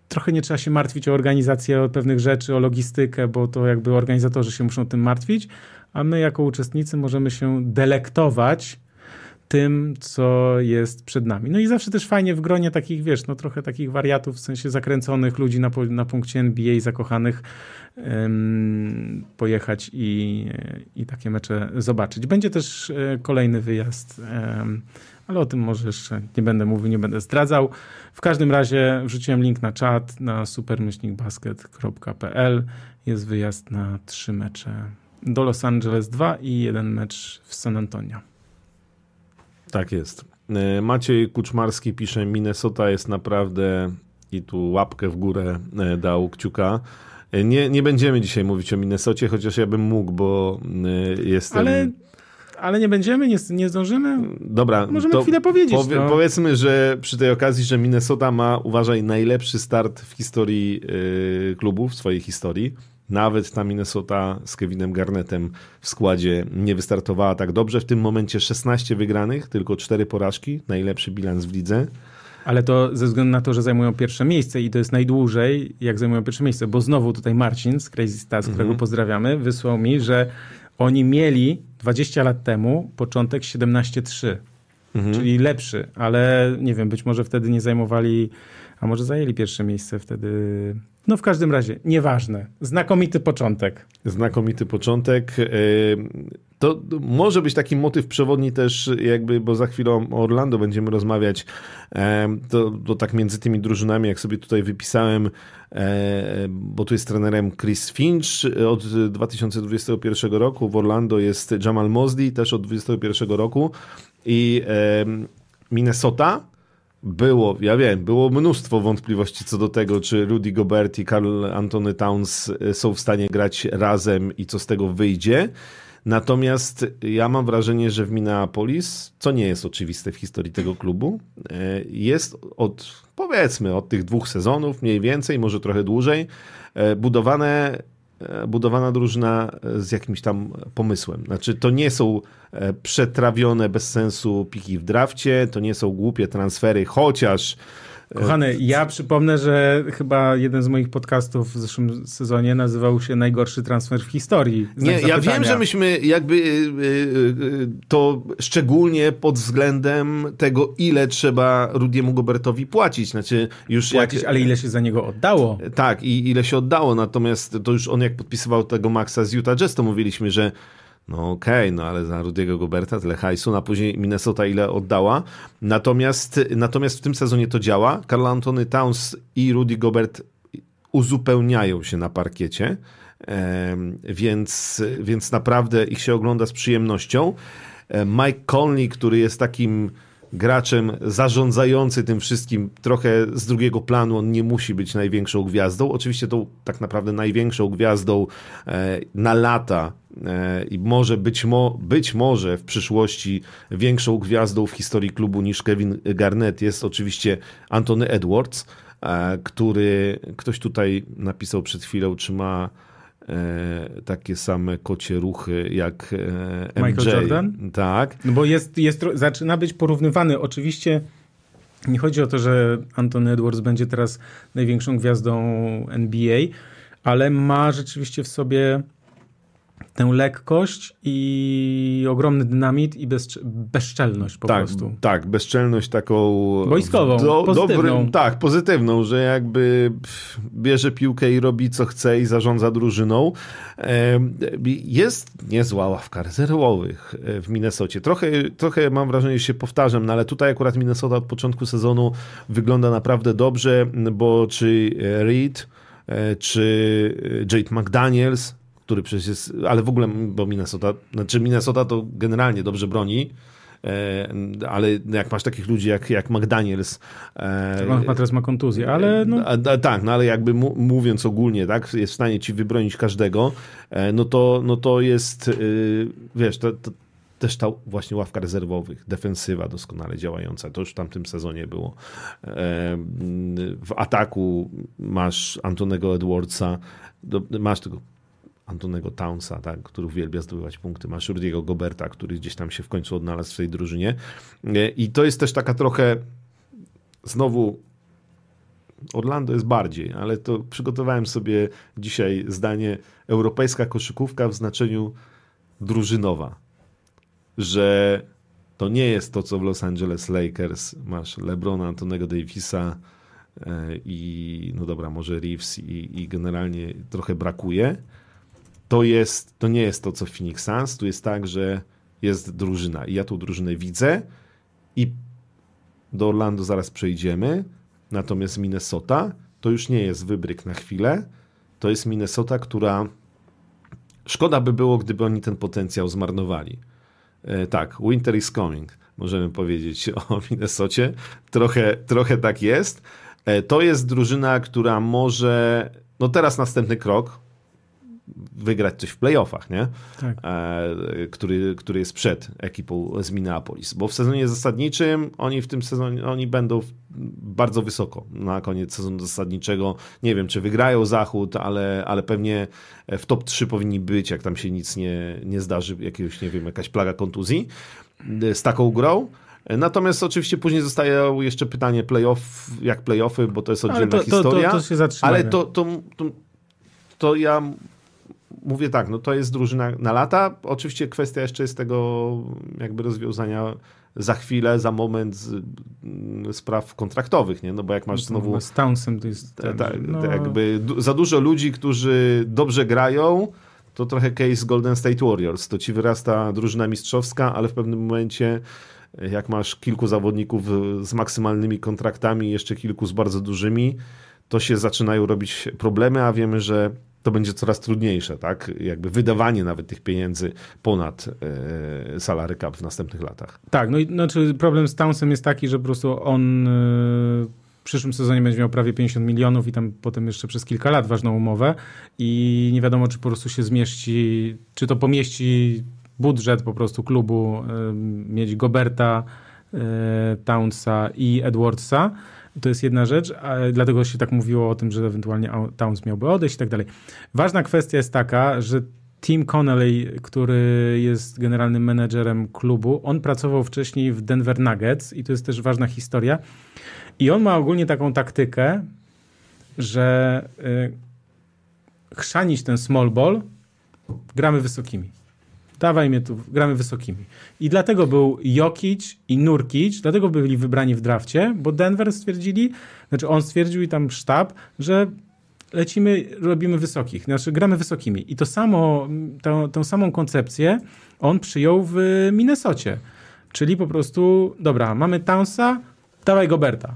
trochę nie trzeba się martwić o organizację o pewnych rzeczy, o logistykę, bo to jakby organizatorzy się muszą tym martwić, a my jako uczestnicy możemy się delektować tym, co jest przed nami. No i zawsze też fajnie w gronie takich, wiesz, no trochę takich wariatów, w sensie zakręconych ludzi na, na punkcie NBA, zakochanych, um, pojechać i, i takie mecze zobaczyć. Będzie też e, kolejny wyjazd um, ale o tym może jeszcze nie będę mówił, nie będę zdradzał. W każdym razie wrzuciłem link na czat na supermyślnikbasket.pl. Jest wyjazd na trzy mecze do Los Angeles 2 i jeden mecz w San Antonio. Tak jest. E, Maciej Kuczmarski pisze, Minnesota jest naprawdę i tu łapkę w górę e, dał kciuka. E, nie, nie będziemy dzisiaj mówić o Minnesocie, chociaż ja bym mógł, bo jestem... Ale ale nie będziemy, nie, nie zdążymy? Dobra. Możemy chwilę powiedzieć. Powie, no. Powiedzmy, że przy tej okazji, że Minnesota ma, uważaj, najlepszy start w historii yy, klubu, w swojej historii. nawet ta Minnesota z Kevinem Garnettem w składzie nie wystartowała tak dobrze. W tym momencie 16 wygranych, tylko 4 porażki, najlepszy bilans w lidze. Ale to ze względu na to, że zajmują pierwsze miejsce i to jest najdłużej, jak zajmują pierwsze miejsce, bo znowu tutaj Marcin z Crazy Stars, którego mhm. pozdrawiamy, wysłał mi, że oni mieli 20 lat temu początek 17-3, mhm. czyli lepszy, ale nie wiem, być może wtedy nie zajmowali, a może zajęli pierwsze miejsce wtedy. No w każdym razie, nieważne. Znakomity początek. Znakomity początek. E, to może być taki motyw przewodni też jakby, bo za chwilę o Orlando będziemy rozmawiać, e, to, to tak między tymi drużynami, jak sobie tutaj wypisałem, e, bo tu jest trenerem Chris Finch od 2021 roku, w Orlando jest Jamal Mosley też od 2021 roku i Minnesota było, ja wiem, było mnóstwo wątpliwości co do tego, czy Rudy Gobert i Carl Antony Towns e, są w stanie grać razem i co z tego wyjdzie. Natomiast ja mam wrażenie, że w Minneapolis, co nie jest oczywiste w historii tego klubu, e, jest od powiedzmy od tych dwóch sezonów, mniej więcej, może trochę dłużej, e, budowane budowana drużyna e, z jakimś tam pomysłem. Znaczy, to nie są e, przetrawione bez sensu piki w drafcie, to nie są głupie transfery, chociaż Kochany, ja przypomnę, że chyba jeden z moich podcastów w zeszłym sezonie nazywał się Najgorszy transfer w historii. Nie, ja wiem, że myśmy jakby y, y, y, to szczególnie pod względem tego, ile trzeba Rudiemu Gobertowi płacić. Znaczy już płacić, jak... ale ile się za niego oddało. Tak, i ile się oddało. Natomiast to już on jak podpisywał tego Maxa z Utah Jazz, to mówiliśmy, że no okej, okay, no ale za Rudiego Goberta tyle hajsu, a później Minnesota ile oddała. Natomiast, natomiast w tym sezonie to działa. Carl Antony Towns i Rudy Gobert uzupełniają się na parkiecie, więc, więc naprawdę ich się ogląda z przyjemnością. Mike Conley, który jest takim graczem zarządzający tym wszystkim trochę z drugiego planu. On nie musi być największą gwiazdą. Oczywiście tą tak naprawdę największą gwiazdą e, na lata e, i może być, mo, być może w przyszłości większą gwiazdą w historii klubu niż Kevin Garnett jest oczywiście Antony Edwards, e, który ktoś tutaj napisał przed chwilą, czy ma takie same kocie ruchy jak e, MJ. Michael Jordan? Tak. No bo jest, jest, zaczyna być porównywany. Oczywiście nie chodzi o to, że Anthony Edwards będzie teraz największą gwiazdą NBA, ale ma rzeczywiście w sobie tę lekkość i ogromny dynamit i bez, bezczelność po tak, prostu. Tak, bezczelność taką... Wojskową, do, pozytywną. Dobrym, tak, pozytywną, że jakby bierze piłkę i robi co chce i zarządza drużyną. Jest niezła ławka rezerwowych e, w Minnesocie. Trochę, trochę mam wrażenie, że się powtarzam, no ale tutaj akurat Minnesota od początku sezonu wygląda naprawdę dobrze, bo czy Reed, e, czy Jade McDaniels który przecież jest, ale w ogóle, bo Minnesota, znaczy Minnesota to generalnie dobrze broni, e, ale jak masz takich ludzi jak, jak McDaniels. E, on chyba teraz ma kontuzję, ale. No. A, a, tak, no ale jakby mówiąc ogólnie, tak, jest w stanie ci wybronić każdego, e, no to, no to jest, wiesz, to, to też ta właśnie ławka rezerwowych, defensywa doskonale działająca. To już w tamtym sezonie było. W ataku masz Antonego Edwardsa, masz tego Antonego Townsa, tak, który uwielbia zdobywać punkty, masz Rudiego Goberta, który gdzieś tam się w końcu odnalazł w tej drużynie. E, I to jest też taka trochę znowu Orlando jest bardziej, ale to przygotowałem sobie dzisiaj zdanie europejska koszykówka w znaczeniu drużynowa, że to nie jest to, co w Los Angeles Lakers masz LeBrona, Antonego Davisa e, i no dobra, może Reeves i, i generalnie trochę brakuje, to, jest, to nie jest to, co Phoenix Suns. Tu jest tak, że jest drużyna i ja tą drużynę widzę i do Orlando zaraz przejdziemy. Natomiast Minnesota to już nie jest wybryk na chwilę. To jest Minnesota, która szkoda by było, gdyby oni ten potencjał zmarnowali. E, tak, winter is coming, możemy powiedzieć *laughs* o Minnesocie. Trochę, trochę tak jest. E, to jest drużyna, która może. No teraz następny krok, wygrać coś w playoffach, nie? Tak. E, który, który jest przed ekipą z Minneapolis. Bo w sezonie zasadniczym oni w tym sezonie, oni będą bardzo wysoko na koniec sezonu zasadniczego. Nie wiem, czy wygrają Zachód, ale, ale pewnie w top 3 powinni być, jak tam się nic nie, nie zdarzy, jakiegoś, nie wiem, jakaś plaga kontuzji z taką grą. Natomiast oczywiście później zostaje jeszcze pytanie playoff, jak playoffy, bo to jest oddzielna to, historia. To, to, to ale to, to, to, to ja mówię tak, no to jest drużyna na lata. Oczywiście kwestia jeszcze jest tego jakby rozwiązania za chwilę, za moment z, mm, spraw kontraktowych, nie? No bo jak masz no znowu... Z Townsem to jest... Tak, ta, no... jakby za dużo ludzi, którzy dobrze grają, to trochę case Golden State Warriors. To ci wyrasta drużyna mistrzowska, ale w pewnym momencie jak masz kilku zawodników z maksymalnymi kontraktami, jeszcze kilku z bardzo dużymi, to się zaczynają robić problemy, a wiemy, że to będzie coraz trudniejsze, tak? Jakby wydawanie nawet tych pieniędzy ponad e, salary cap w następnych latach. Tak, no i znaczy problem z Townsem jest taki, że po prostu on e, w przyszłym sezonie będzie miał prawie 50 milionów i tam potem jeszcze przez kilka lat ważną umowę i nie wiadomo, czy po prostu się zmieści, czy to pomieści budżet po prostu klubu, e, mieć Goberta, Townsa i Edwardsa to jest jedna rzecz, dlatego się tak mówiło o tym, że ewentualnie Towns miałby odejść i tak dalej. Ważna kwestia jest taka, że Tim Connelly, który jest generalnym menedżerem klubu, on pracował wcześniej w Denver Nuggets i to jest też ważna historia. I on ma ogólnie taką taktykę, że y, chrzanić ten small ball gramy wysokimi. Dawaj mnie tu, gramy wysokimi. I dlatego był Jokic i Nurkic, dlatego byli wybrani w drafcie, bo Denver stwierdzili, znaczy on stwierdził i tam sztab, że lecimy, robimy wysokich, znaczy gramy wysokimi. I to samo, tą, tą samą koncepcję on przyjął w Minnesocie. Czyli po prostu, dobra, mamy Townsa, dawaj Goberta.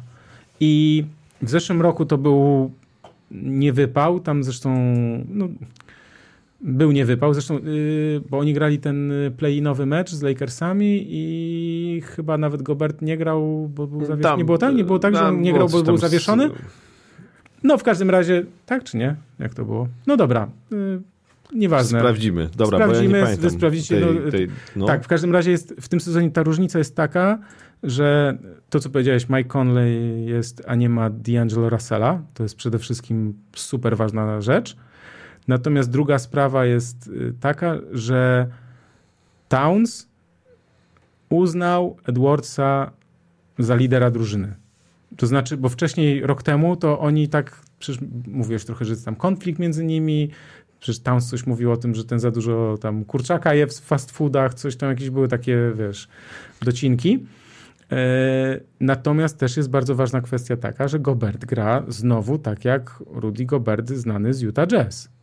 I w zeszłym roku to był nie wypał, tam zresztą no, był niewypał, zresztą, yy, bo oni grali ten play-inowy mecz z Lakersami i chyba nawet Gobert nie grał, bo był zawieszony. Nie było tak? Nie było tak, że on nie grał, bo był zawieszony? No w każdym razie, tak czy nie? Jak to było? No dobra. Yy, nieważne. Sprawdzimy. Dobra, Sprawdzimy, bo ja wy sprawdzicie. Tej, no, tej, no. Tak, w każdym razie jest, w tym sezonie ta różnica jest taka, że to, co powiedziałeś, Mike Conley jest, a nie ma D'Angelo Russella. To jest przede wszystkim super ważna rzecz. Natomiast druga sprawa jest y, taka, że Towns uznał Edwardsa za lidera drużyny. To znaczy, bo wcześniej, rok temu, to oni tak, przecież mówiłeś trochę, że jest tam konflikt między nimi, przecież Towns coś mówił o tym, że ten za dużo tam kurczaka je w fast foodach, coś tam jakieś były takie, wiesz, docinki. E, natomiast też jest bardzo ważna kwestia taka, że Gobert gra znowu tak jak Rudy Gobert znany z Utah Jazz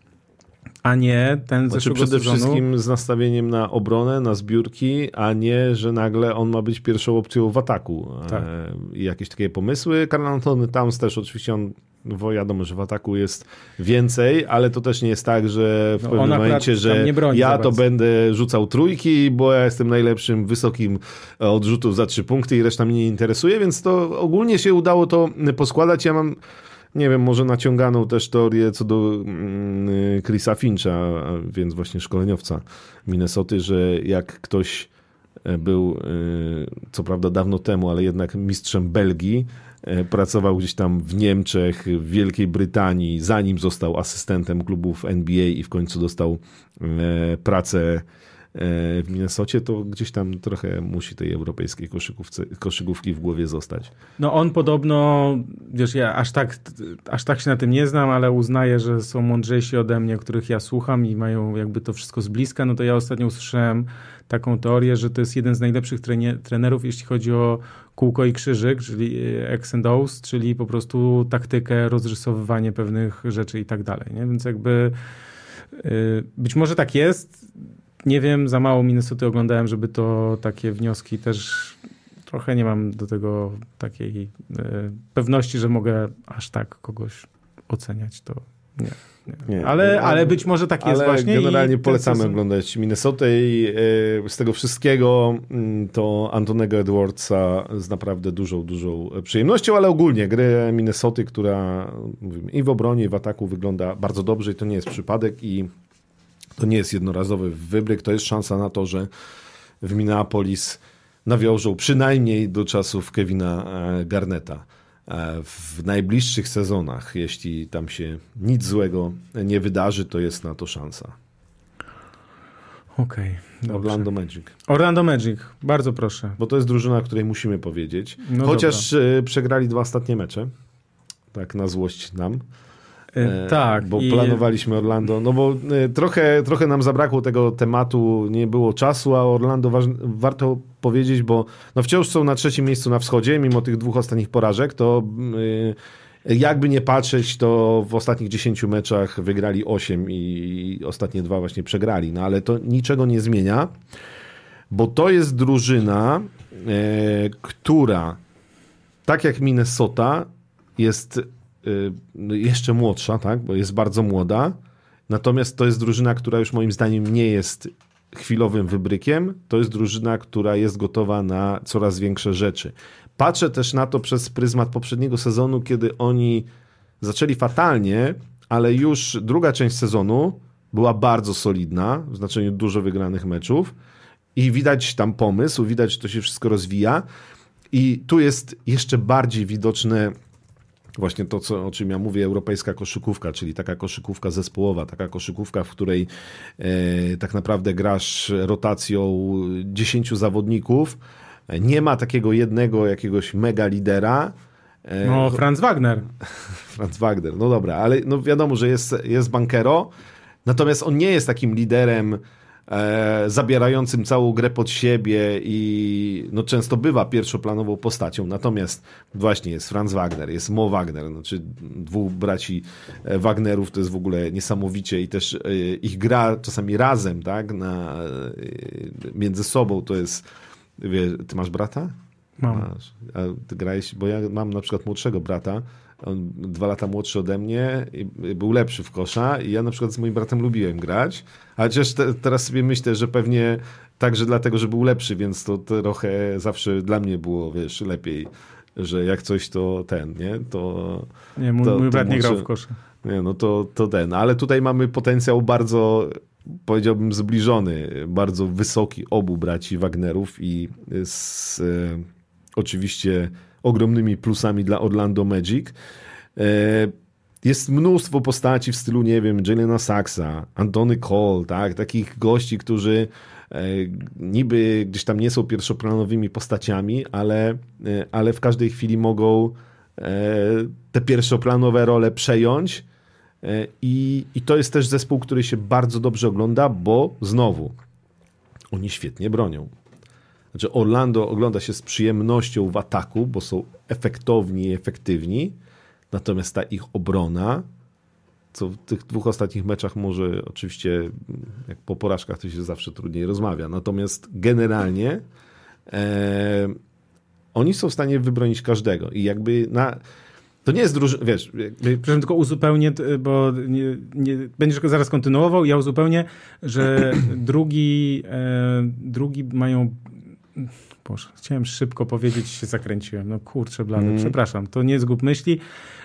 a nie ten znaczy przede sezonu... wszystkim z nastawieniem na obronę, na zbiórki, a nie, że nagle on ma być pierwszą opcją w ataku. Tak. E, jakieś takie pomysły. Karl Antony Towns też oczywiście on bo wiadomo, że w ataku jest więcej, ale to też nie jest tak, że w no pewnym momencie, że ja to będę rzucał trójki, bo ja jestem najlepszym wysokim odrzutów za trzy punkty i reszta mnie nie interesuje, więc to ogólnie się udało to poskładać. Ja mam nie wiem, może naciąganą też teorię co do mm, Chrisa Fincha, więc właśnie szkoleniowca Minnesoty, że jak ktoś e, był, e, co prawda dawno temu, ale jednak mistrzem Belgii, e, pracował gdzieś tam w Niemczech, w Wielkiej Brytanii, zanim został asystentem klubów NBA i w końcu dostał pracę E, w Minnesocie, to gdzieś tam trochę musi tej europejskiej koszykówki w głowie zostać. No on podobno, wiesz, ja aż tak, aż tak się na tym nie znam, ale uznaję, że są mądrzejsi ode mnie, których ja słucham i mają jakby to wszystko z bliska, no to ja ostatnio usłyszałem taką teorię, że to jest jeden z najlepszych trenerów, jeśli chodzi o kółko i krzyżyk, czyli X and O's, czyli po prostu taktykę, rozrysowywanie pewnych rzeczy i tak dalej, nie? Więc jakby y, być może tak jest, nie wiem, za mało Minnesota oglądałem, żeby to takie wnioski też trochę nie mam do tego takiej e, pewności, że mogę aż tak kogoś oceniać. To nie. Nie, nie, ale, ale być może tak jest właśnie. Generalnie polecamy oglądać Minnesota i e, z tego wszystkiego mm, to Antonego Edwardsa z naprawdę dużą, dużą przyjemnością, ale ogólnie gry Minnesoty, która mówimy, i w obronie, i w ataku wygląda bardzo dobrze i to nie jest przypadek i To nie jest jednorazowy wybryk, to jest szansa na to, że w Minneapolis nawiążą przynajmniej do czasów Kevina e, Garneta. E, w najbliższych sezonach, jeśli tam się nic złego nie wydarzy, to jest na to szansa. Okej. Okay, Orlando Magic. Orlando Magic, bardzo proszę. Bo to jest drużyna, o której musimy powiedzieć. No Chociaż dobra. E, przegrali dwa ostatnie mecze. Tak na złość nam. E, e, tak. Bo i... planowaliśmy Orlando, no bo e, trochę, trochę nam zabrakło tego tematu, nie było czasu, a Orlando warto powiedzieć, bo no wciąż są na trzecim miejscu na wschodzie, mimo tych dwóch ostatnich porażek, to jakby nie patrzeć, to w ostatnich 10 meczach wygrali 8 i ostatnie dwa właśnie przegrali, no ale to niczego nie zmienia, bo to jest drużyna, która tak jak Minnesota jest jeszcze młodsza, tak, bo jest bardzo młoda. Natomiast to jest drużyna, która już moim zdaniem nie jest chwilowym wybrykiem. To jest drużyna, która jest gotowa na coraz większe rzeczy. Patrzę też na to przez pryzmat poprzedniego sezonu, kiedy oni zaczęli fatalnie, ale już druga część sezonu była bardzo solidna, w znaczeniu dużo wygranych meczów i widać tam pomysł, widać, że to się wszystko rozwija. I tu jest jeszcze bardziej widoczne właśnie to, co, o czym ja mówię, europejska koszykówka, czyli taka koszykówka zespołowa, taka koszykówka, w której e, tak naprawdę grasz rotacją 10 zawodników, nie ma takiego jednego jakiegoś mega lidera. E, no, Franz Wagner. *laughs* Franz Wagner, no dobra, ale no wiadomo, że jest, jest bankero, natomiast on nie jest takim liderem e, zabierającym całą grę pod siebie i no, często bywa pierwszoplanową postacią. Natomiast właśnie jest Franz Wagner, jest Mo Wagner, znaczy dwóch braci e, Wagnerów, to jest w ogóle niesamowicie i też e, ich gra czasami razem, tak, na, e, między sobą to jest, wie, ty masz brata? Mam. Masz. A ty grałeś, bo ja mam na przykład młodszego brata, on dwa lata młodszy ode mnie i był lepszy w kosza i ja na przykład z moim bratem lubiłem grać, ale chociaż te, teraz sobie myślę, że pewnie także dlatego, że był lepszy, więc to trochę zawsze dla mnie było, wiesz, lepiej, że jak coś to ten, nie? To... Nie, mój, to, mój brat nie grał w kosze. Nie, no to, to ten, ale tutaj mamy potencjał bardzo powiedziałbym zbliżony, bardzo wysoki obu braci Wagnerów i z e, oczywiście ogromnymi plusami dla Orlando Magic. E, jest mnóstwo postaci w stylu, nie wiem, Jelena Saxa, Antony Cole, tak? takich gości, którzy e, niby gdzieś tam nie są pierwszoplanowymi postaciami, ale, e, ale w każdej chwili mogą te pierwszoplanowe role przejąć. I, I to jest też zespół, który się bardzo dobrze ogląda, bo znowu oni świetnie bronią. Znaczy Orlando ogląda się z przyjemnością w ataku, bo są efektowni i efektywni, natomiast ta ich obrona, co w tych dwóch ostatnich meczach może oczywiście, jak po porażkach to się zawsze trudniej rozmawia, natomiast generalnie e, oni są w stanie wybronić każdego i jakby na... To nie jest drużyna, wiesz... Jakby... tylko uzupełnię, bo nie, nie, będziesz zaraz kontynuował, ja uzupełnię, że drugi, e, drugi mają Boże, chciałem szybko powiedzieć, się zakręciłem. No kurczę blady, mm. przepraszam. To nie zgub myśli.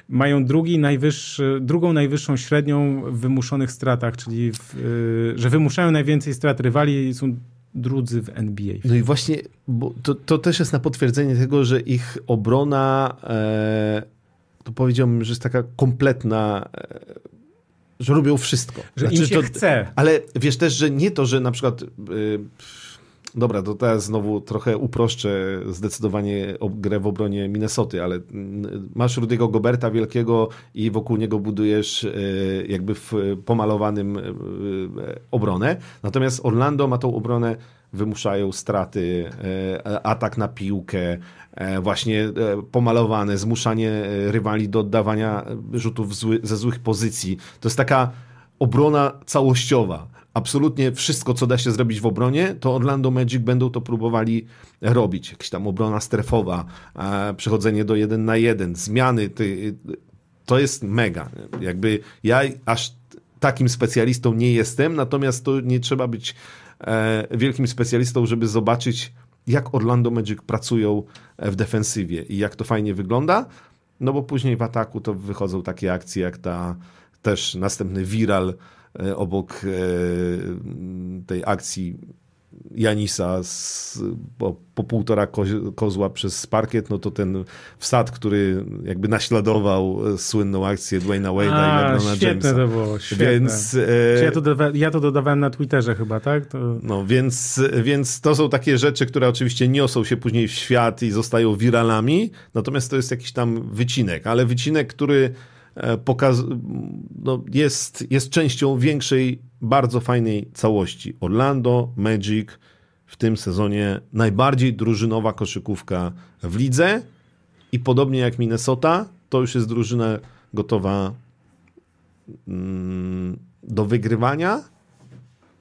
Mają drugi najwyższy, drugą najwyższą średnią w wymuszonych stratach, czyli w, yy, że wymuszają najwięcej strat rywali i są drudzy w NBA. No i właśnie, bo to, to też jest na potwierdzenie tego, że ich obrona e, to powiedziałbym, że jest taka kompletna e, że robią wszystko. Że znaczy, im się to, chce. Ale wiesz też, że nie to, że na przykład... Yy, Dobra, to teraz znowu trochę uproszczę zdecydowanie grę w obronie Minnesoty, ale masz Rudiego Goberta wielkiego i wokół niego budujesz e, jakby w pomalowanym e, obronę. Natomiast Orlando ma tą obronę, wymuszają straty, e, atak na piłkę, właśnie pomalowane, zmuszanie rywali do oddawania rzutów ze złych pozycji. To jest taka obrona całościowa absolutnie wszystko, co da się zrobić w obronie, to Orlando Magic będą to próbowali robić. Jakaś tam obrona strefowa, przechodzenie do jeden na jeden, zmiany. To jest mega. Jakby ja aż takim specjalistą nie jestem, natomiast to nie trzeba być e, wielkim specjalistą, żeby zobaczyć, jak Orlando Magic pracują w defensywie i jak to fajnie wygląda. No bo później w ataku to wychodzą takie akcje, jak ta też następny viral obok tej akcji Janisa z, po, po półtora kozła przez parkiet, no to ten wsad, który jakby naśladował słynną akcję Dwayna Wade'a i LeBrona Jamesa. to było, świetne. Więc, e... ja, to ja to dodawałem na Twitterze chyba, tak? To... No, więc, więc to są takie rzeczy, które oczywiście niosą się później w świat i zostają wiralami, natomiast to jest jakiś tam wycinek, ale wycinek, który e, pokaz- no, jest, jest częścią większej bardzo fajnej całości. Orlando, Magic w tym sezonie najbardziej drużynowa koszykówka w lidze i podobnie jak Minnesota, to już jest drużyna gotowa mm, do wygrywania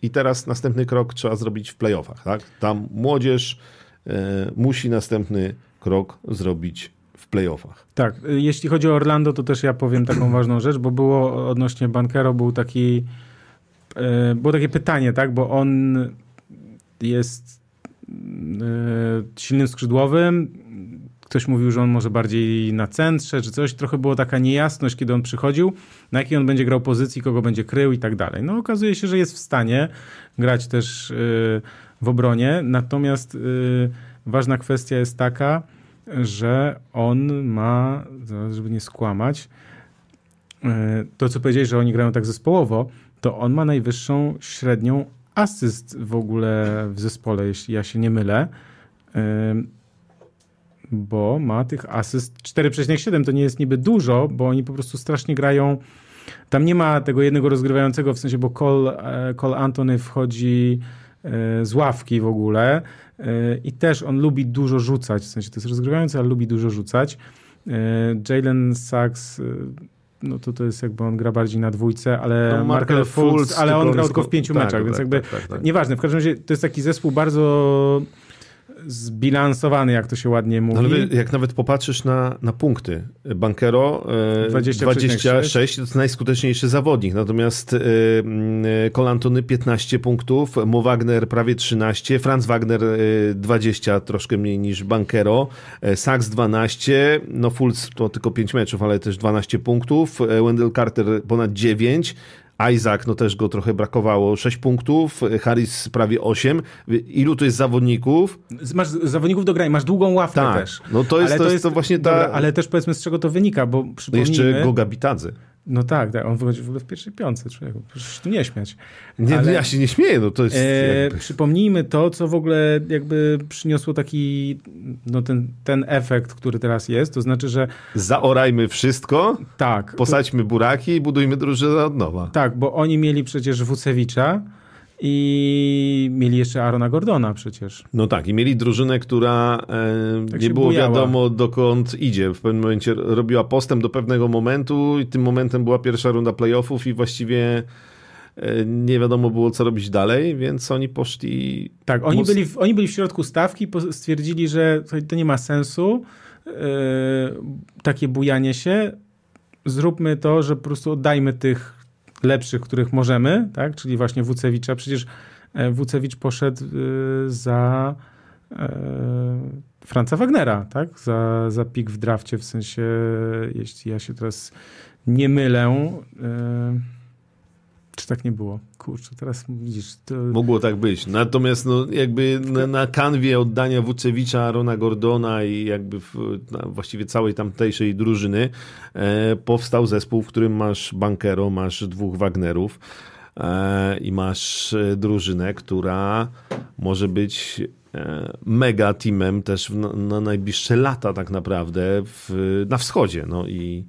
i teraz następny krok trzeba zrobić w playoffach. Tak? Tam młodzież e, musi następny krok zrobić playoffach. Tak, jeśli chodzi o Orlando, to też ja powiem taką *clears throat* ważną rzecz, bo było odnośnie Bankero, był taki E, było takie pytanie, tak, bo on jest e, silnym skrzydłowym. Ktoś mówił, że on może bardziej na centrze, czy coś. Trochę była taka niejasność, kiedy on przychodził, na jakiej on będzie grał pozycji, kogo będzie krył i tak dalej. No okazuje się, że jest w stanie grać też e, w obronie. Natomiast ważna kwestia jest taka, że on ma, żeby nie skłamać, to co powiedziałeś, że oni grają tak zespołowo, to on ma najwyższą średnią asyst w ogóle w zespole, jeśli ja się nie mylę. Bo ma tych asyst 4,7 to nie jest niby dużo, bo oni po prostu strasznie grają. Tam nie ma tego jednego rozgrywającego, w sensie, bo Cole, e, Cole Antony wchodzi e, z ławki w ogóle e, i też on lubi dużo rzucać, w sensie to jest rozgrywający, ale lubi dużo rzucać. Jalen Sachs no to to jest jakby on gra bardziej na dwójce, ale no, Markel Fultz, ale on grał tylko w pięciu tak, meczach, tak, więc jakby tak, tak, tak, nieważne. W każdym razie to jest taki zespół bardzo zbilansowany, jak to się ładnie mówi. No, ale jak nawet popatrzysz na, na punkty, Bankero e, 20, 26 to jest najskuteczniejszy zawodnik, natomiast e, Kolantony 15 punktów, Mo Wagner prawie 13, Franz Wagner e, 20, troszkę mniej niż Bankero, e, Sachs 12, no Fultz to tylko 5 meczów, ale też 12 punktów, e, Wendell Carter ponad 9, Isaac, no też go trochę brakowało, 6 punktów, Harris prawie 8. Ilu to jest zawodników? Masz zawodników do grania, masz długą ławkę tak. też. No to jest, to, to jest to właśnie ta... Dobra, ale też powiedzmy z czego to wynika, bo przypomnijmy... Jeszcze Goga Bitadze. No tak, tak, on wychodzi w ogóle w pierwszej piątce, człowieku, proszę tu nie śmiać. Nie, Ale, ja się nie śmieję, no to jest... E, jakby... Przypomnijmy to, co w ogóle jakby przyniosło taki, no ten, ten efekt, który teraz jest, to znaczy, że... Zaorajmy wszystko, tak, posadźmy buraki i budujmy drużynę od nowa. Tak, bo oni mieli przecież Wucewicza, i mieli jeszcze Arona Gordona przecież. No tak, i mieli drużynę, która e, tak nie było bujała. wiadomo dokąd idzie. W pewnym momencie robiła postęp do pewnego momentu i tym momentem była pierwsza runda playoffów i właściwie e, nie wiadomo było, co robić dalej, więc oni poszli... Tak, oni, byli, w, oni byli w środku stawki, stwierdzili, że to nie ma sensu, e, takie bujanie się, zróbmy to, że po prostu oddajmy tych lepszych, których możemy, tak? czyli właśnie Wucewicza. Przecież e, Wucewicz poszedł e, za e, Franca Wagnera, tak? Za, za pik w drafcie, w sensie, jeśli ja się teraz nie mylę, czy tak nie było? Kurczę, teraz widzisz. To... Mogło tak być. Natomiast no, jakby na, na kanwie oddania Wucewicza, Arona Gordona i jakby w, właściwie całej tamtejszej drużyny e, powstał zespół, w którym masz Bankero, masz dwóch Wagnerów e, i masz e, drużynę, która może być e, mega teamem też w, na, na, najbliższe lata tak naprawdę w, na wschodzie. No i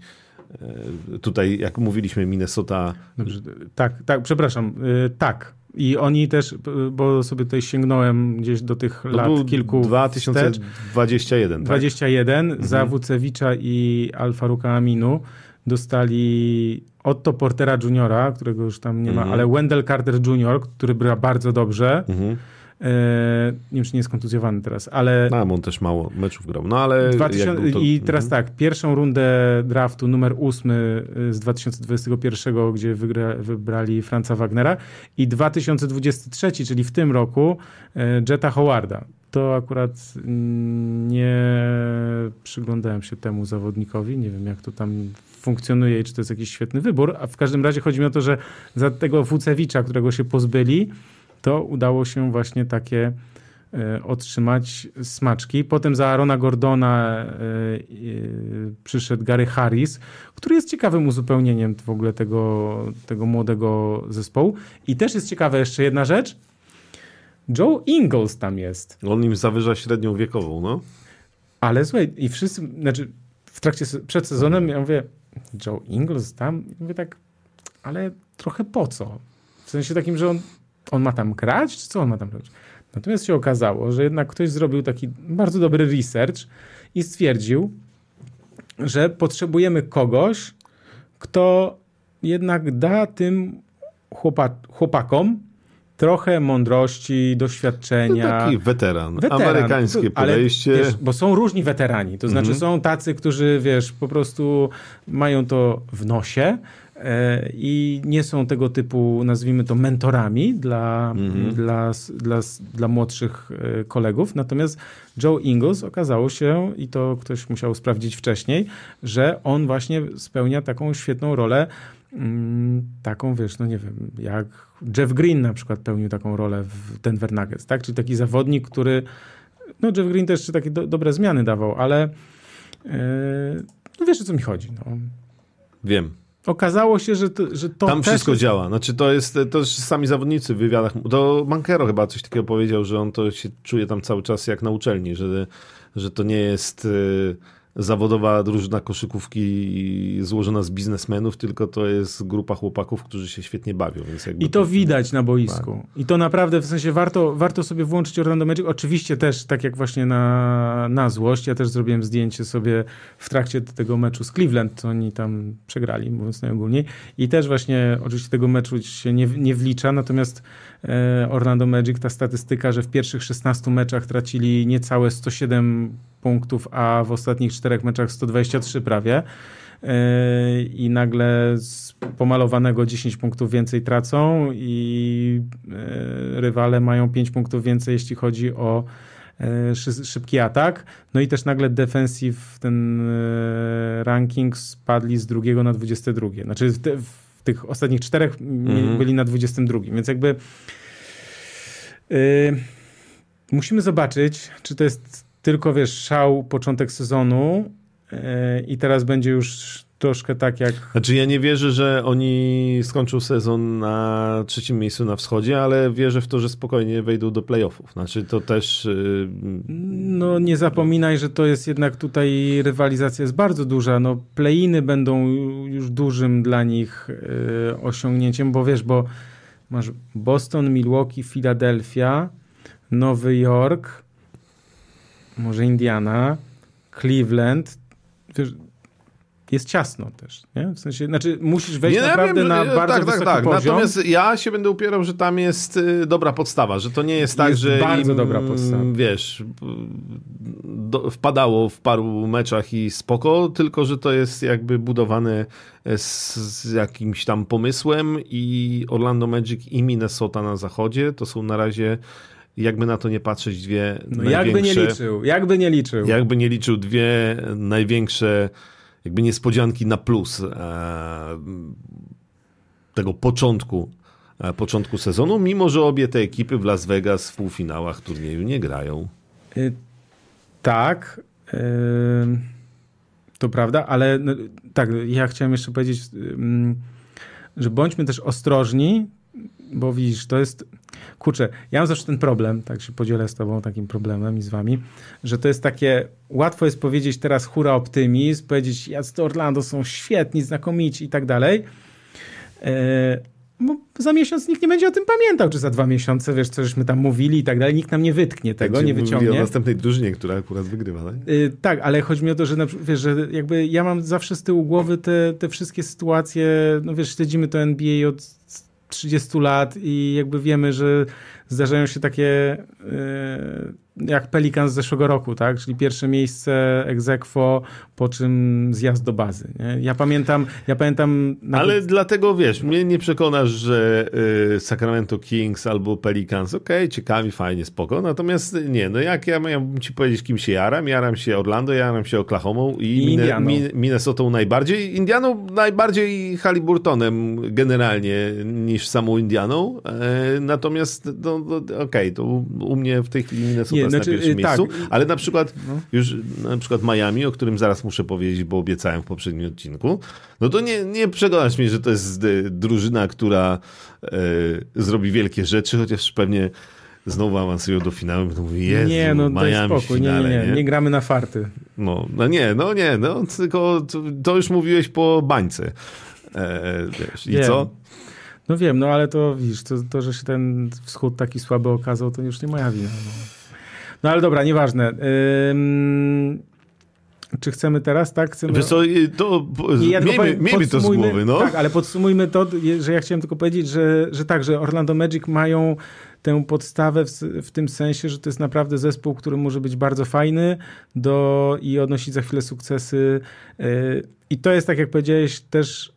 tutaj, jak mówiliśmy, Minnesota. Dobrze, tak, tak, przepraszam, e, tak. I oni też, bo sobie tutaj sięgnąłem gdzieś do tych to lat kilku. 2021. 21 tak? za mhm. Wucewicza i Alfaruka Aminu dostali Otto Portera Juniora, którego już tam nie ma, mhm. ale Wendell Carter Jr., który gra bardzo dobrze. Mhm. E, nie wiem, czy nie jest kontuzjowany teraz, ale... No, on też mało meczów grał, no ale... 2000... To... I teraz mhm. tak, pierwszą rundę draftu numer 8 y, z 2021, gdzie wygra... wybrali Franca Wagnera i 2023, czyli w tym roku e, Jetta Howarda. to akurat nie przyglądałem się temu zawodnikowi. Nie wiem, jak to tam funkcjonuje i czy to jest jakiś świetny wybór. A w każdym razie chodzi mi o to, że za tego Wucewicza, którego się pozbyli, to udało się właśnie takie e, otrzymać smaczki. Potem za Arona Gordona e, e, przyszedł Gary Harris, który jest ciekawym uzupełnieniem w ogóle tego, tego młodego zespołu. I też jest ciekawa jeszcze jedna rzecz. Joe Ingles tam jest. On im zawyża średnią wiekową, no. Ale słuchaj, i wszyscy, znaczy w trakcie, przed sezonem ja mówię, Joe Ingles tam? I mówię tak, ale trochę po co? W sensie takim, że on on ma tam grać, czy co on ma tam robić? Natomiast się okazało, że jednak ktoś zrobił taki bardzo dobry research i stwierdził, że potrzebujemy kogoś, kto jednak da tym chłopakom trochę mądrości, doświadczenia. No taki weteran, weteran. amerykańskie podejście. Ale, wiesz, bo są różni weterani, to znaczy mhm. są tacy, którzy, wiesz, po prostu mają to w nosie, i nie są tego typu, nazwijmy to, mentorami dla, mhm. dla, dla, dla młodszych e, kolegów. Natomiast Joe Ingles okazało się, i to ktoś musiał sprawdzić wcześniej, że on właśnie spełnia taką świetną rolę, mm, taką, wiesz, no nie wiem, jak Jeff Green na przykład pełnił taką rolę w Denver Nuggets, tak? Czyli taki zawodnik, który, no Jeff Green też takie do, dobre zmiany dawał, ale yy, no wiesz o co mi chodzi, no. Wiem. Okazało się, że to, że to Tam wszystko jest... działa. Znaczy to jest, to sami zawodnicy w wywiadach, to Mankero chyba coś takiego powiedział, że on to się czuje tam cały czas jak na uczelni, że, że to nie jest y, zawodowa drużyna koszykówki złożona z biznesmenów, tylko to jest grupa chłopaków, którzy się świetnie bawią. I to, to widać na boisku. Tak. I to naprawdę, w sensie warto, warto sobie włączyć Orlando Magic. Oczywiście też, tak jak właśnie na, na złość, ja też zrobiłem zdjęcie sobie w trakcie tego meczu z Cleveland, co oni tam przegrali, mówiąc najogólniej. I też właśnie oczywiście tego meczu się nie, nie wlicza, natomiast Orlando Magic, ta statystyka, że w pierwszych 16 meczach tracili niecałe 107 punktów, a w ostatnich czterech meczach 123 prawie. Yy, I nagle z pomalowanego 10 punktów więcej tracą, i yy, rywale mają 5 punktów więcej, jeśli chodzi o szybki atak. No i też nagle defensive ten ranking spadli z drugiego na 22. Znaczy w, w tych ostatnich czterech mhm. byli na 22. Więc jakby yy, musimy zobaczyć, czy to jest tylko wiesz, szał początek sezonu yy, i teraz będzie już troszkę tak jak. Znaczy, ja nie wierzę, że oni skończą sezon na trzecim miejscu na wschodzie, ale wierzę w to, że spokojnie wejdą do playoffów. Znaczy, to też. Yy... No, nie zapominaj, że to jest jednak tutaj rywalizacja jest bardzo duża. No, playiny będą już dużym dla nich yy, osiągnięciem, bo wiesz, bo masz Boston, Milwaukee, Philadelphia, Nowy Jork może Indiana, Cleveland, wiesz, jest ciasno też, nie? W sensie, znaczy musisz wejść nie, naprawdę wiem, na bardzo tak, wysoki tak, tak. Poziom. Natomiast ja się będę upierał, że tam jest y, dobra podstawa, że to nie jest tak, jest że bardzo im, dobra podstawa. wiesz, do, wpadało w paru meczach i spoko, tylko że to jest jakby budowane z, z jakimś tam pomysłem i Orlando Magic i Minnesota na zachodzie to są na razie jakby na to nie patrzeć, dwie no jakby nie liczył, jakby nie liczył. Jakby nie liczył dwie największe jakby niespodzianki na plus e, tego początku e, początku sezonu, mimo że obie te ekipy w Las Vegas w półfinałach turnieju nie grają. Y, tak, y, to prawda, ale no, tak, ja chciałem jeszcze powiedzieć, y, że bądźmy też ostrożni, bo widzisz, to jest kurczę, ja mam zawsze ten problem, tak się podzielę z tobą takim problemem i z wami, że to jest takie, łatwo jest powiedzieć teraz hura optymizm, powiedzieć jacy Orlando są świetni, znakomici i tak dalej, e, bo za miesiąc nikt nie będzie o tym pamiętał, czy za dwa miesiące, wiesz, co żeśmy tam mówili i tak dalej, nikt nam nie wytknie tego, tak, nie wyciągnie. o następnej drużynie, która akurat wygrywa, tak? Yy, tak, ale chodzi mi o to, że, wiesz, że jakby ja mam zawsze z tyłu głowy te, te wszystkie sytuacje, no wiesz, śledzimy to NBA od 30 lat i jakby wiemy, że zdarzają się takie, e, jak Pelikan z zeszłego roku, tak? Czyli pierwsze miejsce egzekwo, po czym zjazd do bazy. Nie? Ja pamiętam, ja pamiętam... Nawet... Ale dlatego, wiesz, mnie nie przekonasz, że y, Sacramento Kings albo Pelicans, okej, okay, ciekawi, fajnie, spoko, natomiast nie, no jak ja miałbym ci powiedzieć, kim się jaram, jaram się Orlando, jaram się Oklahoma i, I Minnesota najbardziej, Indianą najbardziej Halliburtonem generalnie niż samą Indianą, e, natomiast no, no, okej, okay, to u mnie w tej chwili Minnesota nie, znaczy, na pierwszym tak. miejscu, ale na przykład no. już na przykład Miami, o którym zaraz muszę powiedzieć, bo obiecałem w poprzednim odcinku, no to nie, nie przekonasz mnie, że to jest e, drużyna, która e, zrobi wielkie rzeczy, chociaż pewnie znowu awansują do finału, to mówi, Jezu, nie, no Miami spokój, finale, nie, nie, nie, nie, gramy na farty. No, no nie, no nie, no tylko to, to już mówiłeś po bańce. E, wiesz, I co? No wiem, no ale to widzisz, to, to, że się ten wschód taki słaby okazał, to już nie moja wina. No, no ale dobra, nieważne. Ym... Czy chcemy teraz, tak? Chcemy... Wiesz co, to ja miejmy, miejmy to z głowy, no. Tak, ale podsumujmy to, że ja chciałem tylko powiedzieć, że, że tak, że Orlando Magic mają tę podstawę w, w, tym sensie, że to jest naprawdę zespół, który może być bardzo fajny do, i odnosić za chwilę sukcesy. Yy, I to jest, tak jak powiedziałeś, też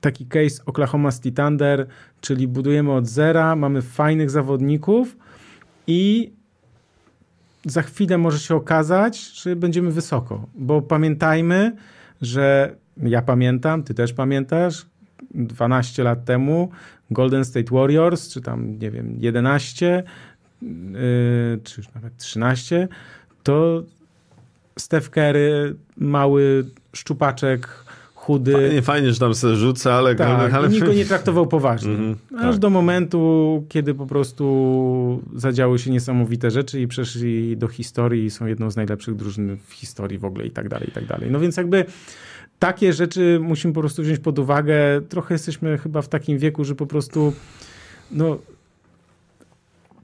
taki case Oklahoma City Thunder, czyli budujemy od zera, mamy fajnych zawodników i za chwilę może się okazać, że będziemy wysoko, bo pamiętajmy, że ja pamiętam, ty też pamiętasz, 12 lat temu Golden State Warriors, czy tam, nie wiem, 11, yy, czy już nawet 13, to Steph Curry, mały szczupaczek, chudy. Fajnie, fajnie że tam sobie rzuca, ale... Tak, ale... nikt go nie traktował poważnie. Mm -hmm, Aż tak. do momentu, kiedy po prostu zadziały się niesamowite rzeczy i przeszli do historii i są jedną z najlepszych drużyn w historii w ogóle i tak dalej, i tak dalej. No więc jakby takie rzeczy musimy po prostu wziąć pod uwagę. Trochę jesteśmy chyba w takim wieku, że po prostu no,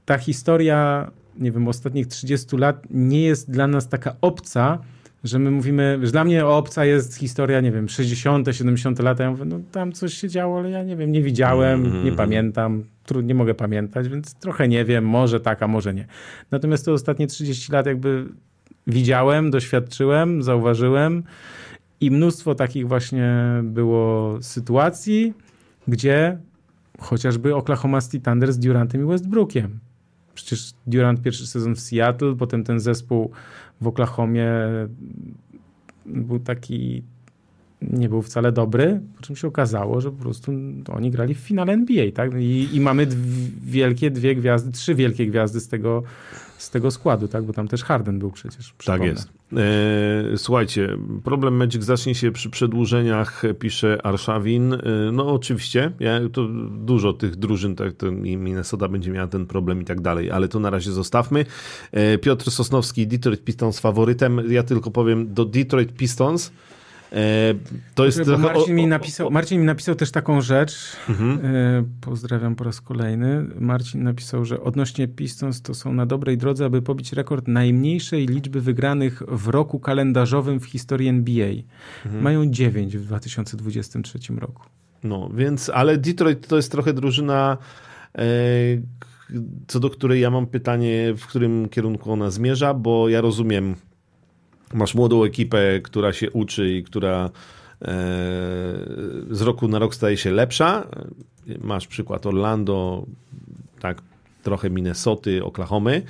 ta historia, nie wiem, ostatnich 30 lat nie jest dla nas taka obca, że my mówimy, że dla mnie obca jest historia, nie wiem, 60., 70 lata. Ja mówię, no tam coś się działo, ale ja nie wiem, nie widziałem, mm. nie pamiętam, nie mogę pamiętać, więc trochę nie wiem, może tak, a może nie. Natomiast te ostatnie 30 lat jakby widziałem, doświadczyłem, zauważyłem i mnóstwo takich właśnie było sytuacji, gdzie chociażby Oklahoma City Thunder z Durantem i Westbrookiem. Przecież Durant pierwszy sezon w Seattle, potem ten zespół w Oklahomie był taki, nie był wcale dobry, po czym się okazało, że po prostu oni grali w finale NBA, tak? I, i mamy wielkie dwie gwiazdy, trzy wielkie gwiazdy z tego, z tego składu, tak? Bo tam też Harden był przecież. Przypomnę. Tak jest. E, słuchajcie, problem Magic zacznie się przy przedłużeniach, pisze Arszawin. E, no oczywiście, ja, to dużo tych drużyn, tak, to Minnesota będzie miała ten problem i tak dalej, ale to na razie zostawmy. E, Piotr Sosnowski, Detroit Pistons faworytem. Ja tylko powiem, do Detroit Pistons to jest. Marcin, mi napisał, Marcin mi napisał też taką rzecz. Mhm. E, pozdrawiam po raz kolejny. Marcin napisał, że odnośnie Pistons to są na dobrej drodze, aby pobić rekord najmniejszej liczby wygranych w roku kalendarzowym w historii NBA. Mhm. Mają 9 w 2023 roku. No, więc, ale Detroit to jest trochę drużyna, e, co do której ja mam pytanie, w którym kierunku ona zmierza, bo ja rozumiem masz młodą ekipę, która się uczy i która e, z roku na rok staje się lepsza. Masz przykład Orlando, tak, trochę Minnesoty, Oklahomy.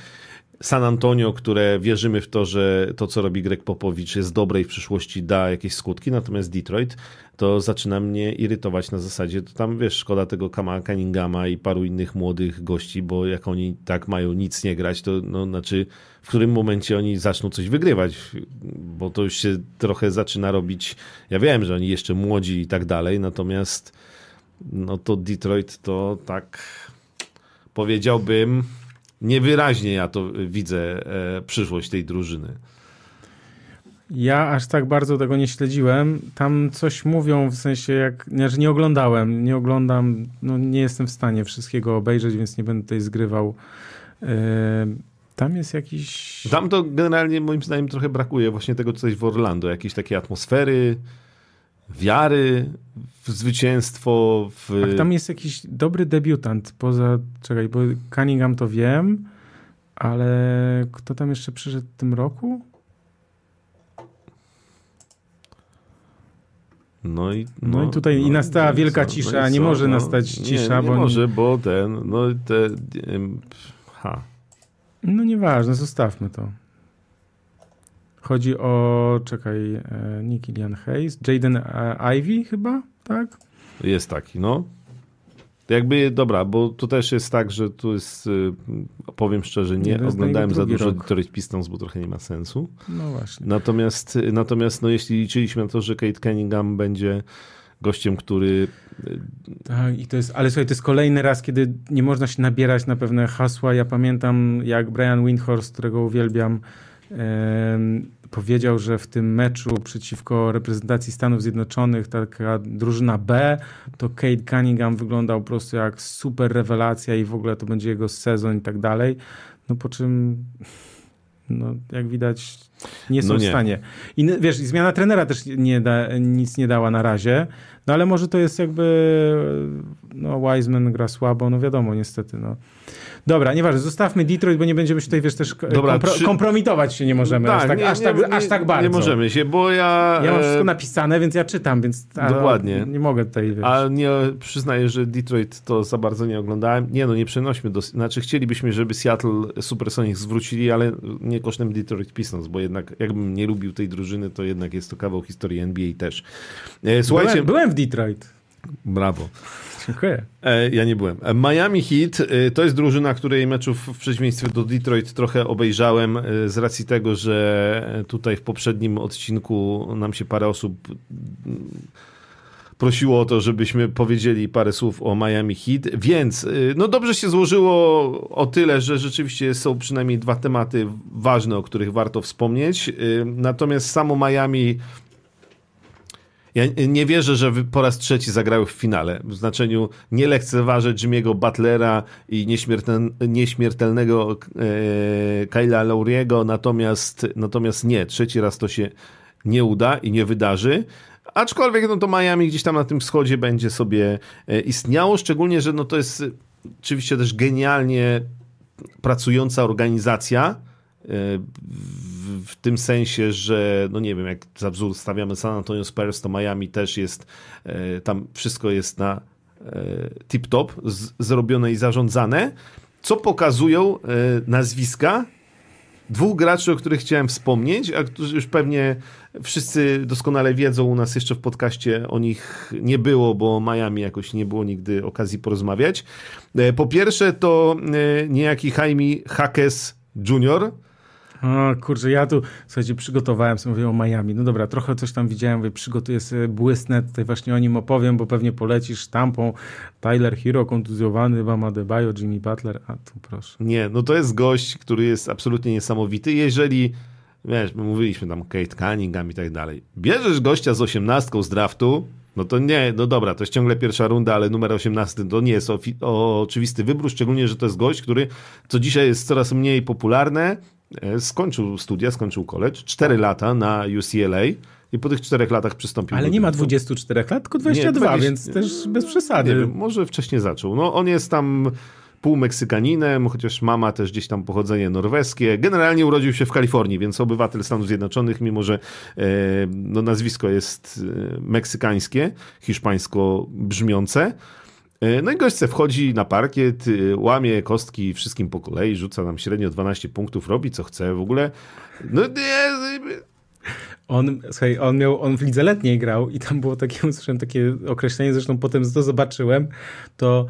San Antonio, które wierzymy w to, że to, co robi Greg Popowicz jest dobre i w przyszłości da jakieś skutki, natomiast Detroit to zaczyna mnie irytować na zasadzie, to tam wiesz, szkoda tego Kama Cunninghama i paru innych młodych gości, bo jak oni tak mają nic nie grać, to no, znaczy w którym momencie oni zaczną coś wygrywać, bo to już się trochę zaczyna robić, ja wiem, że oni jeszcze młodzi i tak dalej, natomiast no to Detroit to tak powiedziałbym niewyraźnie ja to widzę e, przyszłość tej drużyny. Ja aż tak bardzo tego nie śledziłem. Tam coś mówią w sensie, jak znaczy nie oglądałem, nie oglądam, no nie jestem w stanie wszystkiego obejrzeć, więc nie będę tutaj zgrywał. Yy, tam jest jakiś. Tam to generalnie moim zdaniem trochę brakuje właśnie tego coś w Orlando, jakiejś takiej atmosfery, wiary w zwycięstwo. W... tam jest jakiś dobry debiutant poza, czekaj, bo Cunningham to wiem, Ale kto tam jeszcze przyszedł w tym roku? No i, no, no i tutaj no, i nastała no wielka co? cisza, no nie może no, nastać cisza. Nie, nie bo może, bo ten, no te, ha. No nieważne, zostawmy to. Chodzi o, czekaj, e, Nicky Lian Hayes, Jaden e, Ivy chyba, tak? Jest taki, no. Jakby, dobra, bo tu też jest tak, że tu jest, y, powiem szczerze, nie, nie oglądałem za dużo. Detroit Pistons, bo trochę nie ma sensu. No właśnie. Natomiast, natomiast no, jeśli liczyliśmy na to, że Kate Cunningham będzie gościem, który... Y, tak, i to jest, ale słuchaj, to jest kolejny raz, kiedy nie można się nabierać na pewne hasła. Ja pamiętam, jak Brian Windhorst, którego uwielbiam, powiedział, że w tym meczu przeciwko reprezentacji Stanów Zjednoczonych taka drużyna B, to Kate Cunningham wyglądał po prostu jak super rewelacja i w ogóle to będzie jego sezon i tak dalej. No po czym no, jak widać, nie są no nie. w stanie. I wiesz, zmiana trenera też nie da, nic nie dała na razie, no ale może to jest jakby, no Wiseman gra słabo, no wiadomo, niestety, no. Dobra, nieważne, zostawmy Detroit, bo nie będziemy się tutaj, wiesz, też Dobra, kompro trzy... kompromitować się nie możemy tak, aż, tak, nie, aż, tak, nie, aż tak bardzo. Nie możemy się, bo ja... Ja mam wszystko e, napisane, więc ja czytam, więc... Dokładnie. Nie mogę tutaj, wiesz. A nie, przyznaję, że Detroit to za bardzo nie oglądałem. Nie no, nie przenośmy do... Znaczy chcielibyśmy, żeby Seattle Supersonics zwrócili, ale nie kosztem Detroit Pistons, bo jednak jakbym nie lubił tej drużyny, to jednak jest to kawał historii NBA też. E, słuchajcie... Byłem, byłem w Detroit. Brawo. Dziękuję. E, ja nie byłem. E, Miami Heat e, to jest drużyna, której meczów w przeciwieństwie do Detroit trochę obejrzałem z racji tego, że tutaj w poprzednim odcinku nam się parę osób mm, prosiło o to, żebyśmy powiedzieli parę słów o Miami Heat, więc no dobrze się złożyło o tyle, że rzeczywiście są przynajmniej dwa tematy ważne, o których warto wspomnieć. Natomiast samo Miami ja nie wierzę, że po raz trzeci zagrały w finale. W znaczeniu nie lekceważę Jimmy'ego Butlera i nieśmiertel, nieśmiertelnego e, Kyla Lauriego, natomiast, natomiast nie, trzeci raz to się nie uda i nie wydarzy. Aczkolwiek no to Miami gdzieś tam na tym wschodzie będzie sobie e, istniało, szczególnie, że no to jest oczywiście też genialnie pracująca organizacja, w, tym sensie, że no nie wiem, jak za wzór stawiamy San Antonio Spurs, to Miami też jest, e, tam wszystko jest na e, tip-top zrobione i zarządzane, co pokazują e, nazwiska dwóch graczy, o których chciałem wspomnieć, a którzy już pewnie wszyscy doskonale wiedzą, u nas jeszcze w podcaście o nich nie było, bo Miami jakoś nie było nigdy okazji porozmawiać. Po pierwsze to niejaki Jaime Hackes Jr., o kurczę, ja tu, słuchajcie, przygotowałem sobie, mówię o Miami. No dobra, trochę coś tam widziałem, mówię, przygotuję sobie, błysnę, tutaj właśnie o nim opowiem, bo pewnie polecisz sztampą. Tyler Hero, kontuzjowany, Bam Adebayo, Jimmy Butler, a tu proszę. Nie, no to jest gość, który jest absolutnie niesamowity. Jeżeli, wiesz, my mówiliśmy tam Kate Cunningham i tak dalej, bierzesz gościa z osiemnastką z draftu, no to nie, no dobra, to jest ciągle pierwsza runda, ale numer 18 to nie jest oczywisty wybór, szczególnie, że to jest gość, który co dzisiaj jest coraz mniej popularny, E, skończył studia, skończył college, 4 lata na UCLA i po tych 4 latach przystąpił Ale nie ma 24 lat, tylko 22, nie, 20, więc też bez przesady. Wiem, może wcześniej zaczął. No on jest tam pół Meksykaninem, chociaż mama też gdzieś tam pochodzenie norweskie. Generalnie urodził się w Kalifornii, więc obywatel Stanów Zjednoczonych, mimo że e, no, nazwisko jest e, meksykańskie, hiszpańsko brzmiące. E, no i gość wchodzi na parkiet, y, łamie kostki wszystkim po kolei, rzuca nam średnio 12 punktów, robi co chce w ogóle. No nie... On, słuchaj, on miał, on w lidze letniej grał i tam było takie, usłyszałem takie określenie, zresztą potem to zobaczyłem, to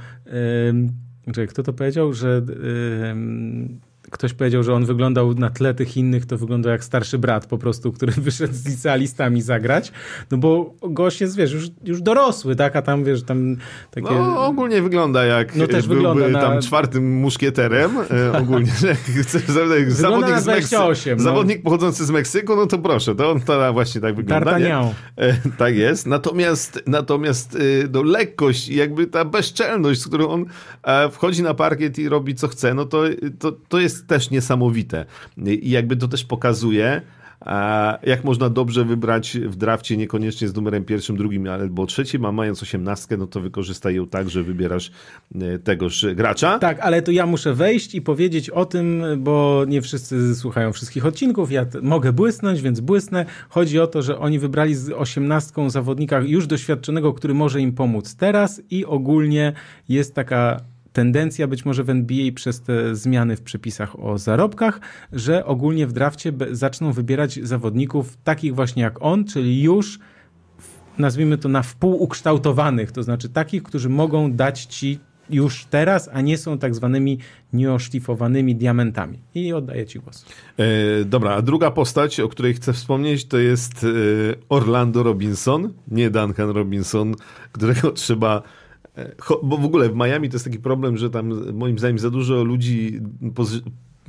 yy, kto to powiedział, że yy, ktoś powiedział, że on wyglądał na tle tych innych, to wygląda jak starszy brat po prostu, który *laughs* wyszedz z licealistami zagrać, no bo gość jest, wiesz, już, już dorosły, tak, a tam, wiesz, tam takie... No ogólnie wygląda jak no, też byłby wygląda na... tam czwartym muszkieterem, e, *laughs* ogólnie, zawodnik, z Meksyku, no. zawodnik pochodzący z Meksyku, no to proszę, to on to właśnie tak wygląda, e, Tak jest, natomiast, natomiast e, no, lekkość i jakby ta bezczelność, z którą on e, wchodzi na parkiet i robi co chce, no to, to, to jest też niesamowite. I jakby to też pokazuje, jak można dobrze wybrać w drafcie, niekoniecznie z numerem pierwszym, drugim albo trzecim, a mając osiemnastkę, no to wykorzystaj ją tak, że wybierasz e, tegoż gracza. Tak, ale to ja muszę wejść i powiedzieć o tym, bo nie wszyscy słuchają wszystkich odcinków, ja mogę błysnąć, więc błysnę. Chodzi o to, że oni wybrali z osiemnastką zawodnika już doświadczonego, który może im pomóc teraz i ogólnie jest taka tendencja być może w NBA przez te zmiany w przepisach o zarobkach, że ogólnie w drafcie zaczną wybierać zawodników takich właśnie jak on, czyli już nazwijmy to na wpół ukształtowanych, to znaczy takich, którzy mogą dać ci już teraz, a nie są tak zwanymi nieoszlifowanymi diamentami. I oddaję Ci głos. E, dobra, a druga postać, o której chcę wspomnieć, to jest e, Orlando Robinson, nie Duncan Robinson, którego *laughs* trzeba bo w ogóle w Miami to jest taki problem, że tam moim zdaniem za dużo ludzi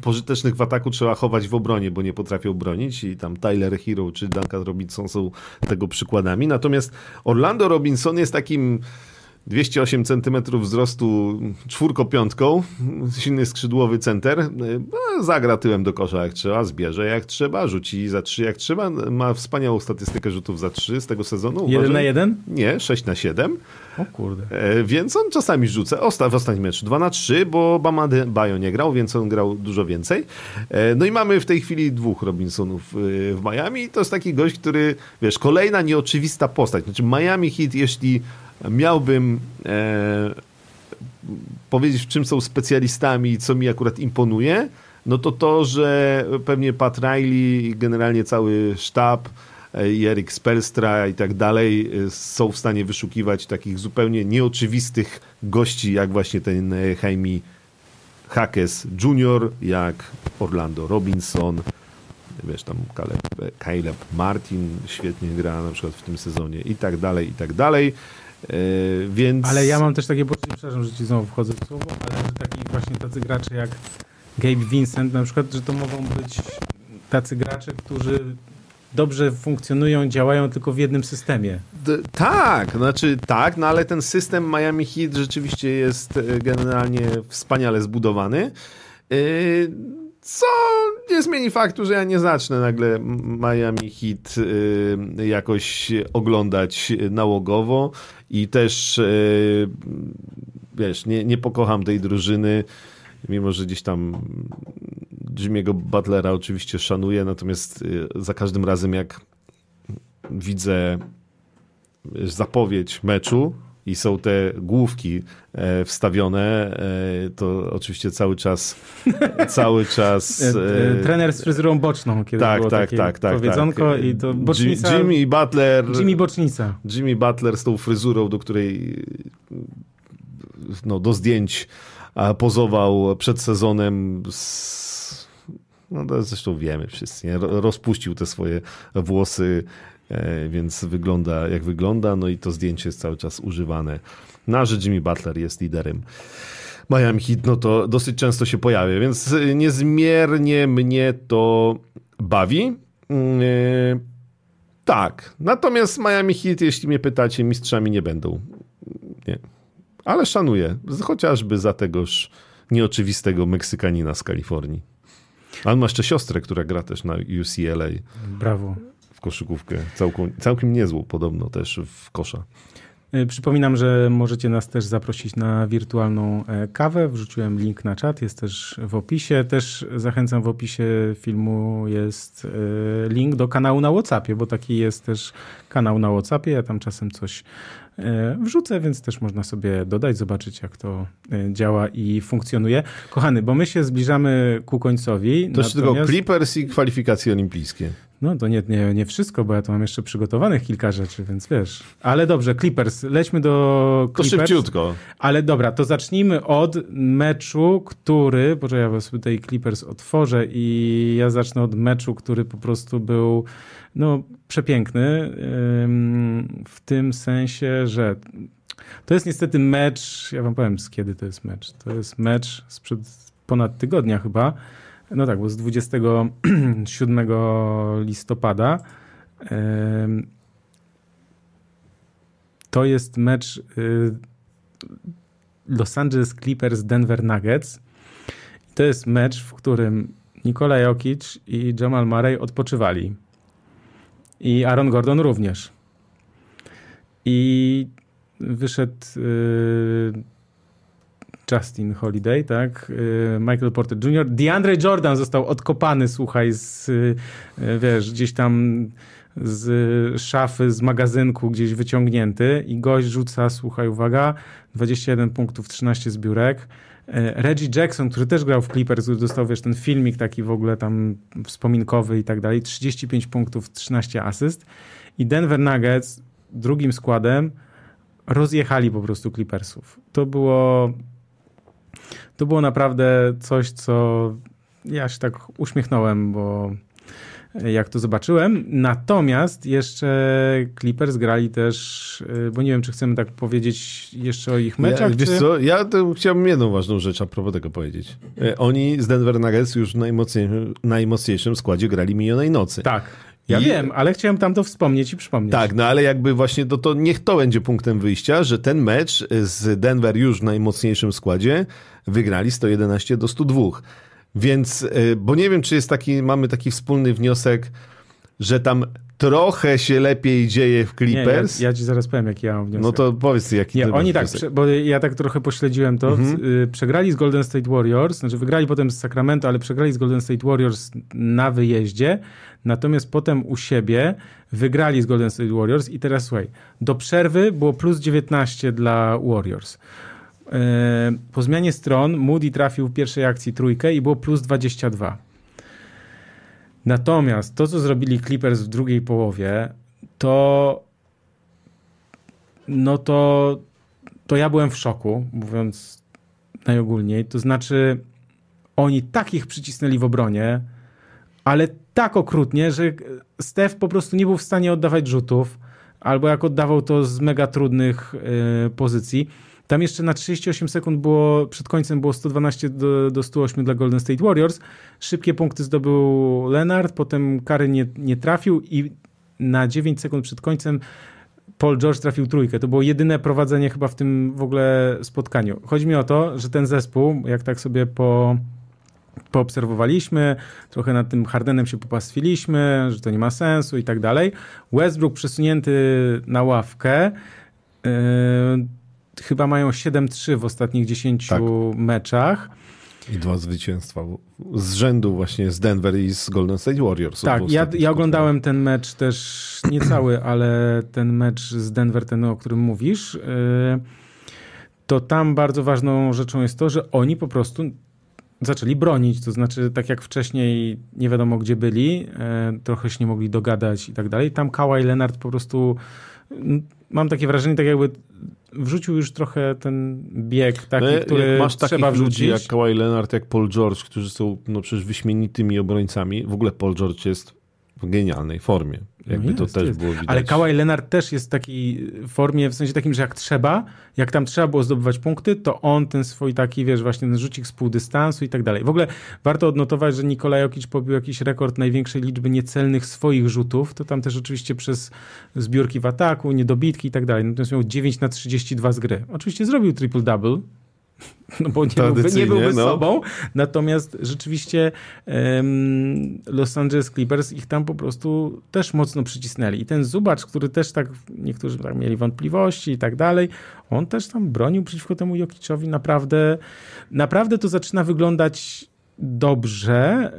pożytecznych w ataku trzeba chować w obronie, bo nie potrafią bronić i tam Tyler Hero czy Duncan Robinson są tego przykładami. Natomiast Orlando Robinson jest takim 208 cm wzrostu czwórko-piątką, silny skrzydłowy center, no, zagra tyłem do kosza jak trzeba, zbierze jak trzeba, rzuci za trzy jak trzeba, ma wspaniałą statystykę rzutów za trzy z tego sezonu. 1 na 1? Nie, 6 na 7. O kurde. E, więc on czasami rzuca, Osta, w ostatnim meczu 2 na 3, bo Bama Bayo nie grał, więc on grał dużo więcej. E, no i mamy w tej chwili dwóch Robinsonów e, w Miami to jest taki gość, który, wiesz, kolejna nieoczywista postać. Znaczy Miami Heat, jeśli miałbym e, powiedzieć, w czym są specjalistami i co mi akurat imponuje, no to to, że pewnie Pat Riley i generalnie cały sztab e, i Erik Spelstra i tak dalej e, są w stanie wyszukiwać takich zupełnie nieoczywistych gości, jak właśnie ten Jaime Hackes Jr., jak Orlando Robinson, wiesz, tam Caleb, Caleb Martin świetnie gra na przykład w tym sezonie i tak dalej, i tak dalej. E, więc... Ale ja mam też takie poczucie, przepraszam, że ci znowu wchodzę w słowo, ale że taki właśnie tacy gracze jak Gabe Vincent na przykład, że to mogą być tacy gracze, którzy dobrze funkcjonują, działają tylko w jednym systemie. D tak, znaczy tak, no ale ten system Miami Heat rzeczywiście jest e, generalnie wspaniale zbudowany. E, co nie zmieni faktu, że ja nie zacznę nagle Miami Heat jakoś oglądać nałogowo i też e, wiesz, nie, nie pokocham tej drużyny, mimo że gdzieś tam Jimmy'ego Butlera oczywiście szanuję, natomiast e, za każdym razem jak widzę zapowiedź meczu, i są te główki e, wstawione, e, to oczywiście cały czas *laughs* cały czas... E, trener z fryzurą boczną, kiedy tak, było tak, takie tak, tak, powiedzonko tak. i to bocznica... Jimmy Butler... Jimmy Bocznica. Jimmy Butler z tą fryzurą, do której no, do zdjęć pozował przed sezonem z no to zresztą wiemy wszyscy, nie? rozpuścił te swoje włosy więc wygląda jak wygląda, no i to zdjęcie jest cały czas używane. Na że Jimmy Butler jest liderem Miami Heat, no to dosyć często się pojawia, więc niezmiernie mnie to bawi. E, tak, natomiast Miami Heat, jeśli mnie pytacie, mistrzami nie będą. Nie. Ale szanuję, chociażby za tegoż nieoczywistego Meksykanina z Kalifornii. On ma jeszcze siostrę, która gra też na UCLA. Brawo koszykówkę. Całkiem, całkiem niezłą podobno też w kosza. E, przypominam, że możecie nas też zaprosić na wirtualną e, kawę. Wrzuciłem link na czat, jest też w opisie. Też zachęcam, w opisie filmu jest e, link do kanału na WhatsAppie, bo taki jest też kanał na WhatsAppie. Ja tam czasem coś wrzucę, więc też można sobie dodać, zobaczyć jak to działa i funkcjonuje. Kochany, bo my się zbliżamy ku końcowi. To natomiast... tylko Clippers i kwalifikacje olimpijskie. No to nie, nie, nie wszystko, bo ja tu mam jeszcze przygotowanych kilka rzeczy, więc wiesz. Ale dobrze, Clippers, lećmy do Clippers. To szybciutko. Ale dobra, to zacznijmy od meczu, który, boże ja sobie tutaj Clippers otworzę i ja zacznę od meczu, który po prostu był no, przepiękny w tym sensie, że to jest niestety mecz, ja wam powiem z kiedy to jest mecz. To jest mecz sprzed ponad tygodnia chyba, no tak, bo z 27 *clears throat* listopada to jest mecz y, Los Angeles Clippers Denver Nuggets. To jest mecz, w którym Nikola Jokic i Jamal Murray odpoczywali. I Aaron Gordon również. I wyszedł y, Justin Holiday, tak? Y, Michael Porter Jr. DeAndre Jordan został odkopany, słuchaj, z, y, wiesz, gdzieś tam z szafy, z magazynku gdzieś wyciągnięty i gość rzuca, słuchaj, uwaga, 21 punktów, 13 zbiórek. E, Reggie Jackson, który też grał w Clippers, dostał, wiesz, ten filmik taki w ogóle tam wspominkowy i tak dalej, 35 punktów, 13 asyst i Denver Nuggets drugim składem rozjechali po prostu Clippersów. To było to było naprawdę coś, co ja się tak uśmiechnąłem, bo jak to zobaczyłem. Natomiast jeszcze Clippers grali też, y, bo nie wiem, czy chcemy tak powiedzieć jeszcze o ich meczach. Ja, czy... co, ja chciałbym jedną ważną rzecz a propos tego powiedzieć. E, oni z Denver Nuggets już w najmocniejszym, najmocniejszym składzie grali minionej nocy. Tak. Ja wiem, ale chciałem tam to wspomnieć i przypomnieć. Tak, no ale jakby właśnie to, to niech to będzie punktem wyjścia, że ten mecz z Denver już w najmocniejszym składzie wygrali 111 do 102. Więc, y, bo nie wiem, czy jest taki, mamy taki wspólny wniosek, że tam trochę się lepiej dzieje w Clippers. Nie, ja, ja, ci zaraz powiem, jaki ja mam wniosek. No to powiedz, jaki Nie, oni tak, bo ja tak trochę pośledziłem to. Mhm. Y, przegrali z Golden State Warriors, znaczy wygrali potem z Sacramento, ale przegrali z Golden State Warriors na wyjeździe, natomiast potem u siebie wygrali z Golden State Warriors i teraz słuchaj, do przerwy było plus 19 dla Warriors. E, po zmianie stron Moody trafił w pierwszej akcji trójkę i było plus 22. Natomiast to, co zrobili Clippers w drugiej połowie, to no to, to ja byłem w szoku, mówiąc najogólniej. To znaczy, oni tak ich przycisnęli w obronie, ale tak okrutnie, że Steph po prostu nie był w stanie oddawać rzutów, albo jak oddawał to z mega trudnych y, pozycji. Tam jeszcze na 38 sekund było, przed końcem było 112 do, do 108 dla Golden State Warriors. Szybkie punkty zdobył Leonard, potem kary nie, nie trafił i na 9 sekund przed końcem Paul George trafił trójkę. To było jedyne prowadzenie chyba w tym w ogóle spotkaniu. Chodzi mi o to, że ten zespół, jak tak sobie po, poobserwowaliśmy, trochę nad tym Hardenem się popastwiliśmy, że to nie ma sensu i tak dalej. Westbrook przesunięty na ławkę. Yy, chyba mają 7-3 w ostatnich 10 tak. meczach. I dwa zwycięstwa z rzędu właśnie z Denver i z Golden State Warriors. Tak, ja, ja oglądałem ten mecz też, nie cały, *clears throat* ale ten mecz z Denver, ten o którym mówisz, y, to tam bardzo ważną rzeczą jest to, że oni po prostu zaczęli bronić, to znaczy tak jak wcześniej nie wiadomo gdzie byli, y, trochę się nie mogli dogadać i tak dalej. Tam Kawhi Leonard po prostu mam takie wrażenie, tak jakby wrzucił już trochę ten bieg taki, no, który masz trzeba wrzucić. ludzi jak Kawhi Leonard, jak Paul George, którzy są no przecież wyśmienitymi obrońcami. W ogóle Paul George jest w genialnej formie. Jakby no jest, to też jest. było widać. Ale Kawhi Leonard też jest w takiej formie, w sensie takim, że jak trzeba, jak tam trzeba było zdobywać punkty, to on ten swój taki, wiesz, właśnie ten rzucik z pół dystansu i tak dalej. W ogóle warto odnotować, że Nikola Jokic pobił jakiś rekord największej liczby niecelnych swoich rzutów, to tam też oczywiście przez zbiórki w ataku, niedobitki i tak dalej. Natomiast miał 9 na 32 z gry. Oczywiście zrobił triple-double, *laughs* no bo nie byłby, nie byłby no. sobą. Natomiast rzeczywiście um, Los Angeles Clippers ich tam po prostu też mocno przycisnęli. I ten Zubacz, który też tak, niektórzy tak mieli wątpliwości i tak dalej, on też tam bronił przeciwko temu Jokiczowi. Naprawdę, naprawdę to zaczyna wyglądać dobrze.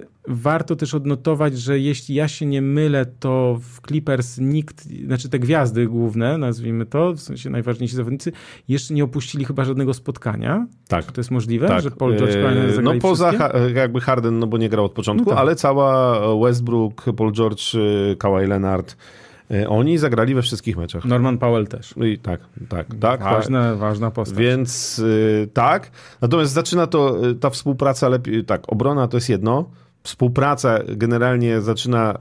Yy, warto też odnotować, że jeśli ja się nie mylę, to w Clippers nikt, znaczy te gwiazdy główne, nazwijmy to, w sensie najważniejsi zawodnicy, jeszcze nie opuścili chyba żadnego spotkania. Tak. Czy to jest możliwe, tak. że Paul George yy, No poza wszystkie? jakby Harden, no bo nie grał od początku, no tak. ale cała Westbrook, Paul George, Kawhi Leonard, E, oni zagrali we wszystkich meczach. Norman Powell też. I tak, tak, tak. Ważna, tak. ważna postać. Więc yy, tak. Natomiast zaczyna to, ta współpraca lepiej, tak, obrona to jest jedno. Współpraca generalnie zaczyna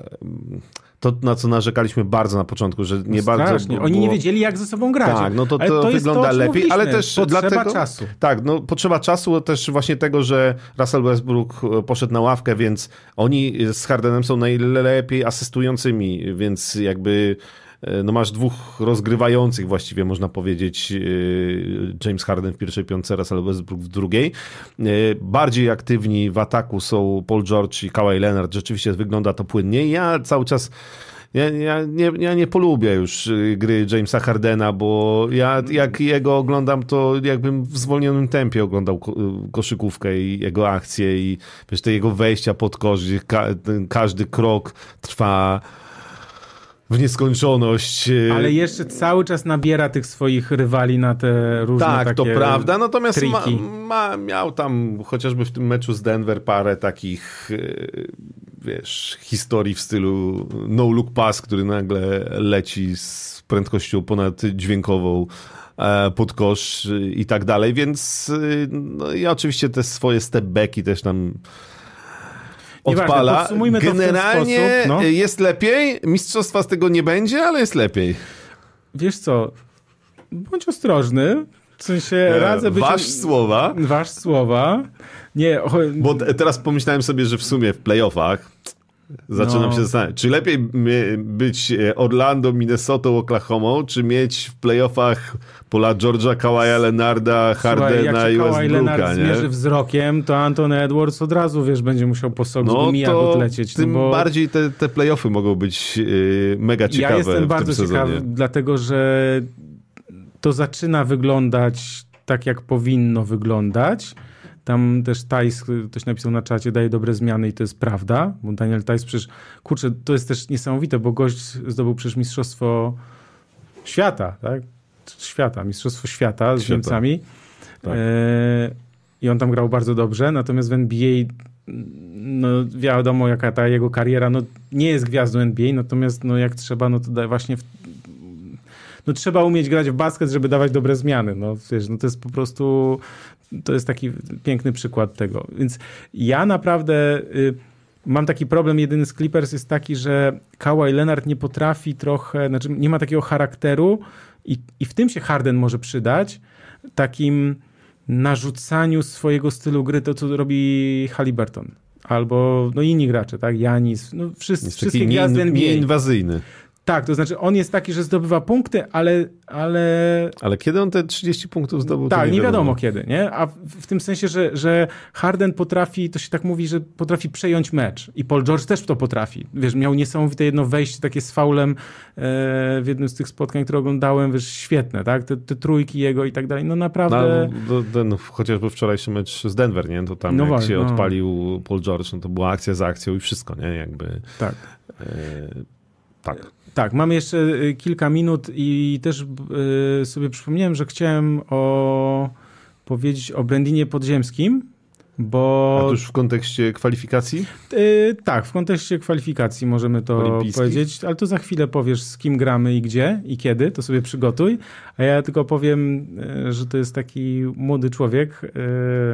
to, na co narzekaliśmy bardzo na początku, że nie Strasznie. bardzo. Było... Oni nie wiedzieli, jak ze sobą grać. Tak, no to, to, to wygląda to, lepiej, ale też potrzeba dlatego, czasu. Tak, no potrzeba czasu też właśnie tego, że Russell Westbrook e, poszedł na ławkę, więc oni z Hardenem są najlepiej asystującymi, więc jakby no masz dwóch rozgrywających właściwie, można powiedzieć, James Harden w pierwszej piątce, Russell Westbrook w drugiej. Bardziej aktywni w ataku są Paul George i Kawhi Leonard. Rzeczywiście wygląda to płynnie. Ja cały czas ja, ja, nie, ja nie polubię już gry Jamesa Hardena, bo ja jak jego oglądam, to jakbym w zwolnionym tempie oglądał koszykówkę i jego akcje i wiesz, te jego wejścia pod kosz, ka każdy krok trwa w nieskończoność. Y, Ale jeszcze cały czas nabiera tych swoich rywali na te różne Tak, takie to prawda, natomiast ma, ma, miał tam chociażby w tym meczu z Denver parę takich wiesz, historii w stylu no look pass, który nagle leci z prędkością ponad dźwiękową e, pod kosz i tak dalej, więc no, ja oczywiście te swoje stepbacki też tam odpala. Generalnie no. jest lepiej, mistrzostwa z tego nie będzie, ale jest lepiej. Wiesz co, bądź ostrożny, w sensie e, radzę być... Wasz słowa. Wasz słowa. Nie, Bo teraz pomyślałem sobie, że w sumie w playoffach zaczynam no. się zastanawiać, czy lepiej być e, Orlando, Minnesota, Oklahoma, czy mieć w playoffach pola George'a, Kawaja Leonarda, Hardena i Westbrooka, Leonard nie? zmierzy wzrokiem, to Anthony Edwards od razu, wiesz, będzie musiał po sobie no, odlecieć. Tym no bo... bardziej te, te playoffy mogą być yy, mega ciekawe Ja jestem bardzo ciekawy, dlatego że to zaczyna wyglądać tak, jak powinno wyglądać. Tam też Tajs, ktoś napisał na czacie, daje dobre zmiany i to jest prawda, bo Daniel Tajs przecież, kurczę, to jest też niesamowite, bo gość zdobył przecież mistrzostwo świata, tak? Świata, mistrzostwo świata z świata. Niemcami. Tak. E, I on tam grał bardzo dobrze, natomiast w NBA no wiadomo jaka ta jego kariera, no nie jest gwiazdą NBA, natomiast no jak trzeba, no to właśnie w, no trzeba umieć grać w basket, żeby dawać dobre zmiany. No wiesz, no to jest po prostu, to jest taki piękny przykład tego. Więc ja naprawdę... Y, mam taki problem, jedyny z Clippers jest taki, że Kawhi Leonard nie potrafi trochę, znaczy nie ma takiego charakteru i, i w tym się Harden może przydać, takim narzucaniu swojego stylu gry, to co robi Halliburton. Albo no inni gracze, tak? Janis, no wszyscy, wszystkie gwiazdy NBA. Nieinwazyjny. Tak, to znaczy on jest taki, że zdobywa punkty, ale... Ale, ale kiedy on te 30 punktów zdobył? Tak, nie, nie wiadomo. wiadomo. kiedy, nie? A w, w, tym sensie, że, że Harden potrafi, to się tak mówi, że potrafi przejąć mecz i Paul George też to potrafi. Wiesz, miał niesamowite jedno wejście takie z faulem e, w jednym z tych spotkań, które oglądałem, wiesz, świetne, tak? Te, te trójki jego i tak dalej, no naprawdę... No, ten, chociażby wczorajszy mecz z Denver, nie? To tam no jak właśnie, się no. odpalił Paul George, no to była akcja za akcją i wszystko, nie? Jakby... Tak. E, tak. Tak, mamy jeszcze y, kilka minut i też y, sobie przypomniałem, że chciałem o, powiedzieć o Brandinie Podziemskim, bo... A to już w kontekście kwalifikacji? Yy, tak, w kontekście kwalifikacji możemy to powiedzieć, ale to za chwilę powiesz z kim gramy i gdzie i kiedy, to sobie przygotuj, a ja tylko powiem, że to jest taki młody człowiek, yy,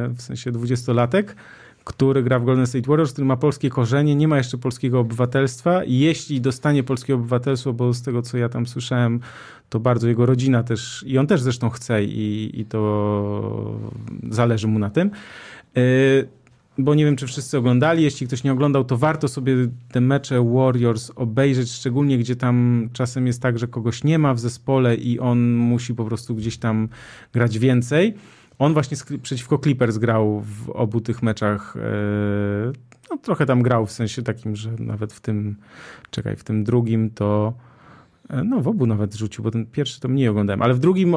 w sensie dwudziestolatek, który gra w Golden State Warriors, który ma polskie korzenie, nie ma jeszcze polskiego obywatelstwa jeśli dostanie polskie obywatelstwo, bo z tego co ja tam słyszałem, to bardzo jego rodzina też, i on też zresztą chce i, i to zależy mu na tym. Yy, bo nie wiem, czy wszyscy oglądali. Jeśli ktoś nie oglądał, to warto sobie te mecze Warriors obejrzeć, szczególnie gdzie tam czasem jest tak, że kogoś nie ma w zespole i on musi po prostu gdzieś tam grać więcej. On właśnie przeciwko Clippers grał w obu tych meczach. E, no, trochę tam grał w sensie takim, że nawet w tym, czekaj, w tym drugim to. E, no, w obu nawet rzucił, bo ten pierwszy to mniej oglądałem, ale w drugim,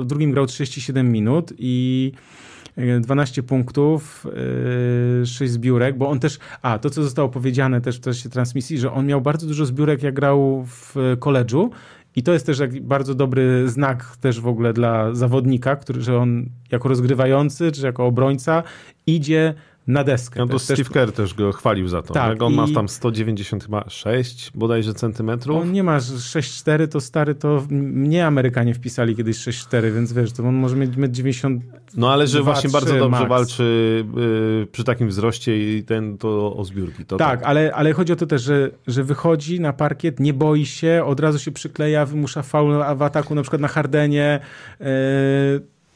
w drugim grał 37 minut i 12 e, punktów, 6 zbiórek, bo on też, a to co zostało powiedziane też w czasie transmisji, że on miał bardzo dużo zbiórek jak grał w koledżu i to jest też bardzo dobry znak też w ogóle dla zawodnika, który, że on jako rozgrywający czy jako obrońca idzie na deskę. No to Steve też... Kerr też go chwalił za to. Tak, on i... ma tam 196 bodajże centymetrów. On nie ma 6,4, to stary, to mnie Amerykanie wpisali kiedyś 6,4, więc wiesz, to on może mieć 1,90 No ale że właśnie bardzo dobrze max. walczy yy, przy takim wzroście i ten to o zbiórki. To tak, tak, Ale, ale chodzi o to też, że, że wychodzi na parkiet, nie boi się, od razu się przykleja, wymusza faul w ataku na przykład na Hardenie, yy,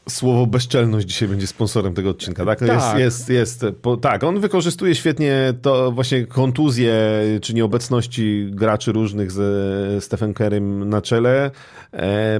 Słowo bezczelność dzisiaj będzie sponsorem tego odcinka, tak? tak. Jest, jest, jest po, tak, on wykorzystuje świetnie to właśnie kontuzję, czy nieobecności graczy różnych ze Stephen Kerrym na czele. E,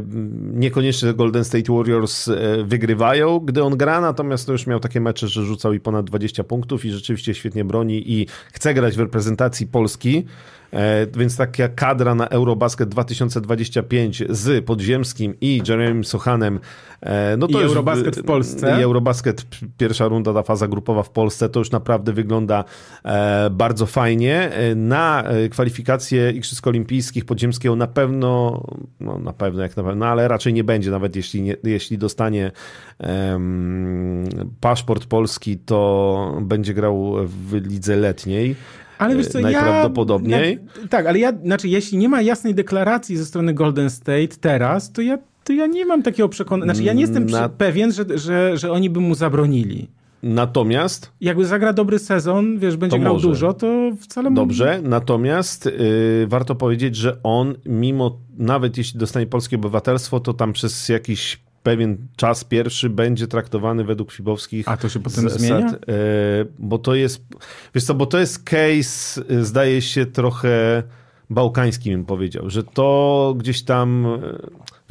niekoniecznie Golden State Warriors e, wygrywają, gdy on gra, natomiast to już miał takie mecze, że rzucał i ponad 20 punktów i rzeczywiście świetnie broni i chce grać w reprezentacji Polski. E, więc taka kadra na Eurobasket 2025 z Podziemskim i Jeremy Sochanem. E, no to I już, Eurobasket w Polsce. I Eurobasket, pierwsza runda, ta faza grupowa w Polsce, to już naprawdę wygląda e, bardzo fajnie. Na kwalifikacje Igrzysk Olimpijskich Podziemskiego na pewno, no na pewno jak na pewno, no ale raczej nie będzie, nawet jeśli, nie, jeśli dostanie um, paszport polski, to będzie grał w lidze letniej. Ale wiesz co, najprawdopodobniej. Ja, na, tak, ale ja, znaczy, jeśli nie ma jasnej deklaracji ze strony Golden State teraz, to ja, to ja nie mam takiego przekonania. Znaczy, ja nie jestem na... pewien, że, że, że oni by mu zabronili. Natomiast. Jakby zagra dobry sezon, wiesz, będzie grał może. dużo, to wcale. Dobrze, natomiast yy, warto powiedzieć, że on, mimo, nawet jeśli dostanie polskie obywatelstwo, to tam przez jakiś pewien czas pierwszy będzie traktowany według Fibowskich. A to się potem zasad, zmienia? E, bo to jest, wiesz co, bo to jest case, e, zdaje się, trochę bałkański bym powiedział, że to gdzieś tam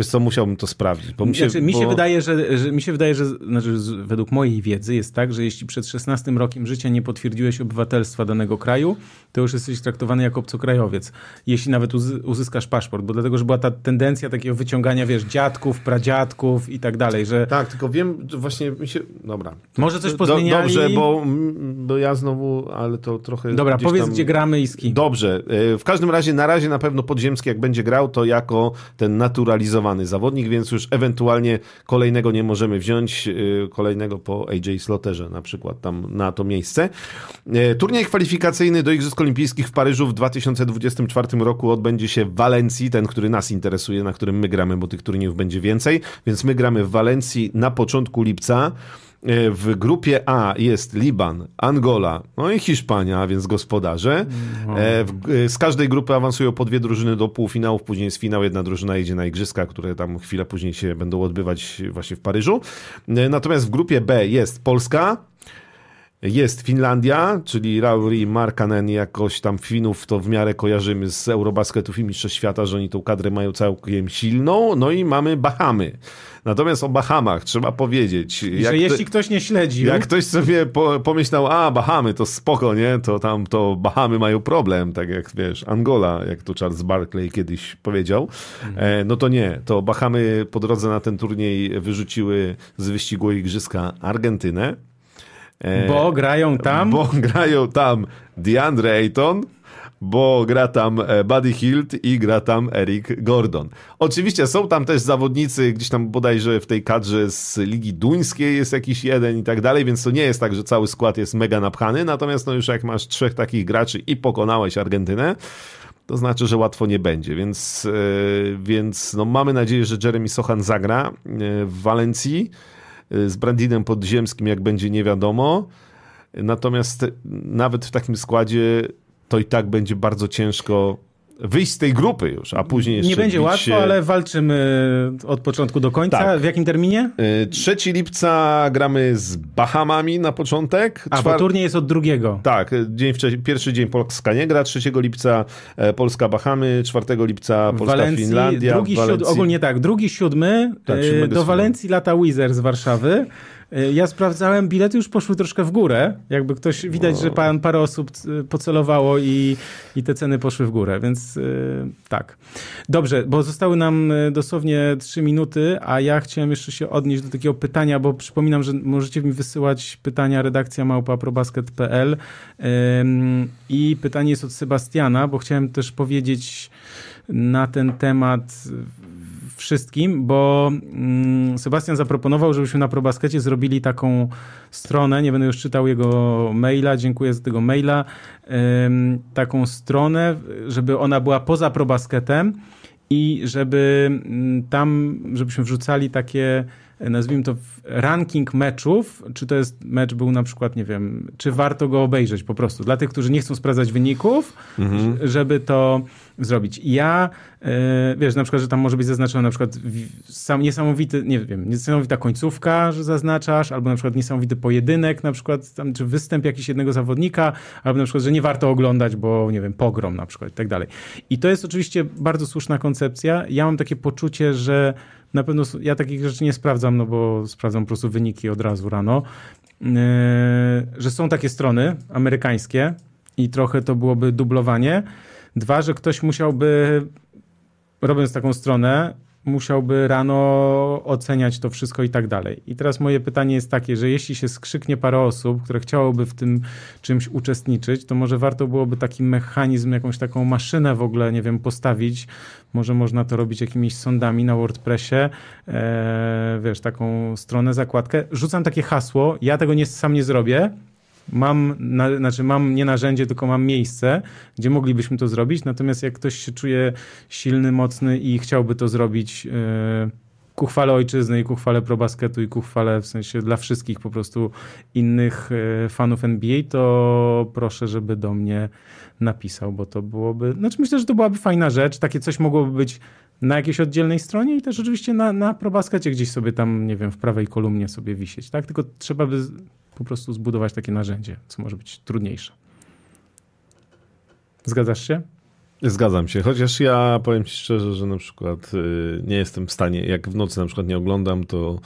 Wiesz co, musiałbym to sprawdzić. Bo mi się, znaczy, mi się bo... wydaje, że, że, mi się wydaje, że znaczy, według mojej wiedzy jest tak, że jeśli przed 16 rokiem życia nie potwierdziłeś obywatelstwa danego kraju, to już jesteś traktowany jako obcokrajowiec. Jeśli nawet uzyskasz paszport, bo dlatego, że była ta tendencja takiego wyciągania, wiesz, dziadków, pradziadków i tak dalej, że... Tak, tylko wiem, właśnie mi się... Dobra. Może coś pozmieniali? dobrze, bo, bo ja znowu, ale to trochę... Dobra, powiedz, tam... gdzie gramy i z kim. Dobrze. E, w każdym razie, na razie na pewno Podziemski, jak będzie grał, to jako ten naturalizowany zawodnik, więc już ewentualnie kolejnego nie możemy wziąć, y, kolejnego po AJ Slotterze na przykład tam na to miejsce. E, turniej kwalifikacyjny do Igrzysk Olimpijskich w Paryżu w 2024 roku odbędzie się w Walencji, ten, który nas interesuje, na którym my gramy, bo tych turniejów będzie więcej, więc my gramy w Walencji na początku lipca. E, w grupie A jest Liban, Angola, no i Hiszpania, więc gospodarze. E, e, z każdej grupy awansują po dwie drużyny do półfinałów, później jest finał, jedna drużyna idzie na igrzyska, które tam chwilę później się będą odbywać właśnie w Paryżu. Natomiast w grupie B jest Polska, jest Finlandia, czyli Rauri Markanen, jakoś tam Finów to w miarę kojarzymy z Eurobasketów i Mistrzostw Świata, że oni tą kadrę mają całkiem silną. No i mamy Bahamy. Natomiast o Bahamach trzeba powiedzieć... że jeśli to, ktoś nie śledzi, Jak ktoś sobie po, pomyślał, a Bahamy to spoko, nie? To tam to Bahamy mają problem, tak jak wiesz, Angola, jak to Charles Barkley kiedyś powiedział. Mhm. E, no to nie, to Bahamy po drodze na ten turniej wyrzuciły z wyścigu igrzyska Argentynę. E, bo grają tam? Bo grają tam DeAndre Ayton, bo gra tam e, Buddy Hilt i gra tam Eric Gordon. Oczywiście są tam też zawodnicy, gdzieś tam bodajże w tej kadrze z Ligi Duńskiej jest jakiś jeden i tak dalej, więc to nie jest tak, że cały skład jest mega napchany, natomiast no już jak masz trzech takich graczy i pokonałeś Argentynę, to znaczy, że łatwo nie będzie, więc, yy, więc no mamy nadzieję, że Jeremy Sochan zagra yy, w Walencji z Brandinem Podziemskim, jak będzie nie wiadomo. Natomiast nawet w takim składzie to i tak będzie bardzo ciężko wyjść z tej grupy już, a później jeszcze... Nie będzie łatwo, się... ale walczymy od początku do końca. Tak. W jakim terminie? 3 y, lipca gramy z Bahamami na początek. A, Czwar... bo turniej jest od drugiego. Tak, dzień wcześniej, pierwszy dzień Polska nie gra, 3 lipca e, Polska Bahamy, 4 lipca Polska Walencji, Finlandia. Drugi, Walencji... ogólnie tak, drugi, siódmy tak, e, do Walencji lata Wizer z Warszawy. E, ja sprawdzałem, bilety już poszły troszkę w górę. Jakby ktoś, widać, że pan, parę osób e, pocelowało i, i te ceny poszły w górę, więc yy, tak. Dobrze, bo zostały nam dosłownie trzy minuty, a ja chciałem jeszcze się odnieść do takiego pytania, bo przypominam, że możecie mi wysyłać pytania redakcja małpa.probasket.pl i pytanie jest od Sebastiana, bo chciałem też powiedzieć na ten temat wszystkim, bo mm, Sebastian zaproponował, żebyśmy na ProBaskecie zrobili taką stronę, nie będę już czytał jego maila, dziękuję za tego maila, taką stronę, żeby ona była poza ProBasketem i żeby mm, tam, żebyśmy wrzucali takie nazwijmy to ranking meczów, czy to jest mecz był na przykład, nie wiem, czy warto go obejrzeć po prostu. Dla tych, którzy nie chcą sprawdzać wyników, mhm. żeby to zrobić. Ja, yy, wiesz, na przykład, że tam może być zaznaczone na przykład sam, niesamowity, nie wiem, niesamowita końcówka, że zaznaczasz, albo na przykład niesamowity pojedynek, na przykład, tam, czy występ jakiś jednego zawodnika, albo na przykład, że nie warto oglądać, bo, nie wiem, pogrom na przykład i tak dalej. I to jest oczywiście bardzo słuszna koncepcja. Ja mam takie poczucie, że na pewno ja takich rzeczy nie sprawdzam, no bo sprawdzam po prostu wyniki od razu rano, yy, że są takie strony amerykańskie i trochę to byłoby dublowanie. Dwa, że ktoś musiałby, robiąc taką stronę, musiałby rano oceniać to wszystko i tak dalej. I teraz moje pytanie jest takie, że jeśli się skrzyknie parę osób, które chciałoby w tym czymś uczestniczyć, to może warto byłoby taki mechanizm, jakąś taką maszynę w ogóle, nie wiem, postawić. Może można to robić jakimiś sądami na WordPressie, e, wiesz, taką stronę, zakładkę. Rzucam takie hasło, ja tego nie, sam nie zrobię, mam, na, znaczy mam nie narzędzie, tylko mam miejsce, gdzie moglibyśmy to zrobić. Natomiast jak ktoś się czuje silny, mocny i chciałby to zrobić yy, ku chwale ojczyzny i ku chwale probasketu i ku chwale w sensie dla wszystkich po prostu innych yy, fanów NBA, to proszę, żeby do mnie napisał, bo to byłoby, znaczy myślę, że to byłaby fajna rzecz. Takie coś mogłoby być na jakiejś oddzielnej stronie i też oczywiście na, na probaskecie gdzieś sobie tam, nie wiem, w prawej kolumnie sobie wisieć, tak? Tylko trzeba by po prostu zbudować takie narzędzie, co może być trudniejsze. Zgadzasz się? Zgadzam się, chociaż ja powiem ci szczerze, że na przykład y, nie jestem w stanie, jak w nocy na przykład nie oglądam, to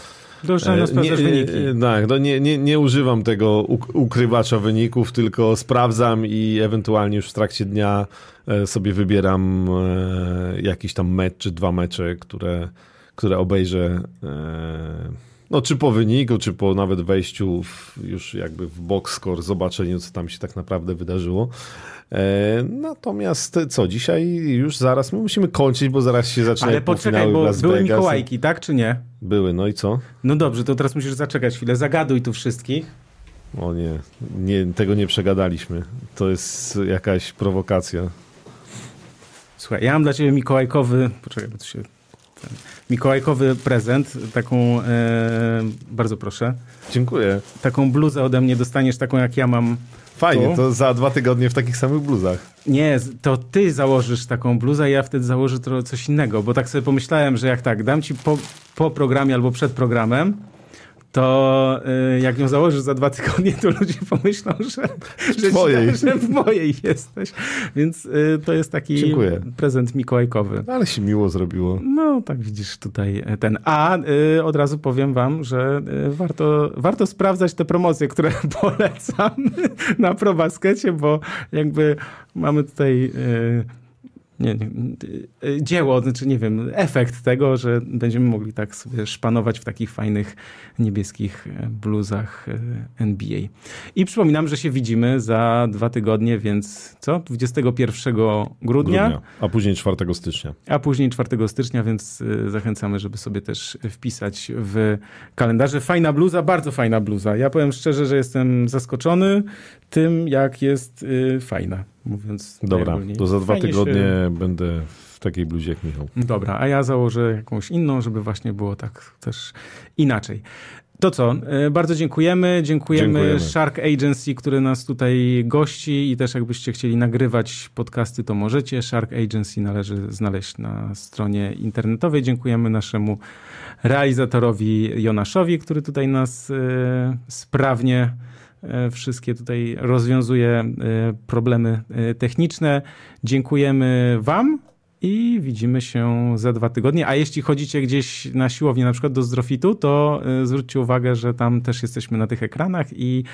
e, nie, wyniki. Tak, no nie, nie, nie używam tego ukrywacza wyników, tylko sprawdzam i ewentualnie już w trakcie dnia e, sobie wybieram e, jakiś tam mecz czy dwa mecze, które, które obejrzę no, czy po wyniku, czy po nawet wejściu w, już jakby w box score, zobaczeniu, co tam się tak naprawdę wydarzyło. E, natomiast co, dzisiaj już zaraz my musimy kończyć, bo zaraz się zaczyna Ale poczekaj, bo były Vegas. Mikołajki, tak czy nie? Były, no i co? No dobrze, to teraz musisz zaczekać chwilę. Zagaduj tu wszystkich. O nie, nie tego nie przegadaliśmy. To jest jakaś prowokacja. Słuchaj, ja mam dla ciebie mikołajkowy... Poczekaj, bo to się mikołajkowy prezent, taką, e, bardzo proszę. Dziękuję. Taką bluzę ode mnie dostaniesz, taką jak ja mam. Fajnie, tu. to za dwa tygodnie w takich samych bluzach. Nie, to ty założysz taką bluzę, ja wtedy założę coś innego, bo tak sobie pomyślałem, że jak tak, dam ci po, po programie albo przed programem, to y, jak ją założysz za dwa tygodnie, to ludzie pomyślą, że, że, mojej. *laughs* że w mojej jesteś. Więc y, to jest taki Dziękuję. prezent mikołajkowy. Ale się miło zrobiło. No, tak widzisz tutaj e, ten. A y, od razu powiem wam, że warto, warto sprawdzać te promocje, które *laughs* polecam na ProBaskecie, bo jakby mamy tutaj nie, nie, dzieło, znaczy nie wiem, efekt tego, że będziemy mogli tak sobie szpanować w takich fajnych niebieskich bluzach e, NBA. I przypominam, że się widzimy za dwa tygodnie, więc co? 21 grudnia. grudnia a później 4 stycznia. A później 4 stycznia, więc e, zachęcamy, żeby sobie też wpisać w kalendarze. Fajna bluza, bardzo fajna bluza. Ja powiem szczerze, że jestem zaskoczony tym, jak jest e, fajna mówiąc Dobra, to za dwa tygodnie się... będę w takiej bluzie jak Michał. Dobra, a ja założę jakąś inną, żeby właśnie było tak też inaczej. To co, e, bardzo dziękujemy. dziękujemy. Dziękujemy Shark Agency, który nas tutaj gości i też jakbyście chcieli nagrywać podcasty, to możecie. Shark Agency należy znaleźć na stronie internetowej. Dziękujemy naszemu realizatorowi Jonaszowi, który tutaj nas y, sprawnie E, wszystkie tutaj rozwiązuje e, problemy e, techniczne. Dziękujemy Wam i widzimy się za dwa tygodnie. A jeśli chodzicie gdzieś na siłownię, na przykład do Zdrofitu, to zwróćcie uwagę, że tam też jesteśmy na tych ekranach i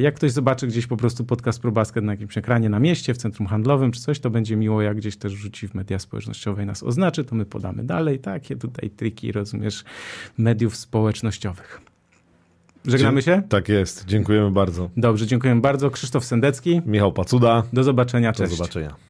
jak ktoś zobaczy gdzieś po prostu podcast ProBasket na jakimś ekranie na mieście, w centrum handlowym czy coś, to będzie miło, jak gdzieś też rzuci w media społecznościowe i nas oznaczy, to my podamy dalej. Takie tutaj triki, rozumiesz, mediów społecznościowych. Żegnamy się? Tak jest. Dziękujemy bardzo. Dobrze, dziękujemy bardzo. Krzysztof Sendecki. Michał Pacuda. Do zobaczenia. Cześć. Do zobaczenia.